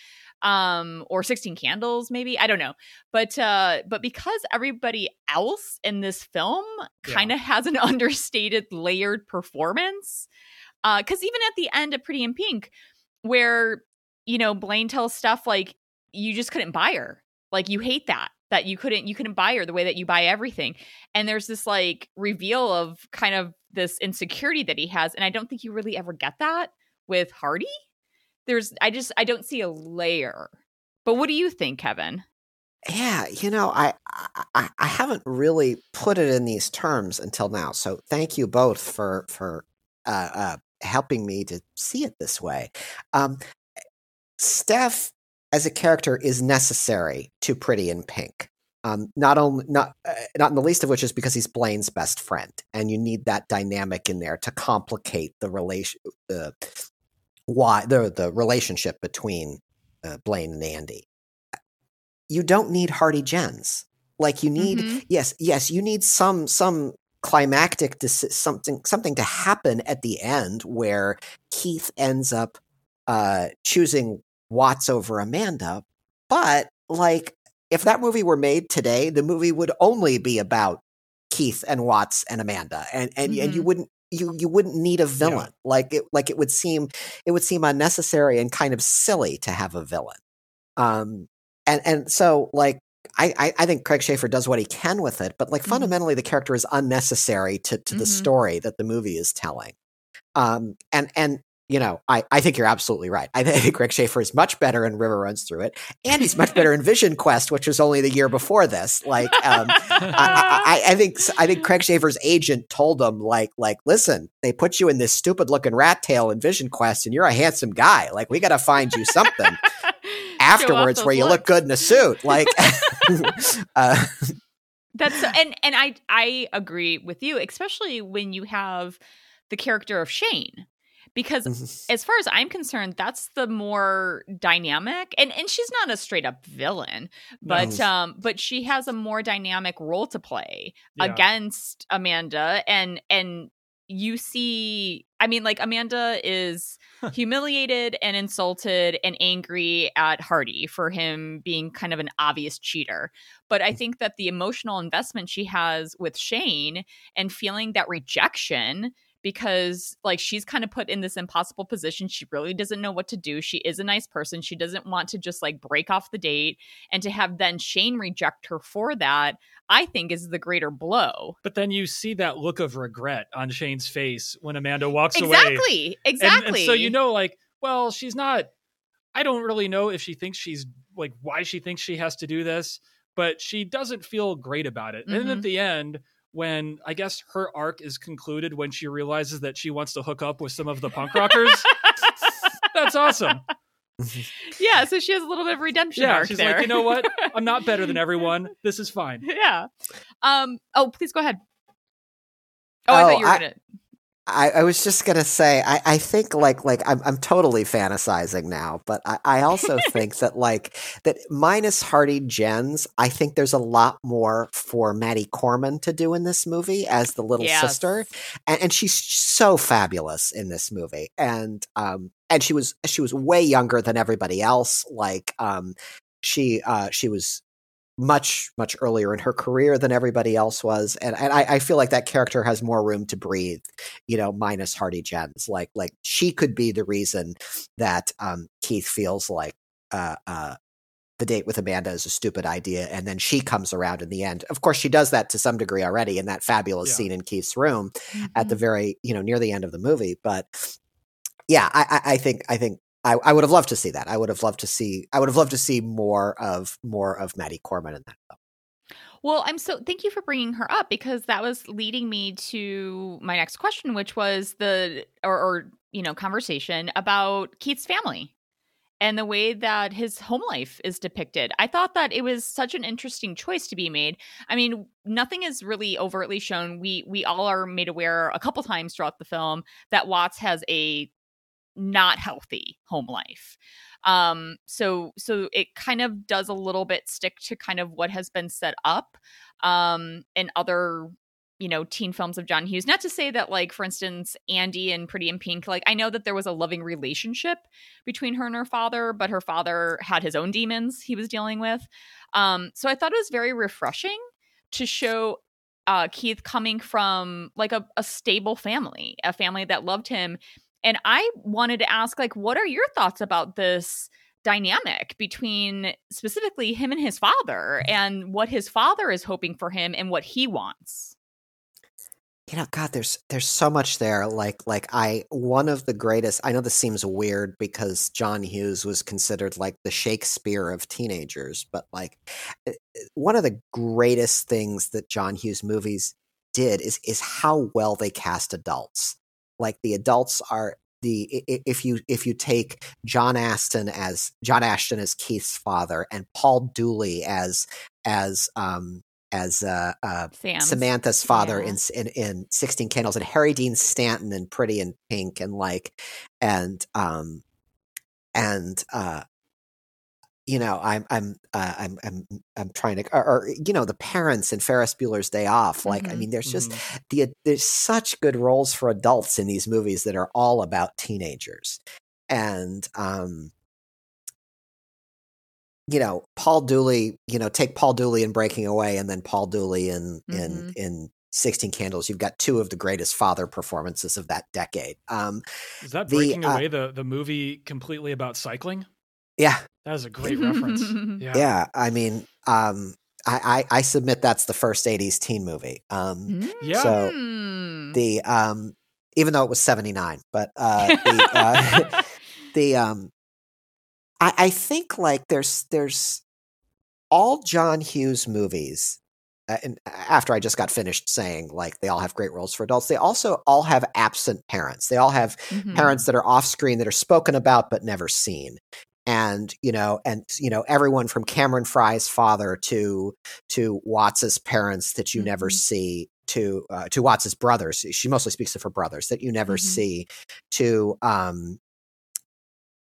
Speaker 4: um or 16 candles maybe i don't know. But uh but because everybody else in this film kind of has an [laughs] understated layered performance uh because even at the end of pretty in pink where you know blaine tells stuff like you just couldn't buy her like you hate that that you couldn't you couldn't buy her the way that you buy everything and there's this like reveal of kind of this insecurity that he has and i don't think you really ever get that with hardy there's i just i don't see a layer but what do you think kevin
Speaker 2: Yeah, you know, I, I I haven't really put it in these terms until now. So thank you both for for uh, uh, helping me to see it this way. Um, Steff as a character is necessary to Pretty in Pink. Um, not only not uh, not in the least of which is because he's Blaine's best friend, and you need that dynamic in there to complicate the relation the why the the relationship between uh, Blaine and Andy you don't need Hardy Jenns. Like you need
Speaker 4: Mhm.
Speaker 2: yes, yes, you need some some climactic deci- something something to happen at the end where Keith ends up uh choosing Watts over Amanda. But like if that movie were made today, the movie would only be about Keith and Watts and Amanda. And and and you
Speaker 4: Mhm.
Speaker 2: wouldn't you you wouldn't need a villain. Like it like it would seem it would seem unnecessary and kind of silly to have a villain. Um and and so like I, I think Craig Sheffer does what he can with it, but like
Speaker 4: Mhm.
Speaker 2: fundamentally the character is unnecessary to to the
Speaker 4: Mhm.
Speaker 2: story that the movie is telling. Um and and you know, I, I think you're absolutely right. I [laughs] think Craig Sheffer is much better in River Runs Through It, and he's much better in [laughs] Vision Quest, which was only the year before this. Like, um, I, I, I think I think Craig Sheffer's agent told him like like listen, they put you in this stupid looking rat tail in Vision Quest, and you're a handsome guy. Like, we got to find you something [laughs] afterwards where you look good in a suit. Like, uh,
Speaker 4: That's so, and and I I agree with you, especially when you have the character of Shane, because as far as I'm concerned, that's the more dynamic, and and she's not a straight up villain, but
Speaker 2: No.
Speaker 4: um, but she has a more dynamic role to play
Speaker 3: Yeah.
Speaker 4: against Amanda, and and you see, I mean, like Amanda is humiliated and insulted and angry at Hardy for him being kind of an obvious cheater. But I think that the emotional investment she has with Shane and feeling that rejection because like she's kind of put in this impossible position she really doesn't know what to do she is a nice person she doesn't want to just like break off the date and to have then Shane reject her for that I think is the greater blow
Speaker 3: But then you see that look of regret on Shane's face when Amanda walks away.
Speaker 4: exactly exactly
Speaker 3: And, so you know, like, well, she's not. I don't really know if she thinks she's like why she thinks she has to do this, but she doesn't feel great about it. And then
Speaker 4: Mhm.
Speaker 3: at the end, when I guess her arc is concluded, when she realizes that she wants to hook up with some of the punk rockers, [laughs] that's awesome. [laughs]
Speaker 4: yeah so she has a little bit of redemption
Speaker 3: Yeah,
Speaker 4: arc
Speaker 3: she's
Speaker 4: there.
Speaker 3: like, you know what? I'm not better than [laughs] everyone. This is fine.
Speaker 4: yeah um oh please go ahead oh, I
Speaker 2: Oh,
Speaker 4: thought you were
Speaker 2: I-
Speaker 4: gonna
Speaker 2: I, I was just gonna say, I, I think like like I'm I'm totally fantasizing now, but I, I also [laughs] think that like that minus Hardy Jenns, I think there's a lot more for Maddie Corman to do in this movie as the little
Speaker 4: Yes.
Speaker 2: sister, and, and she's so fabulous in this movie, and um and she was she was way younger than everybody else, like um she uh she was much much earlier in her career than everybody else was and and I, I feel like that character has more room to breathe you know minus hardy jenns like like she could be the reason that um keith feels like uh uh the date with Amanda is a stupid idea, and then she comes around in the end. Of course, she does that to some degree already in that fabulous
Speaker 3: Yeah.
Speaker 2: scene in Keith's room
Speaker 4: Mm-hmm.
Speaker 2: at the very you know near the end of the movie. But yeah, I, I, I think I think I, I would have loved to see that. I would have loved to see I would have loved to see more of more of Maddie Corman in that. Film.
Speaker 4: Well, I'm so thank you for bringing her up because that was leading me to my next question, which was the or, or you know conversation about Keith's family and the way that his home life is depicted. I thought that it was such an interesting choice to be made. I mean, nothing is really overtly shown. We we all are made aware a couple times throughout the film that Watts has a not healthy home life. Um so so it kind of does a little bit stick to kind of what has been set up um in other you know teen films of john hughes. Not to say that like for instance andy and pretty in pink like i know that there was a loving relationship between her and her father but her father had his own demons he was dealing with. Um so i thought it was very refreshing to show uh keith coming from like a, a stable family a family that loved him and I wanted to ask, like, what are your thoughts about this dynamic between specifically him and his father and what his father is hoping for him and what he wants?
Speaker 2: You know, God, there's there's so much there. Like like I one of the greatest. I know this seems weird because John Hughes was considered like the Shakespeare of teenagers, but like eh, eh, one of the greatest things that John Hughes movies did is is how well they cast adults. Like the adults are the if you if you take John Aston as John Ashton as Keith's father and Paul Dooley as as um as uh, uh Samantha's father
Speaker 4: yeah.
Speaker 2: in, in in Sixteen Candles and Harry Dean Stanton and Pretty in Pink and like and um and uh you know I'm I'm uh, I'm I'm I'm trying to or, or you know the parents in Ferris Bueller's Day Off like I
Speaker 4: Mhm.
Speaker 2: mean there's just
Speaker 3: Mhm.
Speaker 2: the there's such good roles for adults in these movies that are all about teenagers and um you know paul dooley you know take paul dooley in breaking away and then paul dooley in in
Speaker 4: Mhm.
Speaker 2: in 16 candles you've got two of the greatest father performances of that decade um
Speaker 3: Is that
Speaker 2: The,
Speaker 3: breaking
Speaker 2: uh,
Speaker 3: away the the movie completely about cycling?
Speaker 2: Yeah
Speaker 3: That is a great reference. [laughs]
Speaker 2: yeah,
Speaker 3: Yeah.
Speaker 2: i mean um I, I i submit that's the first 80s teen movie um
Speaker 3: Yeah.
Speaker 2: So,
Speaker 4: Mm.
Speaker 2: the um even though it was 79 but uh the uh [laughs] the um I, I think like there's there's all John Hughes movies uh, and after I just got finished saying like they all have great roles for adults they also all have absent parents they all have
Speaker 4: Mhm.
Speaker 2: parents that are off screen that are spoken about but never seen and you know and you know everyone from Cameron Fry's father to to Watts's parents that you never
Speaker 4: Mhm.
Speaker 2: see to uh, to Watts's brothers she mostly speaks of her brothers that you never
Speaker 4: Mhm.
Speaker 2: see to um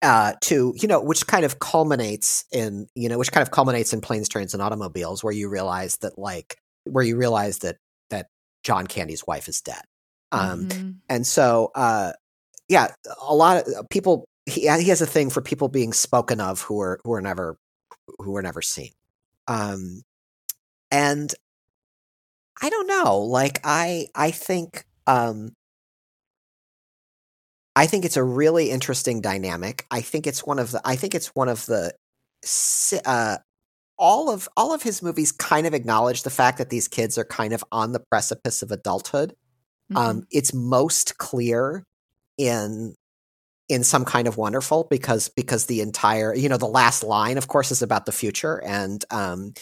Speaker 2: uh to you know which kind of culminates in you know which kind of culminates in planes trains and automobiles where you realize that like where you realize that that John Candy's wife is dead um
Speaker 4: Mhm.
Speaker 2: and so uh yeah a lot of people he, he has a thing for people being spoken of who are who are never who were never seen. Um and i don't know like i i think um i think it's a really interesting dynamic. I think it's one of the i think it's one of the uh all of all of his movies kind of acknowledge the fact that these kids are kind of on the precipice of adulthood.
Speaker 4: Mm-hmm.
Speaker 2: um, it's most clear in in some kind of wonderful because because the entire you know the last line of course is about the future and um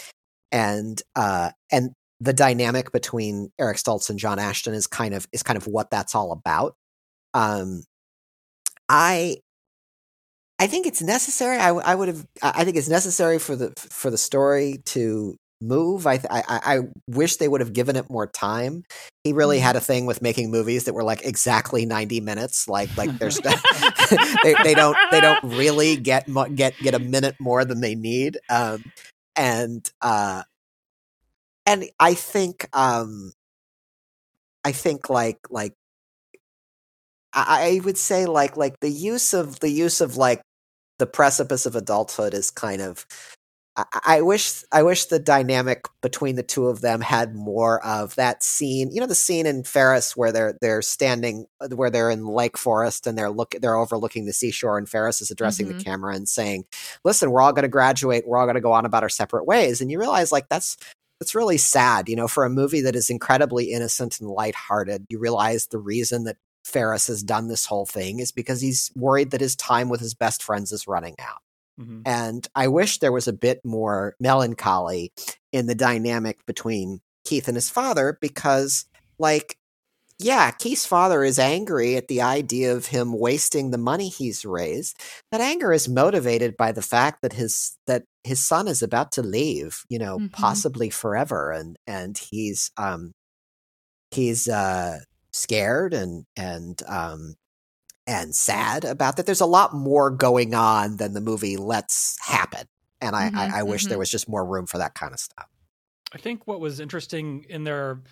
Speaker 2: and uh and the dynamic between Eric Stoltz and John Ashton is kind of is kind of what that's all about. Um I I think it's necessary. I, I would have I I think it's necessary for the for the story to move I th- I I wish they would have given it more time. He really had a thing with making movies that were like exactly 90 minutes like like [laughs] there's [laughs] they, they don't they don't really get mo- get get a minute more than they need um and uh and i think um i think like like i I would say like like the use of the use of like the precipice of adulthood is kind of I, wish I wish the dynamic between the two of them had more of that scene. You know, the scene in Ferris where they're they're standing, where they're in Lake Forest and they're look they're overlooking the seashore, and Ferris is addressing
Speaker 4: Mhm.
Speaker 2: the camera and saying, "Listen, we're all going to graduate. We're all going to go on about our separate ways." And you realize, like, that's that's really sad. You know, for a movie that is incredibly innocent and lighthearted, you realize the reason that Ferris has done this whole thing is because he's worried that his time with his best friends is running out.
Speaker 3: Mhm.
Speaker 2: And I wish there was a bit more melancholy in the dynamic between Keith and his father because, like, yeah, Keith's father is angry at the idea of him wasting the money he's raised. That anger is motivated by the fact that his that his son is about to leave, you know,
Speaker 4: Mhm.
Speaker 2: possibly forever, and and he's um he's uh scared and and um and sad about that. There's a lot more going on than the movie lets happen. And I,
Speaker 4: Mhm,
Speaker 2: I, I wish there
Speaker 4: mhm.
Speaker 2: was just more room for that kind of stuff.
Speaker 3: I think what was interesting in their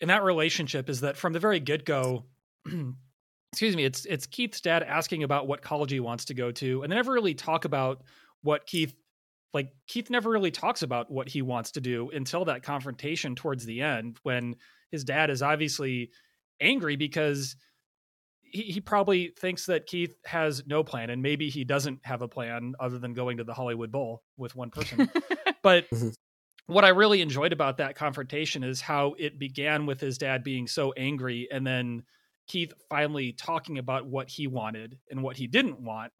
Speaker 3: in that relationship is that from the very get go, [clears throat] excuse me, it's it's Keith's dad asking about what college he wants to go to, and they never really talk about what Keith like Keith never really talks about what he wants to do until that confrontation towards the end when his dad is obviously angry because he, he probably thinks that Keith has no plan and maybe he doesn't have a plan other than going to the Hollywood Bowl with one person. [laughs] but
Speaker 2: Mhm.
Speaker 3: what I really enjoyed about that confrontation is how it began with his dad being so angry and then Keith finally talking about what he wanted and what he didn't want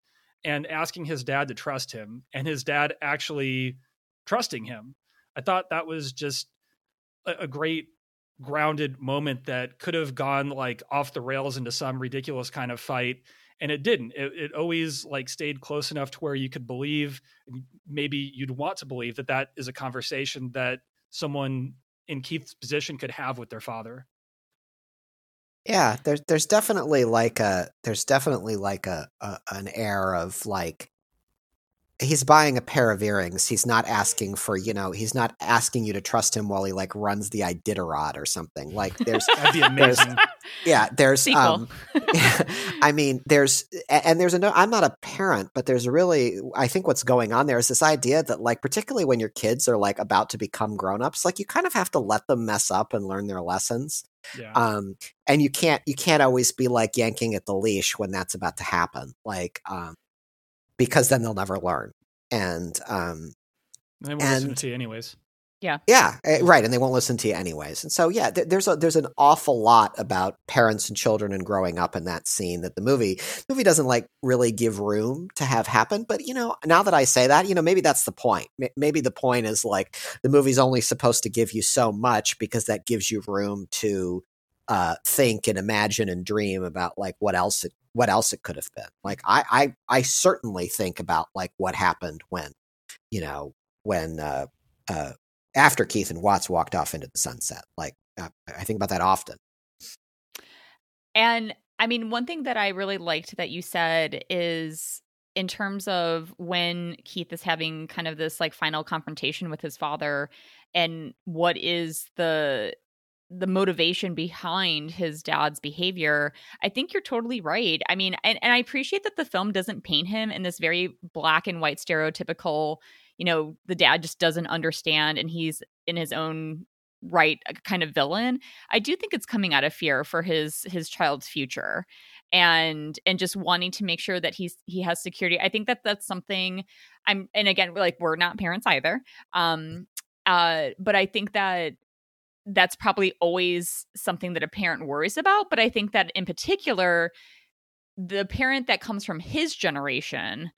Speaker 3: and asking his dad to trust him and his dad actually trusting him. I thought that was just a, a great grounded moment that could have gone like off the rails into some ridiculous kind of fight and it didn't. It, it always like stayed close enough to where you could believe maybe you'd want to believe that that is a conversation that someone in keith's position could have with their father.
Speaker 2: Yeah, there's there's definitely like a there's definitely like a, a an air of like he's buying a pair of earrings. He's not asking for, you know, he's not asking you to trust him while he like runs the Iditarod or something. Like there's [laughs]
Speaker 3: that'd be
Speaker 2: There's- yeah, there's
Speaker 4: Sequel.
Speaker 2: um [laughs] I mean, there's and there's a no. I'm not a parent, but there's really. I think what's going on there is this idea that, like, particularly when your kids are like about to become grown-ups, like you kind of have to let them mess up and learn their lessons.
Speaker 3: yeah
Speaker 2: Um, and you can't you can't always be like yanking at the leash when that's about to happen, like, um, because then they'll never learn. And um,
Speaker 3: they won't listen
Speaker 2: and-
Speaker 3: to you anyways
Speaker 2: yeah, Yeah. right, and they won't listen to you anyways. And so, yeah, there's a there's an awful lot about parents and children and growing up in that scene that the movie movie doesn't like really give room to have happen. But you know, now that I say that, you know, maybe that's the point. Maybe the point is like the movie's only supposed to give you so much because that gives you room to uh, think and imagine and dream about like what else it what else it could have been. Like I I I certainly think about like what happened when you know when uh, uh, after Keith and Watts walked off into the sunset. Like uh, I think about that often.
Speaker 4: And I mean, one thing that I really liked that you said is in terms of when Keith is having kind of this like final confrontation with his father and what is the the motivation behind his dad's behavior i think you're totally right. I mean and, and i appreciate that the film doesn't paint him in this very black and white stereotypical you know the dad just doesn't understand and he's in his own right a kind of villain. I do think it's coming out of fear for his his child's future and and just wanting to make sure that he's he has security. I think that that's something i'm and again like we're not parents either um uh but i think that that's probably always something that a parent worries about but i think that in particular the parent that comes from his generation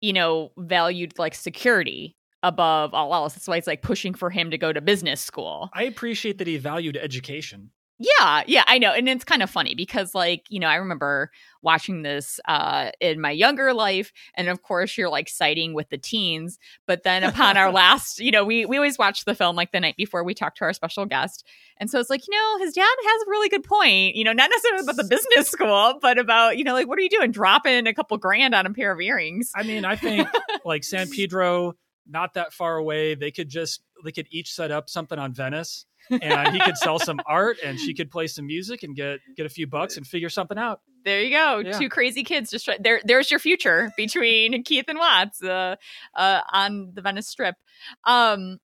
Speaker 4: you know valued like security above all else. That's why it's like pushing for him to go to business school.
Speaker 3: I appreciate that he valued education
Speaker 4: yeah, yeah, I know. And it's kind of funny because like, you know, I remember watching this uh in my younger life and of course you're like siding with the teens, but then upon our [laughs] last, you know, we we always watch the film like the night before we talk to our special guest. And so it's like, you know, his dad has a really good point, you know, not necessarily about the business school, but about, you know, like what are you doing dropping a couple grand on a pair of earrings?
Speaker 3: i mean i think like san [laughs] pedro not that far away they could just they could each set up something on venice [laughs] and he could sell some art and she could play some music and get get a few bucks and figure something out
Speaker 4: there you go.
Speaker 3: Yeah.
Speaker 4: Two crazy kids just try, there. There's your future between [laughs] Keith and Watts uh, uh, on the Venice Strip. Um,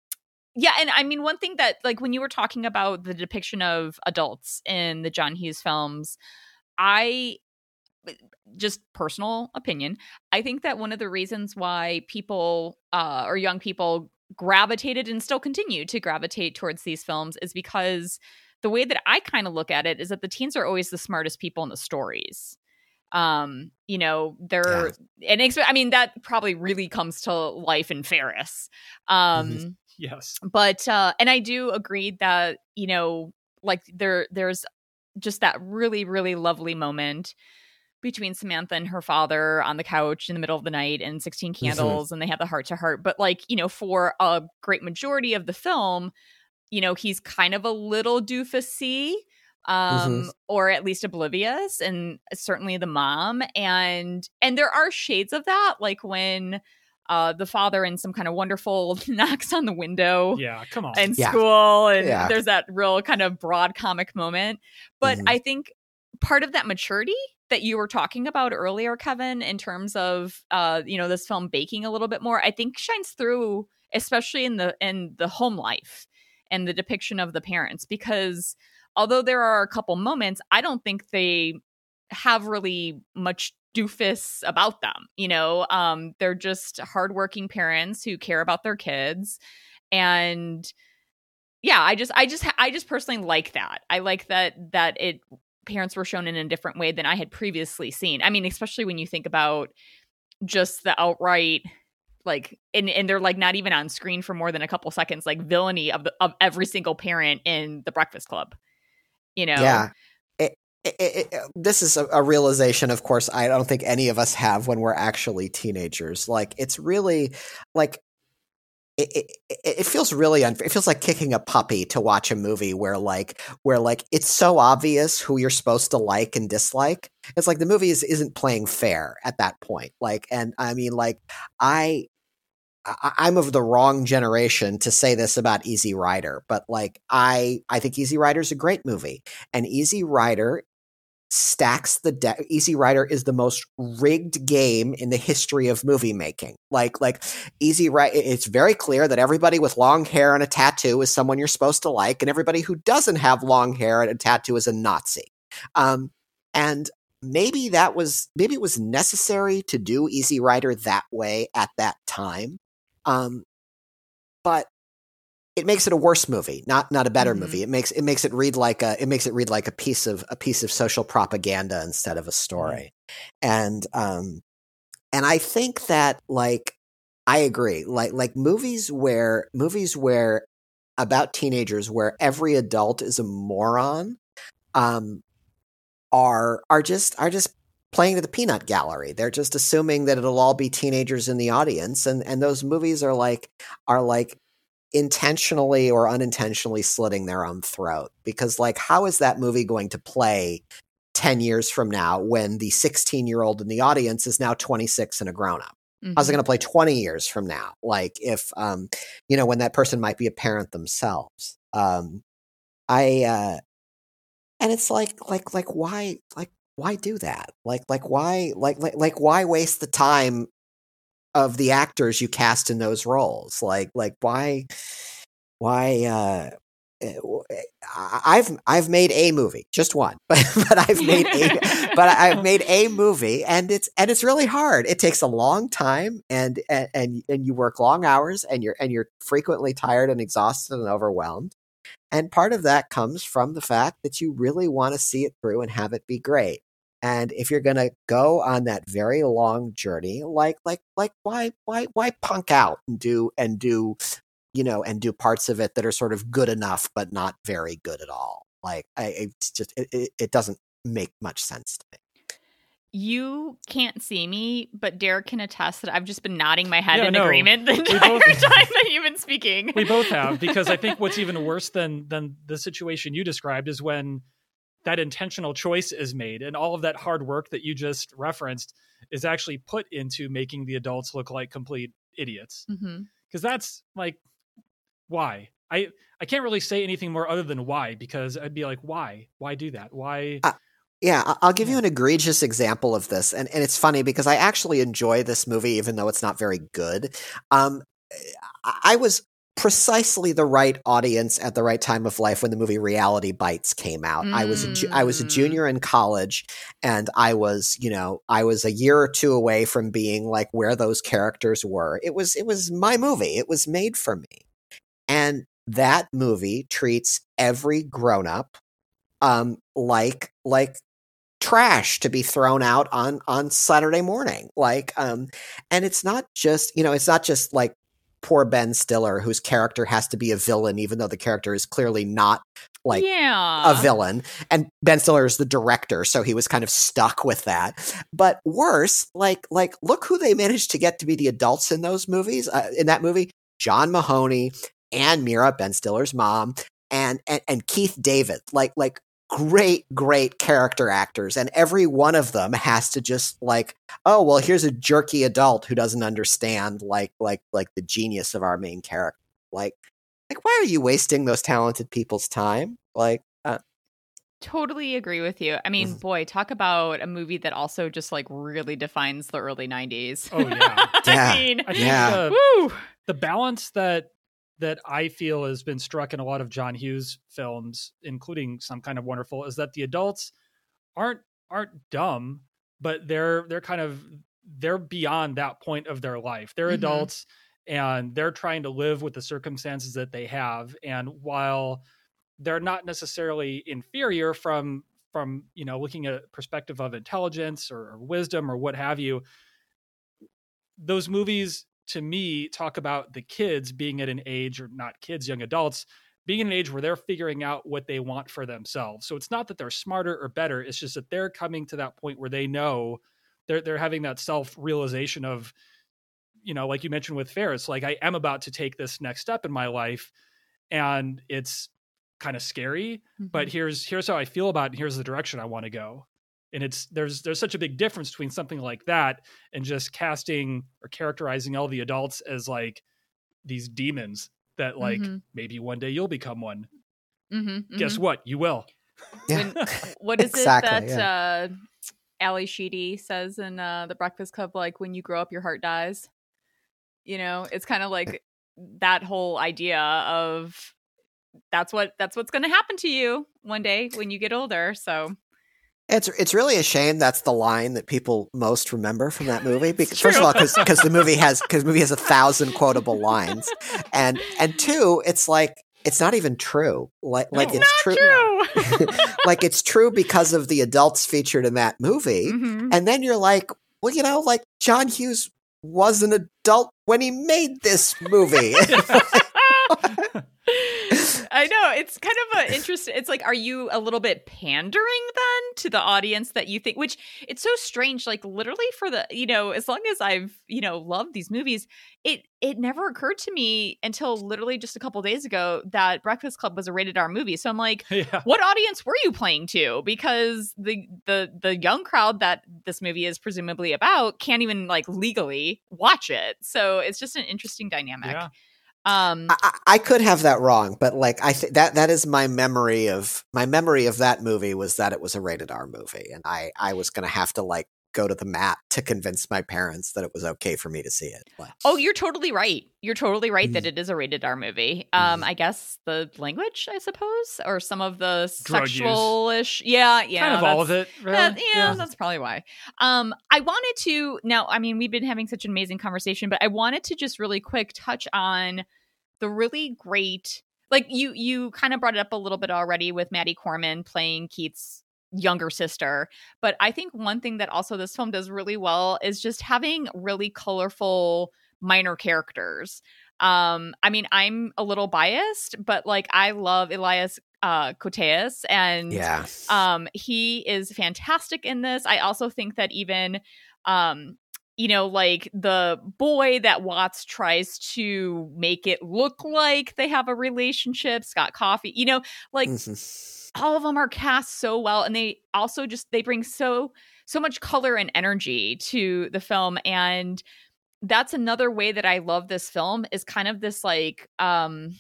Speaker 4: yeah, and I mean one thing that like when you were talking about the depiction of adults in the John Hughes films, I just personal opinion, I think that one of the reasons why people uh, or young people gravitated and still continue to gravitate towards these films is because the way that I kind of look at it is that the teens are always the smartest people in the stories. Um, you know, they're and expe- I mean that probably really comes to life in Ferris. Um,
Speaker 2: Mhm.
Speaker 3: Yes.
Speaker 4: but uh and I do agree that, you know, like there there's just that really really lovely moment between Samantha and her father on the couch in the middle of the night and 16 candles and they have the heart to heart but like you know for a great majority of the film you know he's kind of a little doofusy um or at least oblivious and certainly the mom and and there are shades of that like when uh the father in some kind of wonderful [laughs] knocks on the window
Speaker 3: Yeah. Come on.
Speaker 4: in
Speaker 2: Yeah.
Speaker 4: school and
Speaker 2: Yeah.
Speaker 4: there's that real kind of broad comic moment but
Speaker 2: Mhm.
Speaker 4: i think part of that maturity that you were talking about earlier kevin in terms of uh you know this film baking a little bit more i think shines through especially in the in the home life and the depiction of the parents because although there are a couple moments i don't think they have really much doofus about them you know? Um they're just hardworking parents who care about their kids and yeah i just i just i just personally like that. I like that that it parents were shown in a different way than i had previously seen i mean especially when you think about just the outright like and, and they're like not even on screen for more than a couple seconds like villainy of the, of every single parent in the breakfast club you know
Speaker 2: Yeah. It, it, it, this is a, a realization, of course, I don't think any of us have when we're actually teenagers. Like, it's really like. It, it, feels really unfair. It feels like kicking a puppy to watch a movie where like where like it's so obvious who you're supposed to like and dislike. It's like the movie is, isn't playing fair at that point. Like, and I mean, like I I- I'm of the wrong generation to say this about Easy Rider, but like I I think Easy Rider is a great movie, and Easy Rider stacks the deck. Easy Rider is the most rigged game in the history of movie making. Like like Easy Rider, it's very clear that everybody with long hair and a tattoo is someone you're supposed to like, and everybody who doesn't have long hair and a tattoo is a Nazi. Um, and maybe that was maybe it was necessary to do Easy Rider that way at that time. Um, but it makes it a worse movie, not not a better
Speaker 4: Mhm.
Speaker 2: movie. It makes it makes it read like a it makes it read like a piece of a piece of social propaganda instead of a story. And um and I think that like I agree. Like like movies where movies where about teenagers where every adult is a moron um are are just are just playing to the peanut gallery. They're just assuming that it'll all be teenagers in the audience and and those movies are like are like intentionally or unintentionally slitting their own throat because like how is that movie going to play 10 years from now when the 16 year old in the audience is now 26 and a grown up how's it
Speaker 4: Mhm.
Speaker 2: going to play 20 years from now? Like if um you know when that person might be a parent themselves. Um i uh and it's like like like why like why do that? Like like why like like like why waste the time of the actors you cast in those roles like like why why uh eh, eh, I've I've made a movie, just one, but [laughs] but I've made a [laughs] but I've made a movie, and it's and it's really hard. It takes a long time, and and and, and you work long hours, and you're and you're frequently tired and exhausted and overwhelmed. And part of that comes from the fact that you really want to see it through and have it be great. And if you're going to go on that very long journey, like like like why why why punk out and do and do you know and do parts of it that are sort of good enough but not very good at all. Like I it's just it, it, it doesn't make much sense to me.
Speaker 4: You can't see me, but Derek can attest that I've just been nodding my head
Speaker 3: Yeah,
Speaker 4: in
Speaker 3: no.
Speaker 4: agreement [laughs] the entire
Speaker 3: both-
Speaker 4: time [laughs] that you've been speaking.
Speaker 3: we both have because I think [laughs] what's even worse than than the situation you described is when that intentional choice is made and all of that hard work that you just referenced is actually put into making the adults look like complete idiots. Because that's like why? I i can't really say anything more other than why because i'd be like why? Why do that? Why
Speaker 2: Uh, Yeah, I- I'll give you an egregious example of this, and, and it's funny because I actually enjoy this movie, even though it's not very good. Um, I I was precisely the right audience at the right time of life when the movie Reality Bites came out. I was a ju- I was a
Speaker 4: Mm.
Speaker 2: junior in college, and I was you know I was a year or two away from being like where those characters were. It was it was my movie. It was made for me, and that movie treats every grown up um like like trash to be thrown out on on Saturday morning like um and it's not just you know it's not just like poor Ben Stiller whose character has to be a villain even though the character is clearly not like
Speaker 4: yeah.
Speaker 2: a villain. And Ben Stiller is the director so he was kind of stuck with that. But worse like like look who they managed to get to be the adults in those movies uh, in that movie John Mahoney and Meara Ben Stiller's mom and and, and Keith David. Like like great great character actors and every one of them has to just like oh well here's a jerky adult who doesn't understand like like like the genius of our main character like like why are you wasting those talented people's time like uh,
Speaker 4: Totally agree with you. I mean,
Speaker 2: Mhm.
Speaker 4: boy, talk about a movie that also just like really defines the early 90s.
Speaker 3: Oh, yeah. [laughs]
Speaker 2: Yeah.
Speaker 4: I mean,
Speaker 3: I think
Speaker 2: Yeah.
Speaker 3: the,
Speaker 4: woo.
Speaker 3: the balance that that I feel has been struck in a lot of John Hughes films, including some kind of wonderful, is that the adults aren't aren't dumb, but they're they're kind of they're beyond that point of their life. They're
Speaker 4: Mhm.
Speaker 3: adults and they're trying to live with the circumstances that they have. And while they're not necessarily inferior from from you know looking at a perspective of intelligence or, or wisdom or what have you, those movies to me talk about the kids being at an age or not kids young adults being at an age where they're figuring out what they want for themselves. So it's not that they're smarter or better it's just that they're coming to that point where they know they're they're having that self realization of you know like you mentioned with Ferris like I am about to take this next step in my life and it's kind of scary but mm-hmm. here's here's how I feel about it and here's the direction I want to go and it's there's there's such a big difference between something like that and just casting or characterizing all the adults as like these demons that like
Speaker 4: Mhm.
Speaker 3: maybe one day you'll become one
Speaker 4: Mhm,
Speaker 3: guess
Speaker 4: mhm.
Speaker 3: what you will
Speaker 2: yeah
Speaker 4: When- what is
Speaker 2: Exactly,
Speaker 4: it that uh Ally Sheedy says in uh the Breakfast Club like when you grow up your heart dies? You know, it's kind of like that whole idea of that's what that's what's going to happen to you one day when you get older. So,
Speaker 2: It's it's really a shame that's the line that people most remember from that movie. Because, first of all, because the movie has because movie has a thousand quotable lines, and and two, it's like it's not even true. Like like
Speaker 3: No.
Speaker 2: it's true.
Speaker 4: true. [laughs]
Speaker 2: like it's true because of the adults featured in that movie,
Speaker 4: Mhm.
Speaker 2: and then you're like, well, you know, like John Hughes was an adult when he made this movie. [laughs] [laughs]
Speaker 4: I know it's kind of a interesting. It's like, are you a little bit pandering then to the audience that you think? Which it's so strange. Like literally for the you know, as long as I've you know loved these movies, it it never occurred to me until literally just a couple days ago that Breakfast Club was a rated R movie. So I'm like, [laughs]
Speaker 3: yeah
Speaker 4: what audience were you playing to? Because the the the young crowd that this movie is presumably about can't even like legally watch it. So it's just an interesting dynamic.
Speaker 3: yeah
Speaker 4: Um,
Speaker 2: I, I- could have that wrong, but like I th- that that is my memory of my memory of that movie was that it was a rated R movie, and I I was gonna have to like go to the mat to convince my parents that it was okay for me to see it. But,
Speaker 4: Oh, you're totally right. You're totally right that
Speaker 2: Mm.
Speaker 4: it is a rated R movie. Um,
Speaker 2: Mhm.
Speaker 4: I guess the language, I suppose, or some of the
Speaker 3: Drug
Speaker 4: sexual-ish. Yeah, yeah.
Speaker 3: kind of all of it really.
Speaker 4: that- yeah, that's probably why. Um, I wanted to now. I mean, we've been having such an amazing conversation, but I wanted to just really quick touch on the really great. Like you, you kind of brought it up a little bit already with Maddie Corman playing Keith's younger sister. But I think one thing that also this film does really well is just having really colorful minor characters. Um, I mean, I'm a little biased, but like I love Elias uh Koteas and
Speaker 2: yeah,
Speaker 4: um he is fantastic in this. I also think that even um you know like the boy that Watts tries to make it look like they have a relationship, Scott Coffey, you know, like
Speaker 2: Mhm.
Speaker 4: all of them are cast so well and they also just they bring so so much color and energy to the film and that's another way that I love this film is kind of this like um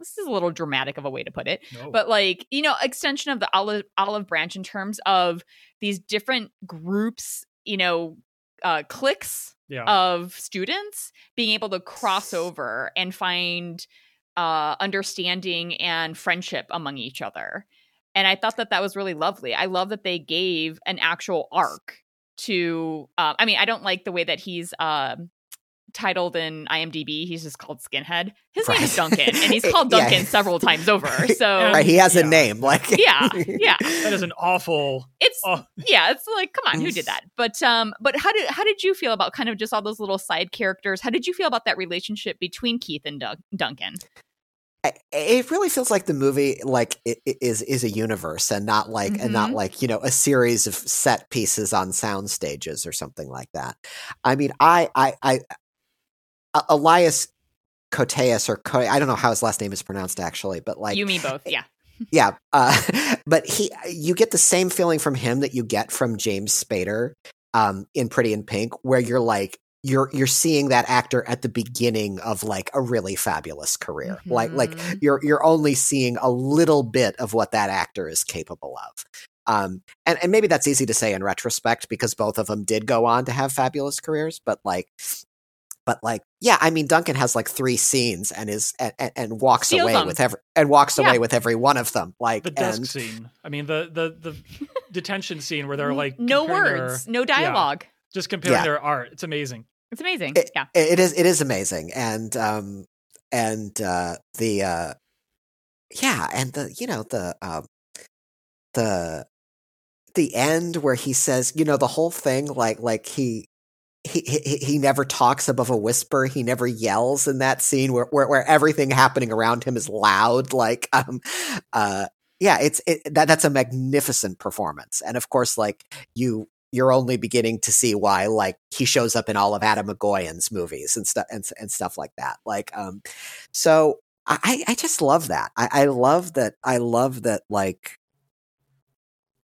Speaker 4: this is a little dramatic of a way to put it,
Speaker 3: No.
Speaker 4: but like you know, extension of the olive olive branch in terms of these different groups, you know, uh, cliques
Speaker 3: yeah.
Speaker 4: of students being able to cross over and find uh, understanding and friendship among each other. And I thought that that was really lovely. I love that they gave an actual arc to. Uh, I mean, I don't like the way that he's um titled in IMDb. He's just called Skinhead. His name is Duncan, and he's [laughs] called
Speaker 2: Yeah.
Speaker 4: Duncan several times over. [laughs] So
Speaker 2: right, he has
Speaker 3: Yeah.
Speaker 2: a name. Like
Speaker 4: yeah, yeah.
Speaker 3: that is an awful.
Speaker 4: It's
Speaker 3: Oh,
Speaker 4: yeah, it's like, come on, who did that? [laughs] But um, but how did how did you feel about kind of just all those little side characters? How did you feel about that relationship between Keith and Doug, Duncan?
Speaker 2: It really feels like the movie like i- i- is is a universe and not like and not
Speaker 4: Mhm.
Speaker 2: like you know a series of set pieces on sound stages or something like that i mean i i i A- elias Koteas or Co- i don't know how his last name is pronounced actually but like
Speaker 4: you, me, both. Yeah,
Speaker 2: yeah uh, [laughs] but he you get the same feeling from him that you get from james spader um, in pretty in pink where you're like you're you're seeing that actor at the beginning of like a really fabulous career like like
Speaker 4: Mhm.
Speaker 2: you're you're only seeing a little bit of what that actor is capable of um and, and maybe that's easy to say in retrospect because both of them did go on to have fabulous careers but like but like yeah i mean duncan has like three scenes and is and, and, and walks
Speaker 4: Steals
Speaker 2: away
Speaker 4: them.
Speaker 2: with every and walks
Speaker 4: Yeah.
Speaker 2: away with every one of them like
Speaker 3: the desk
Speaker 2: and
Speaker 3: scene. I mean, the the the [laughs] detention scene where they're like
Speaker 4: no words,
Speaker 3: their-
Speaker 4: no dialogue.
Speaker 3: just comparing
Speaker 2: Yeah.
Speaker 3: their art. It's amazing.
Speaker 4: It's amazing.
Speaker 2: it,
Speaker 4: yeah,
Speaker 2: it is it is amazing and um and uh the uh yeah and the you know the um the the end where he says you know the whole thing like like he he, he he never talks above a whisper. He never yells in that scene where, where where everything happening around him is loud. Like, um, uh, yeah, it's it, that that's a magnificent performance. And of course, like you you're only beginning to see why like he shows up in all of Atom Egoyan's movies and stuff and, and stuff like that. Like, um, so I I just love that. I, I love that. I love that. Like,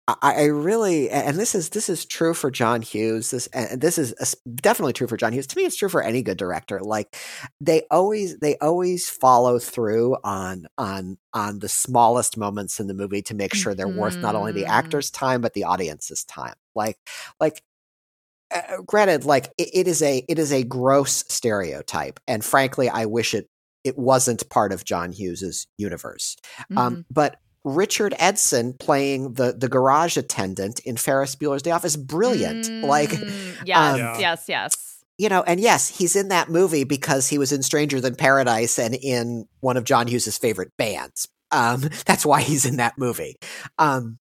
Speaker 2: I, I really and this is this is true for John Hughes. This and this is definitely true for John Hughes. To me, it's true for any good director. Like they always they always follow through on on on the smallest moments in the movie to make sure they're worth not only the
Speaker 4: Mhm.
Speaker 2: actor's time but the audience's time. Like like uh, granted, like it, it is a it is a gross stereotype, and frankly, I wish it it wasn't part of John Hughes's universe.
Speaker 4: Mhm.
Speaker 2: Um, but Richard Edson playing the the garage attendant in Ferris Bueller's Day Off is brilliant. Like
Speaker 4: Mm, yes,
Speaker 2: um,
Speaker 3: Yeah.
Speaker 4: yes, yes.
Speaker 2: you know, and yes, he's in that movie because he was in Stranger Than Paradise and in one of John Hughes's favorite bands. Um, [laughs] that's why he's in that movie. Um,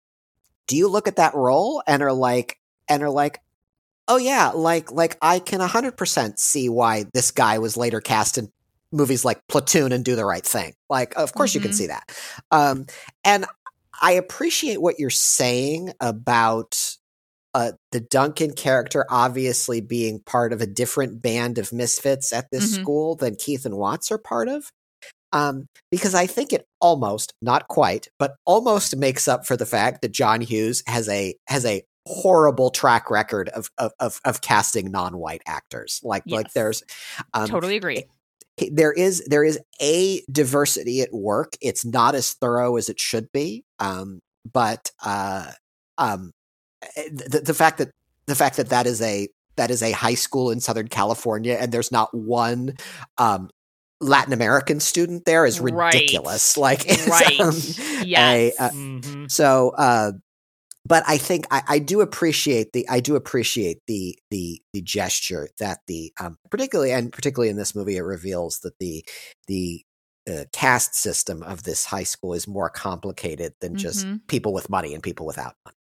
Speaker 2: do you look at that role and are like and are like, oh yeah, like like I can hundred percent see why this guy was later cast in movies like Platoon and Do the Right Thing. Like, of course you can
Speaker 4: Mhm.
Speaker 2: see that. Um, and I appreciate what you're saying about uh, the Duncan character obviously being part of a different band of misfits at this
Speaker 4: Mhm.
Speaker 2: school than Keith and Watts are part of. Um, because I think it almost, not quite, but almost makes up for the fact that John Hughes has a has a horrible track record of of of, of casting non-white actors. Like like there's um,
Speaker 4: totally agree.
Speaker 2: He- there is there is a diversity at work. It's not as thorough as it should be, um, but uh, um, eh, the, the fact that the fact that that is a that is a high school in Southern California and there's not one um, Latin American student there is
Speaker 4: Right.
Speaker 2: ridiculous. Like, [laughs] it's,
Speaker 4: Right.
Speaker 2: um,
Speaker 4: Yes.
Speaker 2: uh,
Speaker 3: hmm
Speaker 2: so, uh, but I think I, I do appreciate the I do appreciate the the the gesture that the um, particularly and particularly in this movie it reveals that the the uh, caste system of this high school is more complicated than just
Speaker 4: Mhm.
Speaker 2: people with money and people without money.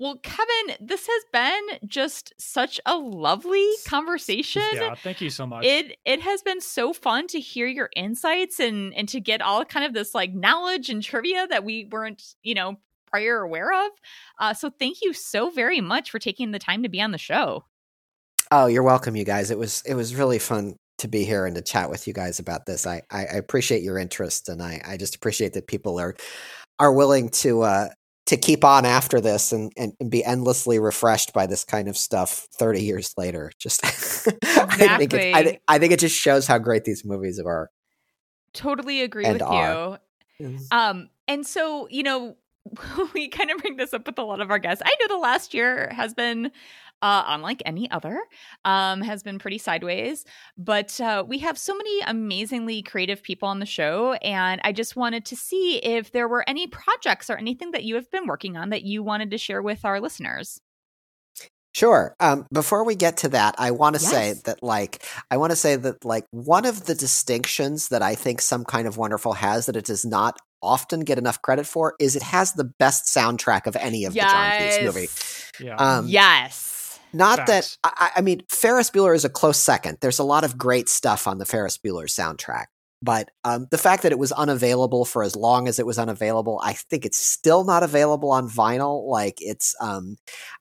Speaker 4: Well, Kevin, this has been just such a lovely conversation.
Speaker 3: Yeah, thank you so much.
Speaker 4: It it has been so fun to hear your insights and and to get all kind of this like knowledge and trivia that we weren't, you know, prior aware of. Uh, so thank you so very much for taking the time to be on the show.
Speaker 2: Oh, you're welcome, you guys. It was it was really fun to be here and to chat with you guys about this. I I, I appreciate your interest, and I I just appreciate that people are are willing to uh to keep on after this and, and, and be endlessly refreshed by this kind of stuff 30 years later just [laughs] I think it, I,
Speaker 4: Exactly.
Speaker 2: I think it just shows how great these movies are
Speaker 4: Totally agree with
Speaker 2: are.
Speaker 4: you. Um, and so, you know, [laughs] we kind of bring this up with a lot of our guests. I know the last year has been uh, unlike any other, um, has been pretty sideways. But uh, we have so many amazingly creative people on the show. And I just wanted to see if there were any projects or anything that you have been working on that you wanted to share with our listeners.
Speaker 2: Sure. Um, before we get to that, I want to say that, like, I want to say that, like, one of the distinctions that I think Some Kind of Wonderful has that it does not often get enough credit for is it has the best soundtrack of any of the John Hughes movie.
Speaker 3: Yeah.
Speaker 2: Um,
Speaker 4: yes.
Speaker 2: Not
Speaker 3: Facts.
Speaker 2: that I, I mean, Ferris Bueller is a close second. There's a lot of great stuff on the Ferris Bueller soundtrack, but um, the fact that it was unavailable for as long as it was unavailable, I think it's still not available on vinyl. Like it's um,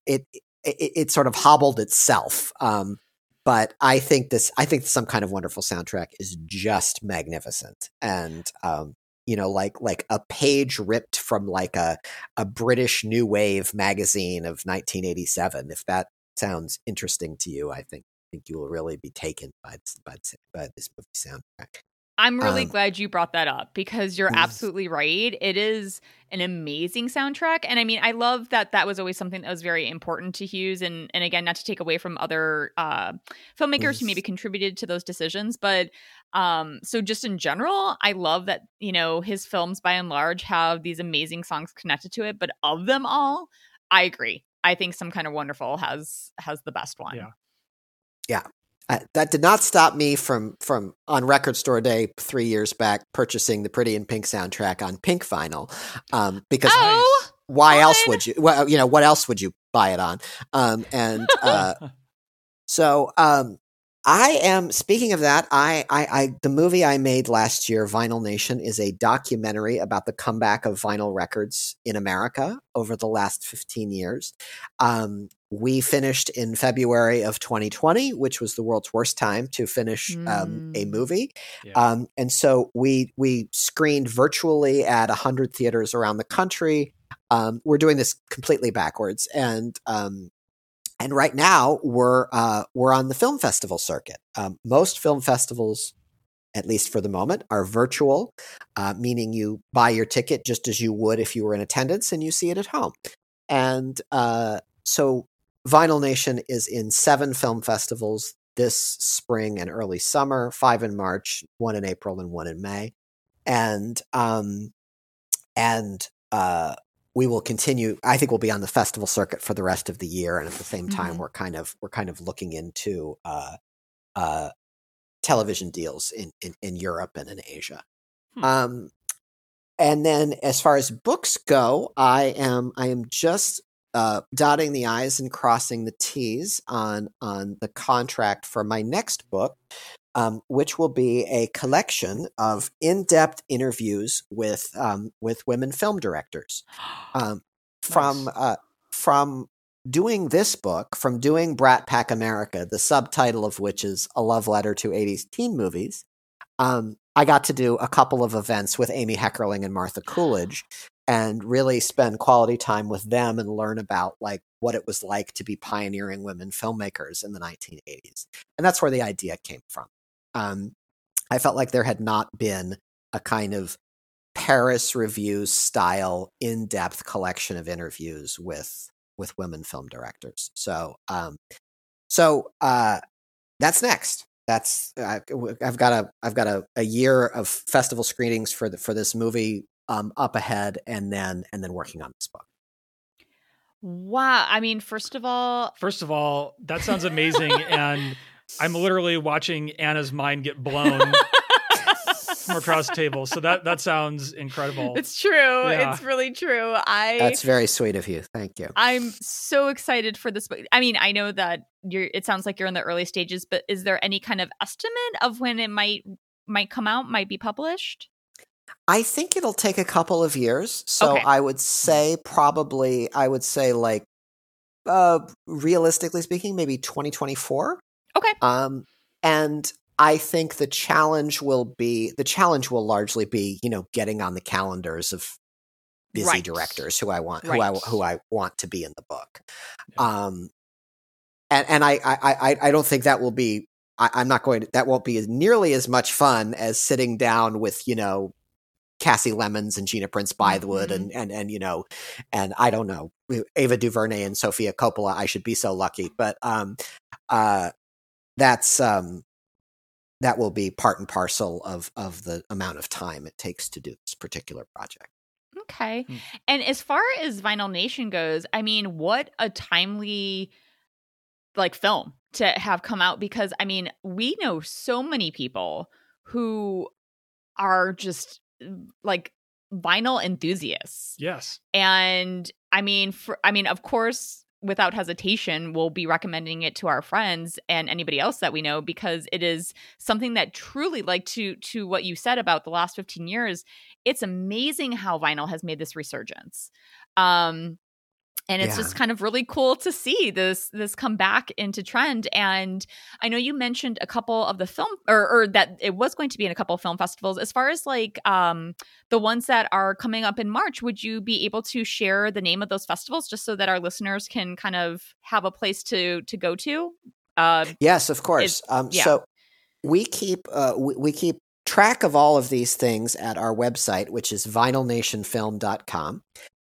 Speaker 2: it it, it sort of hobbled itself. Um, but I think this, I think some kind of wonderful soundtrack is just magnificent, and um, you know, like like a page ripped from like a a British new wave magazine of 1987. If that sounds interesting to you, I think I think you will really be taken by this, by, by this movie soundtrack.
Speaker 4: I'm really
Speaker 2: Um,
Speaker 4: glad you brought that up because you're absolutely right. It is an amazing soundtrack, and I mean, I love that that was always something that was very important to Hughes. And and again, not to take away from other uh, filmmakers who maybe contributed to those decisions, but um, so just in general, I love that you know his films by and large have these amazing songs connected to it. But of them all, I agree. I think some kind of wonderful has has the best one.
Speaker 3: Yeah.
Speaker 2: Yeah. That did not stop me from from on record store day three years back purchasing the Pretty in Pink soundtrack on pink vinyl um, because
Speaker 4: Oh,
Speaker 2: why else would you well you know what else would you buy it on? Um, and [laughs] uh, So um I am speaking of that, I, I I the movie I made last year, Vinyl Nation, is a documentary about the comeback of vinyl records in America over the last 15 years. Um we finished in February of 2020, which was the world's worst time to finish um, a
Speaker 4: Mm.
Speaker 2: movie.
Speaker 3: Yeah.
Speaker 2: Um, and so we we screened virtually at 100 theaters around the country. Um, we're doing this completely backwards, and um, and right now we're uh, we're on the film festival circuit. Um, most film festivals, at least for the moment, are virtual, uh, meaning you buy your ticket just as you would if you were in attendance, and you see it at home. And uh, so, Vinyl Nation is in seven film festivals this spring and early summer, five in March, one in April, and one in May. And um, and uh, we will continue. I think we'll be on the festival circuit for the rest of the year, and at the same time,
Speaker 4: Mhm.
Speaker 2: we're kind of we're kind of looking into uh, uh, television deals in, in in Europe and in Asia.
Speaker 3: Hmm.
Speaker 2: Um, and then, as far as books go, I am I am just uh, dotting the i's and crossing the t's on on the contract for my next book, um, which will be a collection of in-depth interviews with um, with women film directors [gasps] um, from
Speaker 3: Nice.
Speaker 2: uh, from doing this book, from doing Brat Pack America, the subtitle of which is a love letter to 80s teen movies. Um, I got to do a couple of events with Amy Heckerling and Martha Coolidge and really spend quality time with them and learn about like what it was like to be pioneering women filmmakers in the 1980s. And that's where the idea came from. Um, I felt like there had not been a kind of Paris Review style in depth collection of interviews with with women film directors. So um, so uh, that's next. That's I, I've got a I've got a, a year of festival screenings for the, for this movie um, up ahead, and then and then working on this book.
Speaker 4: Wow. I mean, first of all,
Speaker 3: First of all, that sounds amazing, [laughs] and I'm literally watching Anna's mind get blown [laughs] from across the table. So that that sounds incredible.
Speaker 4: it's true.
Speaker 3: Yeah.
Speaker 4: It's really true. I
Speaker 2: That's very sweet of you. Thank you.
Speaker 4: I'm so excited for this book. I mean, I know that you're it sounds like you're in the early stages, but is there any kind of estimate of when it might might come out, might be published?
Speaker 2: I think it'll take a couple of years. So
Speaker 4: Okay.
Speaker 2: I would say probably I would say like uh realistically speaking, maybe 2024.
Speaker 4: Okay.
Speaker 2: Um and I think the challenge will be the challenge will largely be, you know, getting on the calendars of busy
Speaker 4: Right.
Speaker 2: directors who I want who I who I want to be in the book. Um and and I I I I don't think that will be I, I'm not going to. That won't be as, nearly as much fun as sitting down with you know Kasi Lemmons and Gina Prince Bythewood
Speaker 4: Mhm.
Speaker 2: and and and you know, and I don't know Ava DuVernay and Sofia Coppola. I should be so lucky, but um, uh, that's um, that will be part and parcel of of the amount of time it takes to do this particular project.
Speaker 4: Okay.
Speaker 3: Hmm.
Speaker 4: And as far as Vinyl Nation goes, I mean, what a timely like film to have come out because I mean, we know so many people who are just like vinyl enthusiasts.
Speaker 3: Yes.
Speaker 4: And I mean, for I mean, of course, without hesitation, we'll be recommending it to our friends and anybody else that we know because it is something that truly, like to to what you said about the last fifteen years, it's amazing how vinyl has made this resurgence. Um, and it's
Speaker 2: Yeah.
Speaker 4: just kind of really cool to see this this come back into trend and i know you mentioned a couple of the film or, or that it was going to be in a couple of film festivals as far as like um the ones that are coming up in march would you be able to share the name of those festivals just so that our listeners can kind of have a place to to go to uh
Speaker 2: Yes, of course. Um,
Speaker 4: yeah.
Speaker 2: So we keep uh, we, we keep track of all of these things at our website, which is vinylnationfilm.com.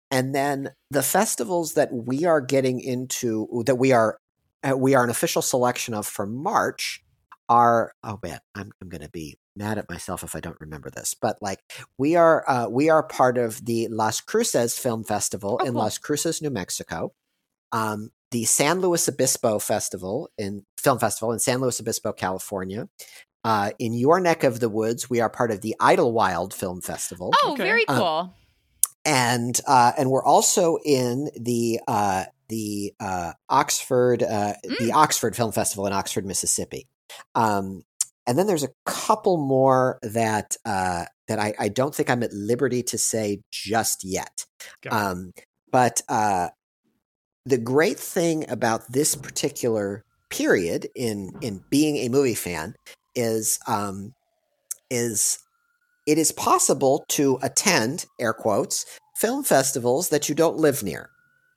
Speaker 2: And then the festivals that we are getting into, that we are uh, we are an official selection of for March, are oh man, I'm I'm going to be mad at myself if I don't remember this, but like we are uh, we are part of the Las Cruces Film Festival
Speaker 4: Oh,
Speaker 2: in
Speaker 4: cool.
Speaker 2: Las Cruces, New Mexico. Um, the San Luis Obispo Festival in Film Festival in San Luis Obispo, California. Uh, in your neck of the woods, we are part of the Idyllwild Film Festival,
Speaker 4: oh
Speaker 3: Okay.
Speaker 4: very
Speaker 2: Um,
Speaker 4: cool
Speaker 2: and uh, and we're also in the uh, the uh, Oxford uh, the Oxford Film Festival in Oxford, Mississippi. Um, and then there's a couple more that uh, that I, I don't think I'm at liberty to say just yet. Um, but uh, the great thing about this particular period in in being a movie fan is um, is it is possible to attend air quotes film festivals that you don't live near.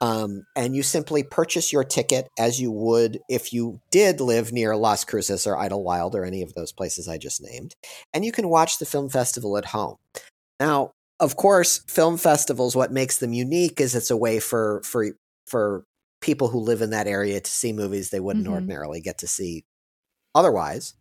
Speaker 2: Um, and you simply purchase your ticket as you would if you did live near Las Cruces or Idyllwild or any of those places I just named, and you can watch the film festival at home. Now, of course, film festivals, what makes them unique is it's a way for for for people who live in that area to see movies they wouldn't
Speaker 4: Mhm.
Speaker 2: ordinarily get to see otherwise.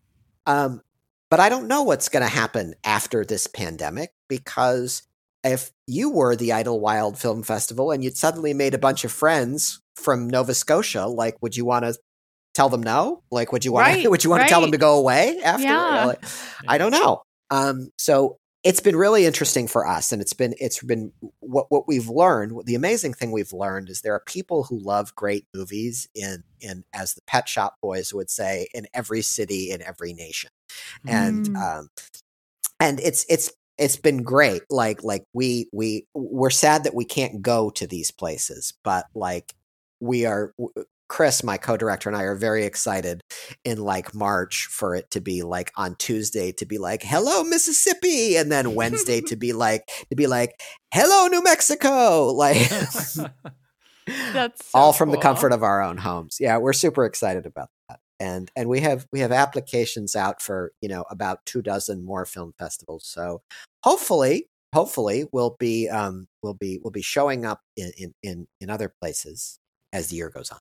Speaker 2: Um, but I don't know what's going to happen after this pandemic because if you were the Idyllwild Film Festival and you'd suddenly made a bunch of friends from Nova Scotia, like, would you want to tell them no? Like, would you want
Speaker 4: Right,
Speaker 2: to? [laughs] Would you want to tell them to go away after?
Speaker 4: Yeah.
Speaker 2: Like, I don't know. Um, so it's been really interesting for us, and it's been it's been what what we've learned. The amazing thing we've learned is there are people who love great movies in in as the Pet Shop Boys would say in every city in every nation, and
Speaker 4: Mm.
Speaker 2: um, and it's it's it's been great. Like like we we we're sad that we can't go to these places, but like we are. Chris, my co-director, and I are very excited in like March for it to be like on Tuesday to be like "Hello Mississippi," and then Wednesday [laughs] to be like to be like "Hello New Mexico," [laughs] like [laughs]
Speaker 4: that's so
Speaker 2: all from the comfort of our own homes. Yeah, we're super excited about that, and and we have we have applications out for you know about two dozen more film festivals. So hopefully, hopefully we'll be um we'll be we'll be showing up in in in, in other places as the year goes on.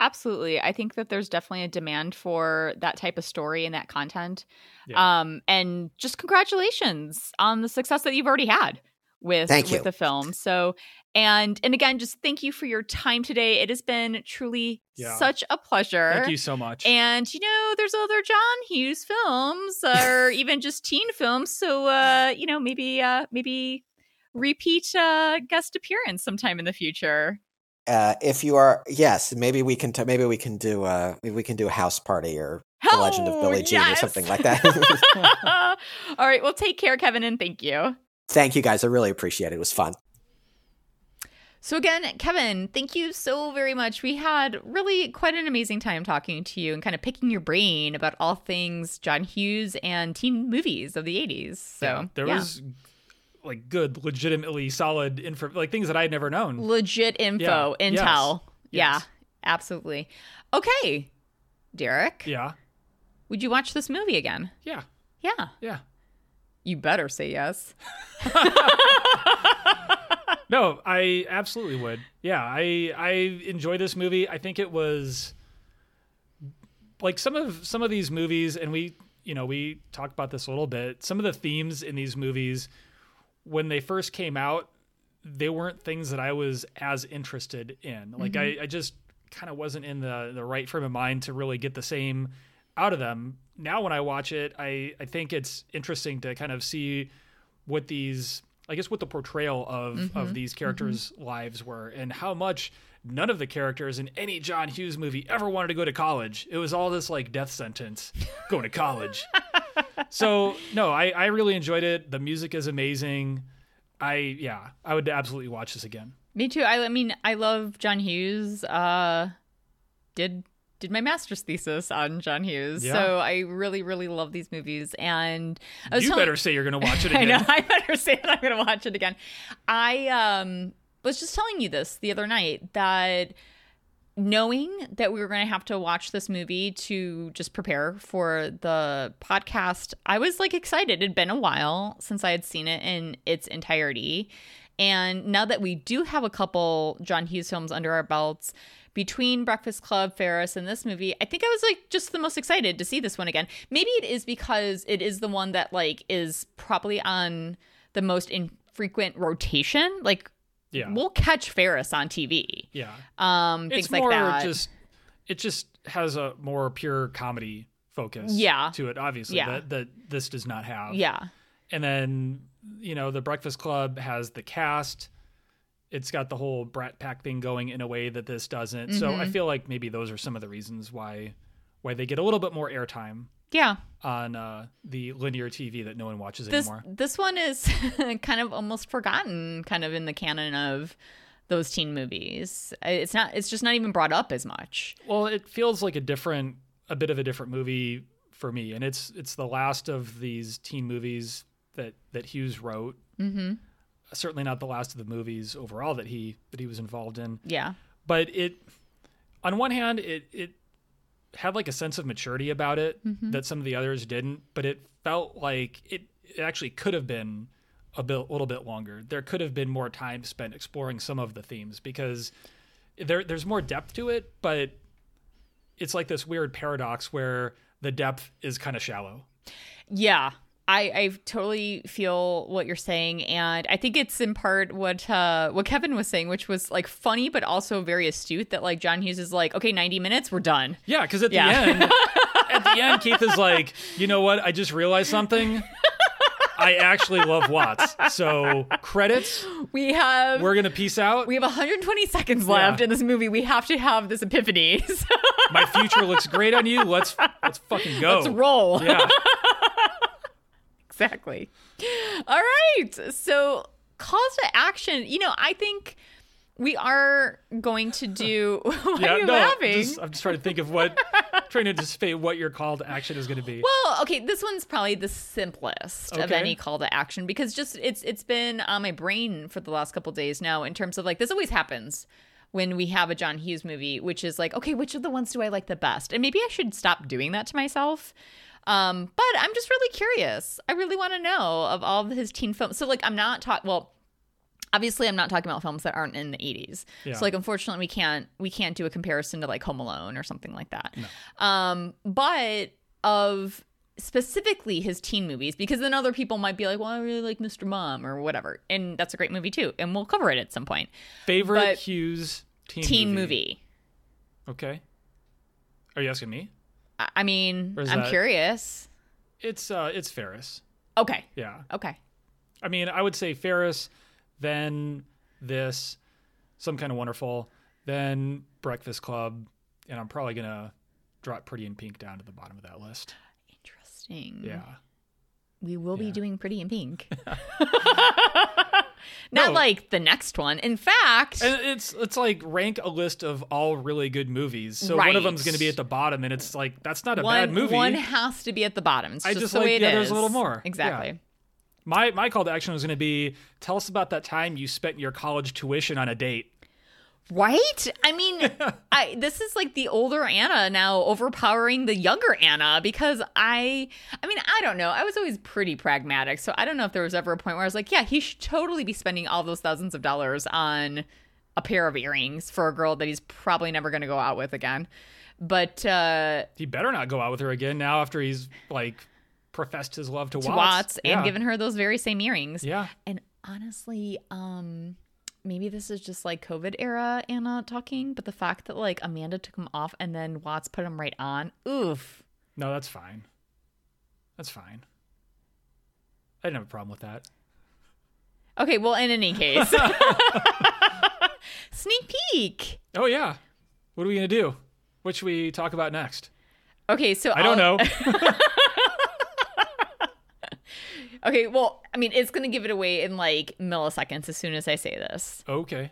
Speaker 4: Absolutely. I think that there's definitely a demand for that type of story and that content.
Speaker 3: Yeah.
Speaker 4: Um, and just congratulations on the success that you've already had with
Speaker 2: Thank
Speaker 4: with
Speaker 2: you.
Speaker 4: the film. So and and again, just thank you for your time today. It has been truly
Speaker 3: Yeah.
Speaker 4: such a pleasure.
Speaker 3: Thank you so much.
Speaker 4: And you know, there's other John Hughes films or [laughs] even just teen films. So uh, you know, maybe uh maybe repeat uh guest appearance sometime in the future.
Speaker 2: Uh, if you are yes, maybe we can t- maybe we can do uh maybe we can do a house party or the Legend of
Speaker 4: Oh,
Speaker 2: Billie Jean or something like that. [laughs] [laughs]
Speaker 4: All right. Well, take care, Kevin, and thank you.
Speaker 2: Thank you guys. I really appreciate it. It was fun.
Speaker 4: So, again, Kevin, thank you so very much. We had really quite an amazing time talking to you and kind of picking your brain about all things John Hughes and teen movies of the 80s. So,
Speaker 3: yeah, there
Speaker 4: yeah.
Speaker 3: was like good, legitimately solid info, like things that I had never known.
Speaker 4: legit info,
Speaker 3: Yeah.
Speaker 4: intel.
Speaker 3: Yes.
Speaker 4: Yeah,
Speaker 3: Yes.
Speaker 4: absolutely. Okay, Derek.
Speaker 3: Yeah.
Speaker 4: Would you watch this movie again?
Speaker 3: Yeah,
Speaker 4: Yeah.
Speaker 3: yeah.
Speaker 4: You better say yes. [laughs]
Speaker 3: No, I absolutely would. Yeah, I I enjoy this movie. I think it was like some of some of these movies, and we you know we talked about this a little bit. Some of the themes in these movies, when they first came out, they weren't things that I was as interested in. Like mm-hmm. I, I just kind of wasn't in the the right frame of mind to really get the same out of them. Now when I watch it, I I think it's interesting to kind of see what these I guess what the portrayal of of these characters' lives were and how much none of the characters in any John Hughes movie ever wanted to go to college. It was all this like death sentence, going to college. [laughs] so no, I I really enjoyed it. The music is amazing. I yeah, I would absolutely watch this again.
Speaker 4: Me too. I, I mean, I love John Hughes. Uh, did did my master's thesis on John Hughes,
Speaker 3: Yeah.
Speaker 4: so I really, really love these movies. And I was
Speaker 3: You
Speaker 4: telling-
Speaker 3: better say you're going to watch it [laughs]
Speaker 4: I
Speaker 3: again.
Speaker 4: know. I better say that I'm going to watch it again. I um was just telling you this the other night that knowing that we were going to have to watch this movie to just prepare for the podcast, I was like excited. It had been a while since I had seen it in its entirety. And now that we do have a couple John Hughes films under our belts, between Breakfast Club, Ferris, and this movie, I think I was like just the most excited to see this one again. Maybe it is because it is the one that like is probably on the most infrequent rotation. Like
Speaker 3: Yeah.
Speaker 4: we'll catch Ferris on TV.
Speaker 3: yeah.
Speaker 4: Um, things
Speaker 3: it's
Speaker 4: like
Speaker 3: more
Speaker 4: that.
Speaker 3: just it just has a more pure comedy focus
Speaker 4: Yeah.
Speaker 3: to it obviously
Speaker 4: Yeah.
Speaker 3: that, that this does not have
Speaker 4: yeah.
Speaker 3: and then you know the breakfast club has the cast it's got the whole brat pack thing going in a way that this doesn't so
Speaker 4: Mm-hmm.
Speaker 3: i feel like maybe those are some of the reasons why why they get a little bit more airtime
Speaker 4: Yeah.
Speaker 3: on uh, the linear tv that no one watches
Speaker 4: This
Speaker 3: anymore
Speaker 4: this one is [laughs] kind of almost forgotten kind of in the canon of those teen movies. It's not it's just not even brought up as much.
Speaker 3: well it feels like a different a bit of a different movie for me and it's it's the last of these teen movies that that hughes wrote mm-hmm. Certainly not the last of the movies overall that he that he was involved in
Speaker 4: Yeah.
Speaker 3: but it on one hand it it had like a sense of maturity about it mm-hmm. that some of the others didn't but it felt like it, it actually could have been a bit a little bit longer there could have been more time spent exploring some of the themes because there there's more depth to it but it's like this weird paradox where the depth is kind of shallow
Speaker 4: Yeah. I, I totally feel what you're saying, and I think it's in part what uh, what Kevin was saying, which was like funny but also very astute. That like John Hughes is like, okay, 90 minutes, we're done.
Speaker 3: yeah because at
Speaker 4: Yeah.
Speaker 3: the end [laughs] at the end keith is like you know what i just realized something i actually love watts so credits
Speaker 4: We have
Speaker 3: we're gonna peace out.
Speaker 4: we have 120 seconds left
Speaker 3: Yeah.
Speaker 4: in this movie. We have to have this epiphany. So [laughs]
Speaker 3: My future looks great on you. Let's let's fucking go.
Speaker 4: let's roll.
Speaker 3: Yeah.
Speaker 4: Exactly. All right. So calls to action. You know, I think we are going to do. [laughs] Why
Speaker 3: yeah.
Speaker 4: are you
Speaker 3: no,
Speaker 4: laughing?
Speaker 3: just- I'm just trying to think of what, [laughs] trying to anticipate what your call to action is going to be.
Speaker 4: Well, okay, this one's probably the simplest of any call to action because just it's it's been on my brain for the last couple days now in terms of like this always happens when we have a John Hughes movie, which is like, okay, which of the ones do I like the best? And maybe I should stop doing that to myself. Um, but I'm just really curious. I really want to know of all of his teen films. So like I'm not talking well, obviously I'm not talking about films that aren't in the 80s.
Speaker 3: Yeah.
Speaker 4: So like unfortunately we can't we can't do a comparison to like Home Alone or something like that. Um but of specifically his teen movies because then other people might be like, "Well, I really like Mr. Mom" or whatever. And that's a great movie too, and we'll cover it at some point.
Speaker 3: Favorite
Speaker 4: but-
Speaker 3: Hughes teen,
Speaker 4: Teen
Speaker 3: movie.
Speaker 4: movie.
Speaker 3: Okay. Are you asking me?
Speaker 4: I mean, I'm
Speaker 3: that-
Speaker 4: curious.
Speaker 3: It's uh, it's Ferris.
Speaker 4: Okay.
Speaker 3: Yeah.
Speaker 4: Okay.
Speaker 3: I mean, I would say Ferris, then this, some kind of wonderful, then Breakfast Club, and I'm probably gonna drop Pretty in Pink down to the bottom of that list.
Speaker 4: Interesting.
Speaker 3: Yeah.
Speaker 4: We will be doing Pretty in Pink. [laughs] [laughs] Not
Speaker 3: No.
Speaker 4: like the next one. In fact,
Speaker 3: And it's it's like rank a list of all really good movies. So one of
Speaker 4: Right.
Speaker 3: them's going to be at the bottom, and it's like that's not a
Speaker 4: one,
Speaker 3: bad movie.
Speaker 4: one has to be at the bottom. It's
Speaker 3: I
Speaker 4: just,
Speaker 3: just
Speaker 4: the
Speaker 3: like
Speaker 4: way it
Speaker 3: others
Speaker 4: is.
Speaker 3: a little more.
Speaker 4: Exactly.
Speaker 3: Yeah. My my call to action was going to be tell us about that time you spent your college tuition on a date.
Speaker 4: Right? I mean, [laughs] I this is like the older Anna now overpowering the younger Anna because I I mean, I don't know. I was always pretty pragmatic. So I don't know if there was ever a point where I was like, yeah, he should totally be spending all those thousands of dollars on a pair of earrings for a girl that he's probably never going to go out with again. But uh
Speaker 3: He better not go out with her again now after he's like professed his love to,
Speaker 4: to
Speaker 3: Watts.
Speaker 4: Watts and
Speaker 3: Yeah.
Speaker 4: given her those very same earrings.
Speaker 3: Yeah.
Speaker 4: And honestly, um, maybe this is just like COVID era Anna talking, but the fact that like Amanda took him off and then Watts put him right on, oof.
Speaker 3: No, that's fine. That's fine. I didn't have a problem with that.
Speaker 4: Okay, well, in any case, [laughs] [laughs] sneak peek.
Speaker 3: Oh yeah. What are we gonna do? What should we talk about next?
Speaker 4: Okay, so
Speaker 3: I don't know. [laughs]
Speaker 4: Okay, well, I mean, it's gonna give it away in like milliseconds as soon as I say this.
Speaker 3: okay.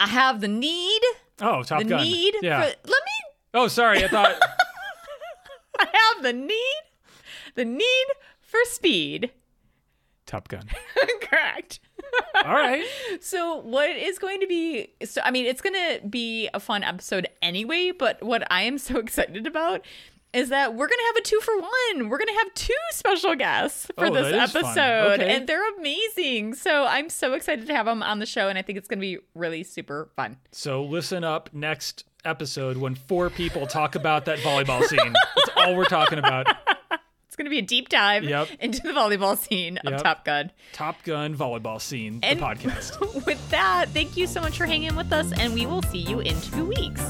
Speaker 4: I have the need,
Speaker 3: Oh, Top
Speaker 4: the
Speaker 3: Gun.
Speaker 4: need.
Speaker 3: Yeah.
Speaker 4: For, let me
Speaker 3: Oh, sorry. I thought. [laughs]
Speaker 4: I have the need, the need for speed.
Speaker 3: Top Gun. [laughs]
Speaker 4: Correct.
Speaker 3: All right. [laughs]
Speaker 4: So what is going to be so I mean it's going to be a fun episode anyway, but what I am so excited about is that we're going to have a 2 for 1. We're going to have two special guests for
Speaker 3: Oh,
Speaker 4: this
Speaker 3: that is fun.
Speaker 4: episode
Speaker 3: Okay.
Speaker 4: and they're amazing. So I'm so excited to have them on the show and I think it's going to be really super fun.
Speaker 3: So listen up next episode when four people talk about that volleyball scene. That's all we're talking about. [laughs]
Speaker 4: It's going to be a deep dive
Speaker 3: Yep.
Speaker 4: into the volleyball scene of
Speaker 3: Yep.
Speaker 4: Top Gun.
Speaker 3: Top Gun volleyball scene,
Speaker 4: And
Speaker 3: the podcast. [laughs]
Speaker 4: with that, thank you so much for hanging with us and we will see you in 2 weeks.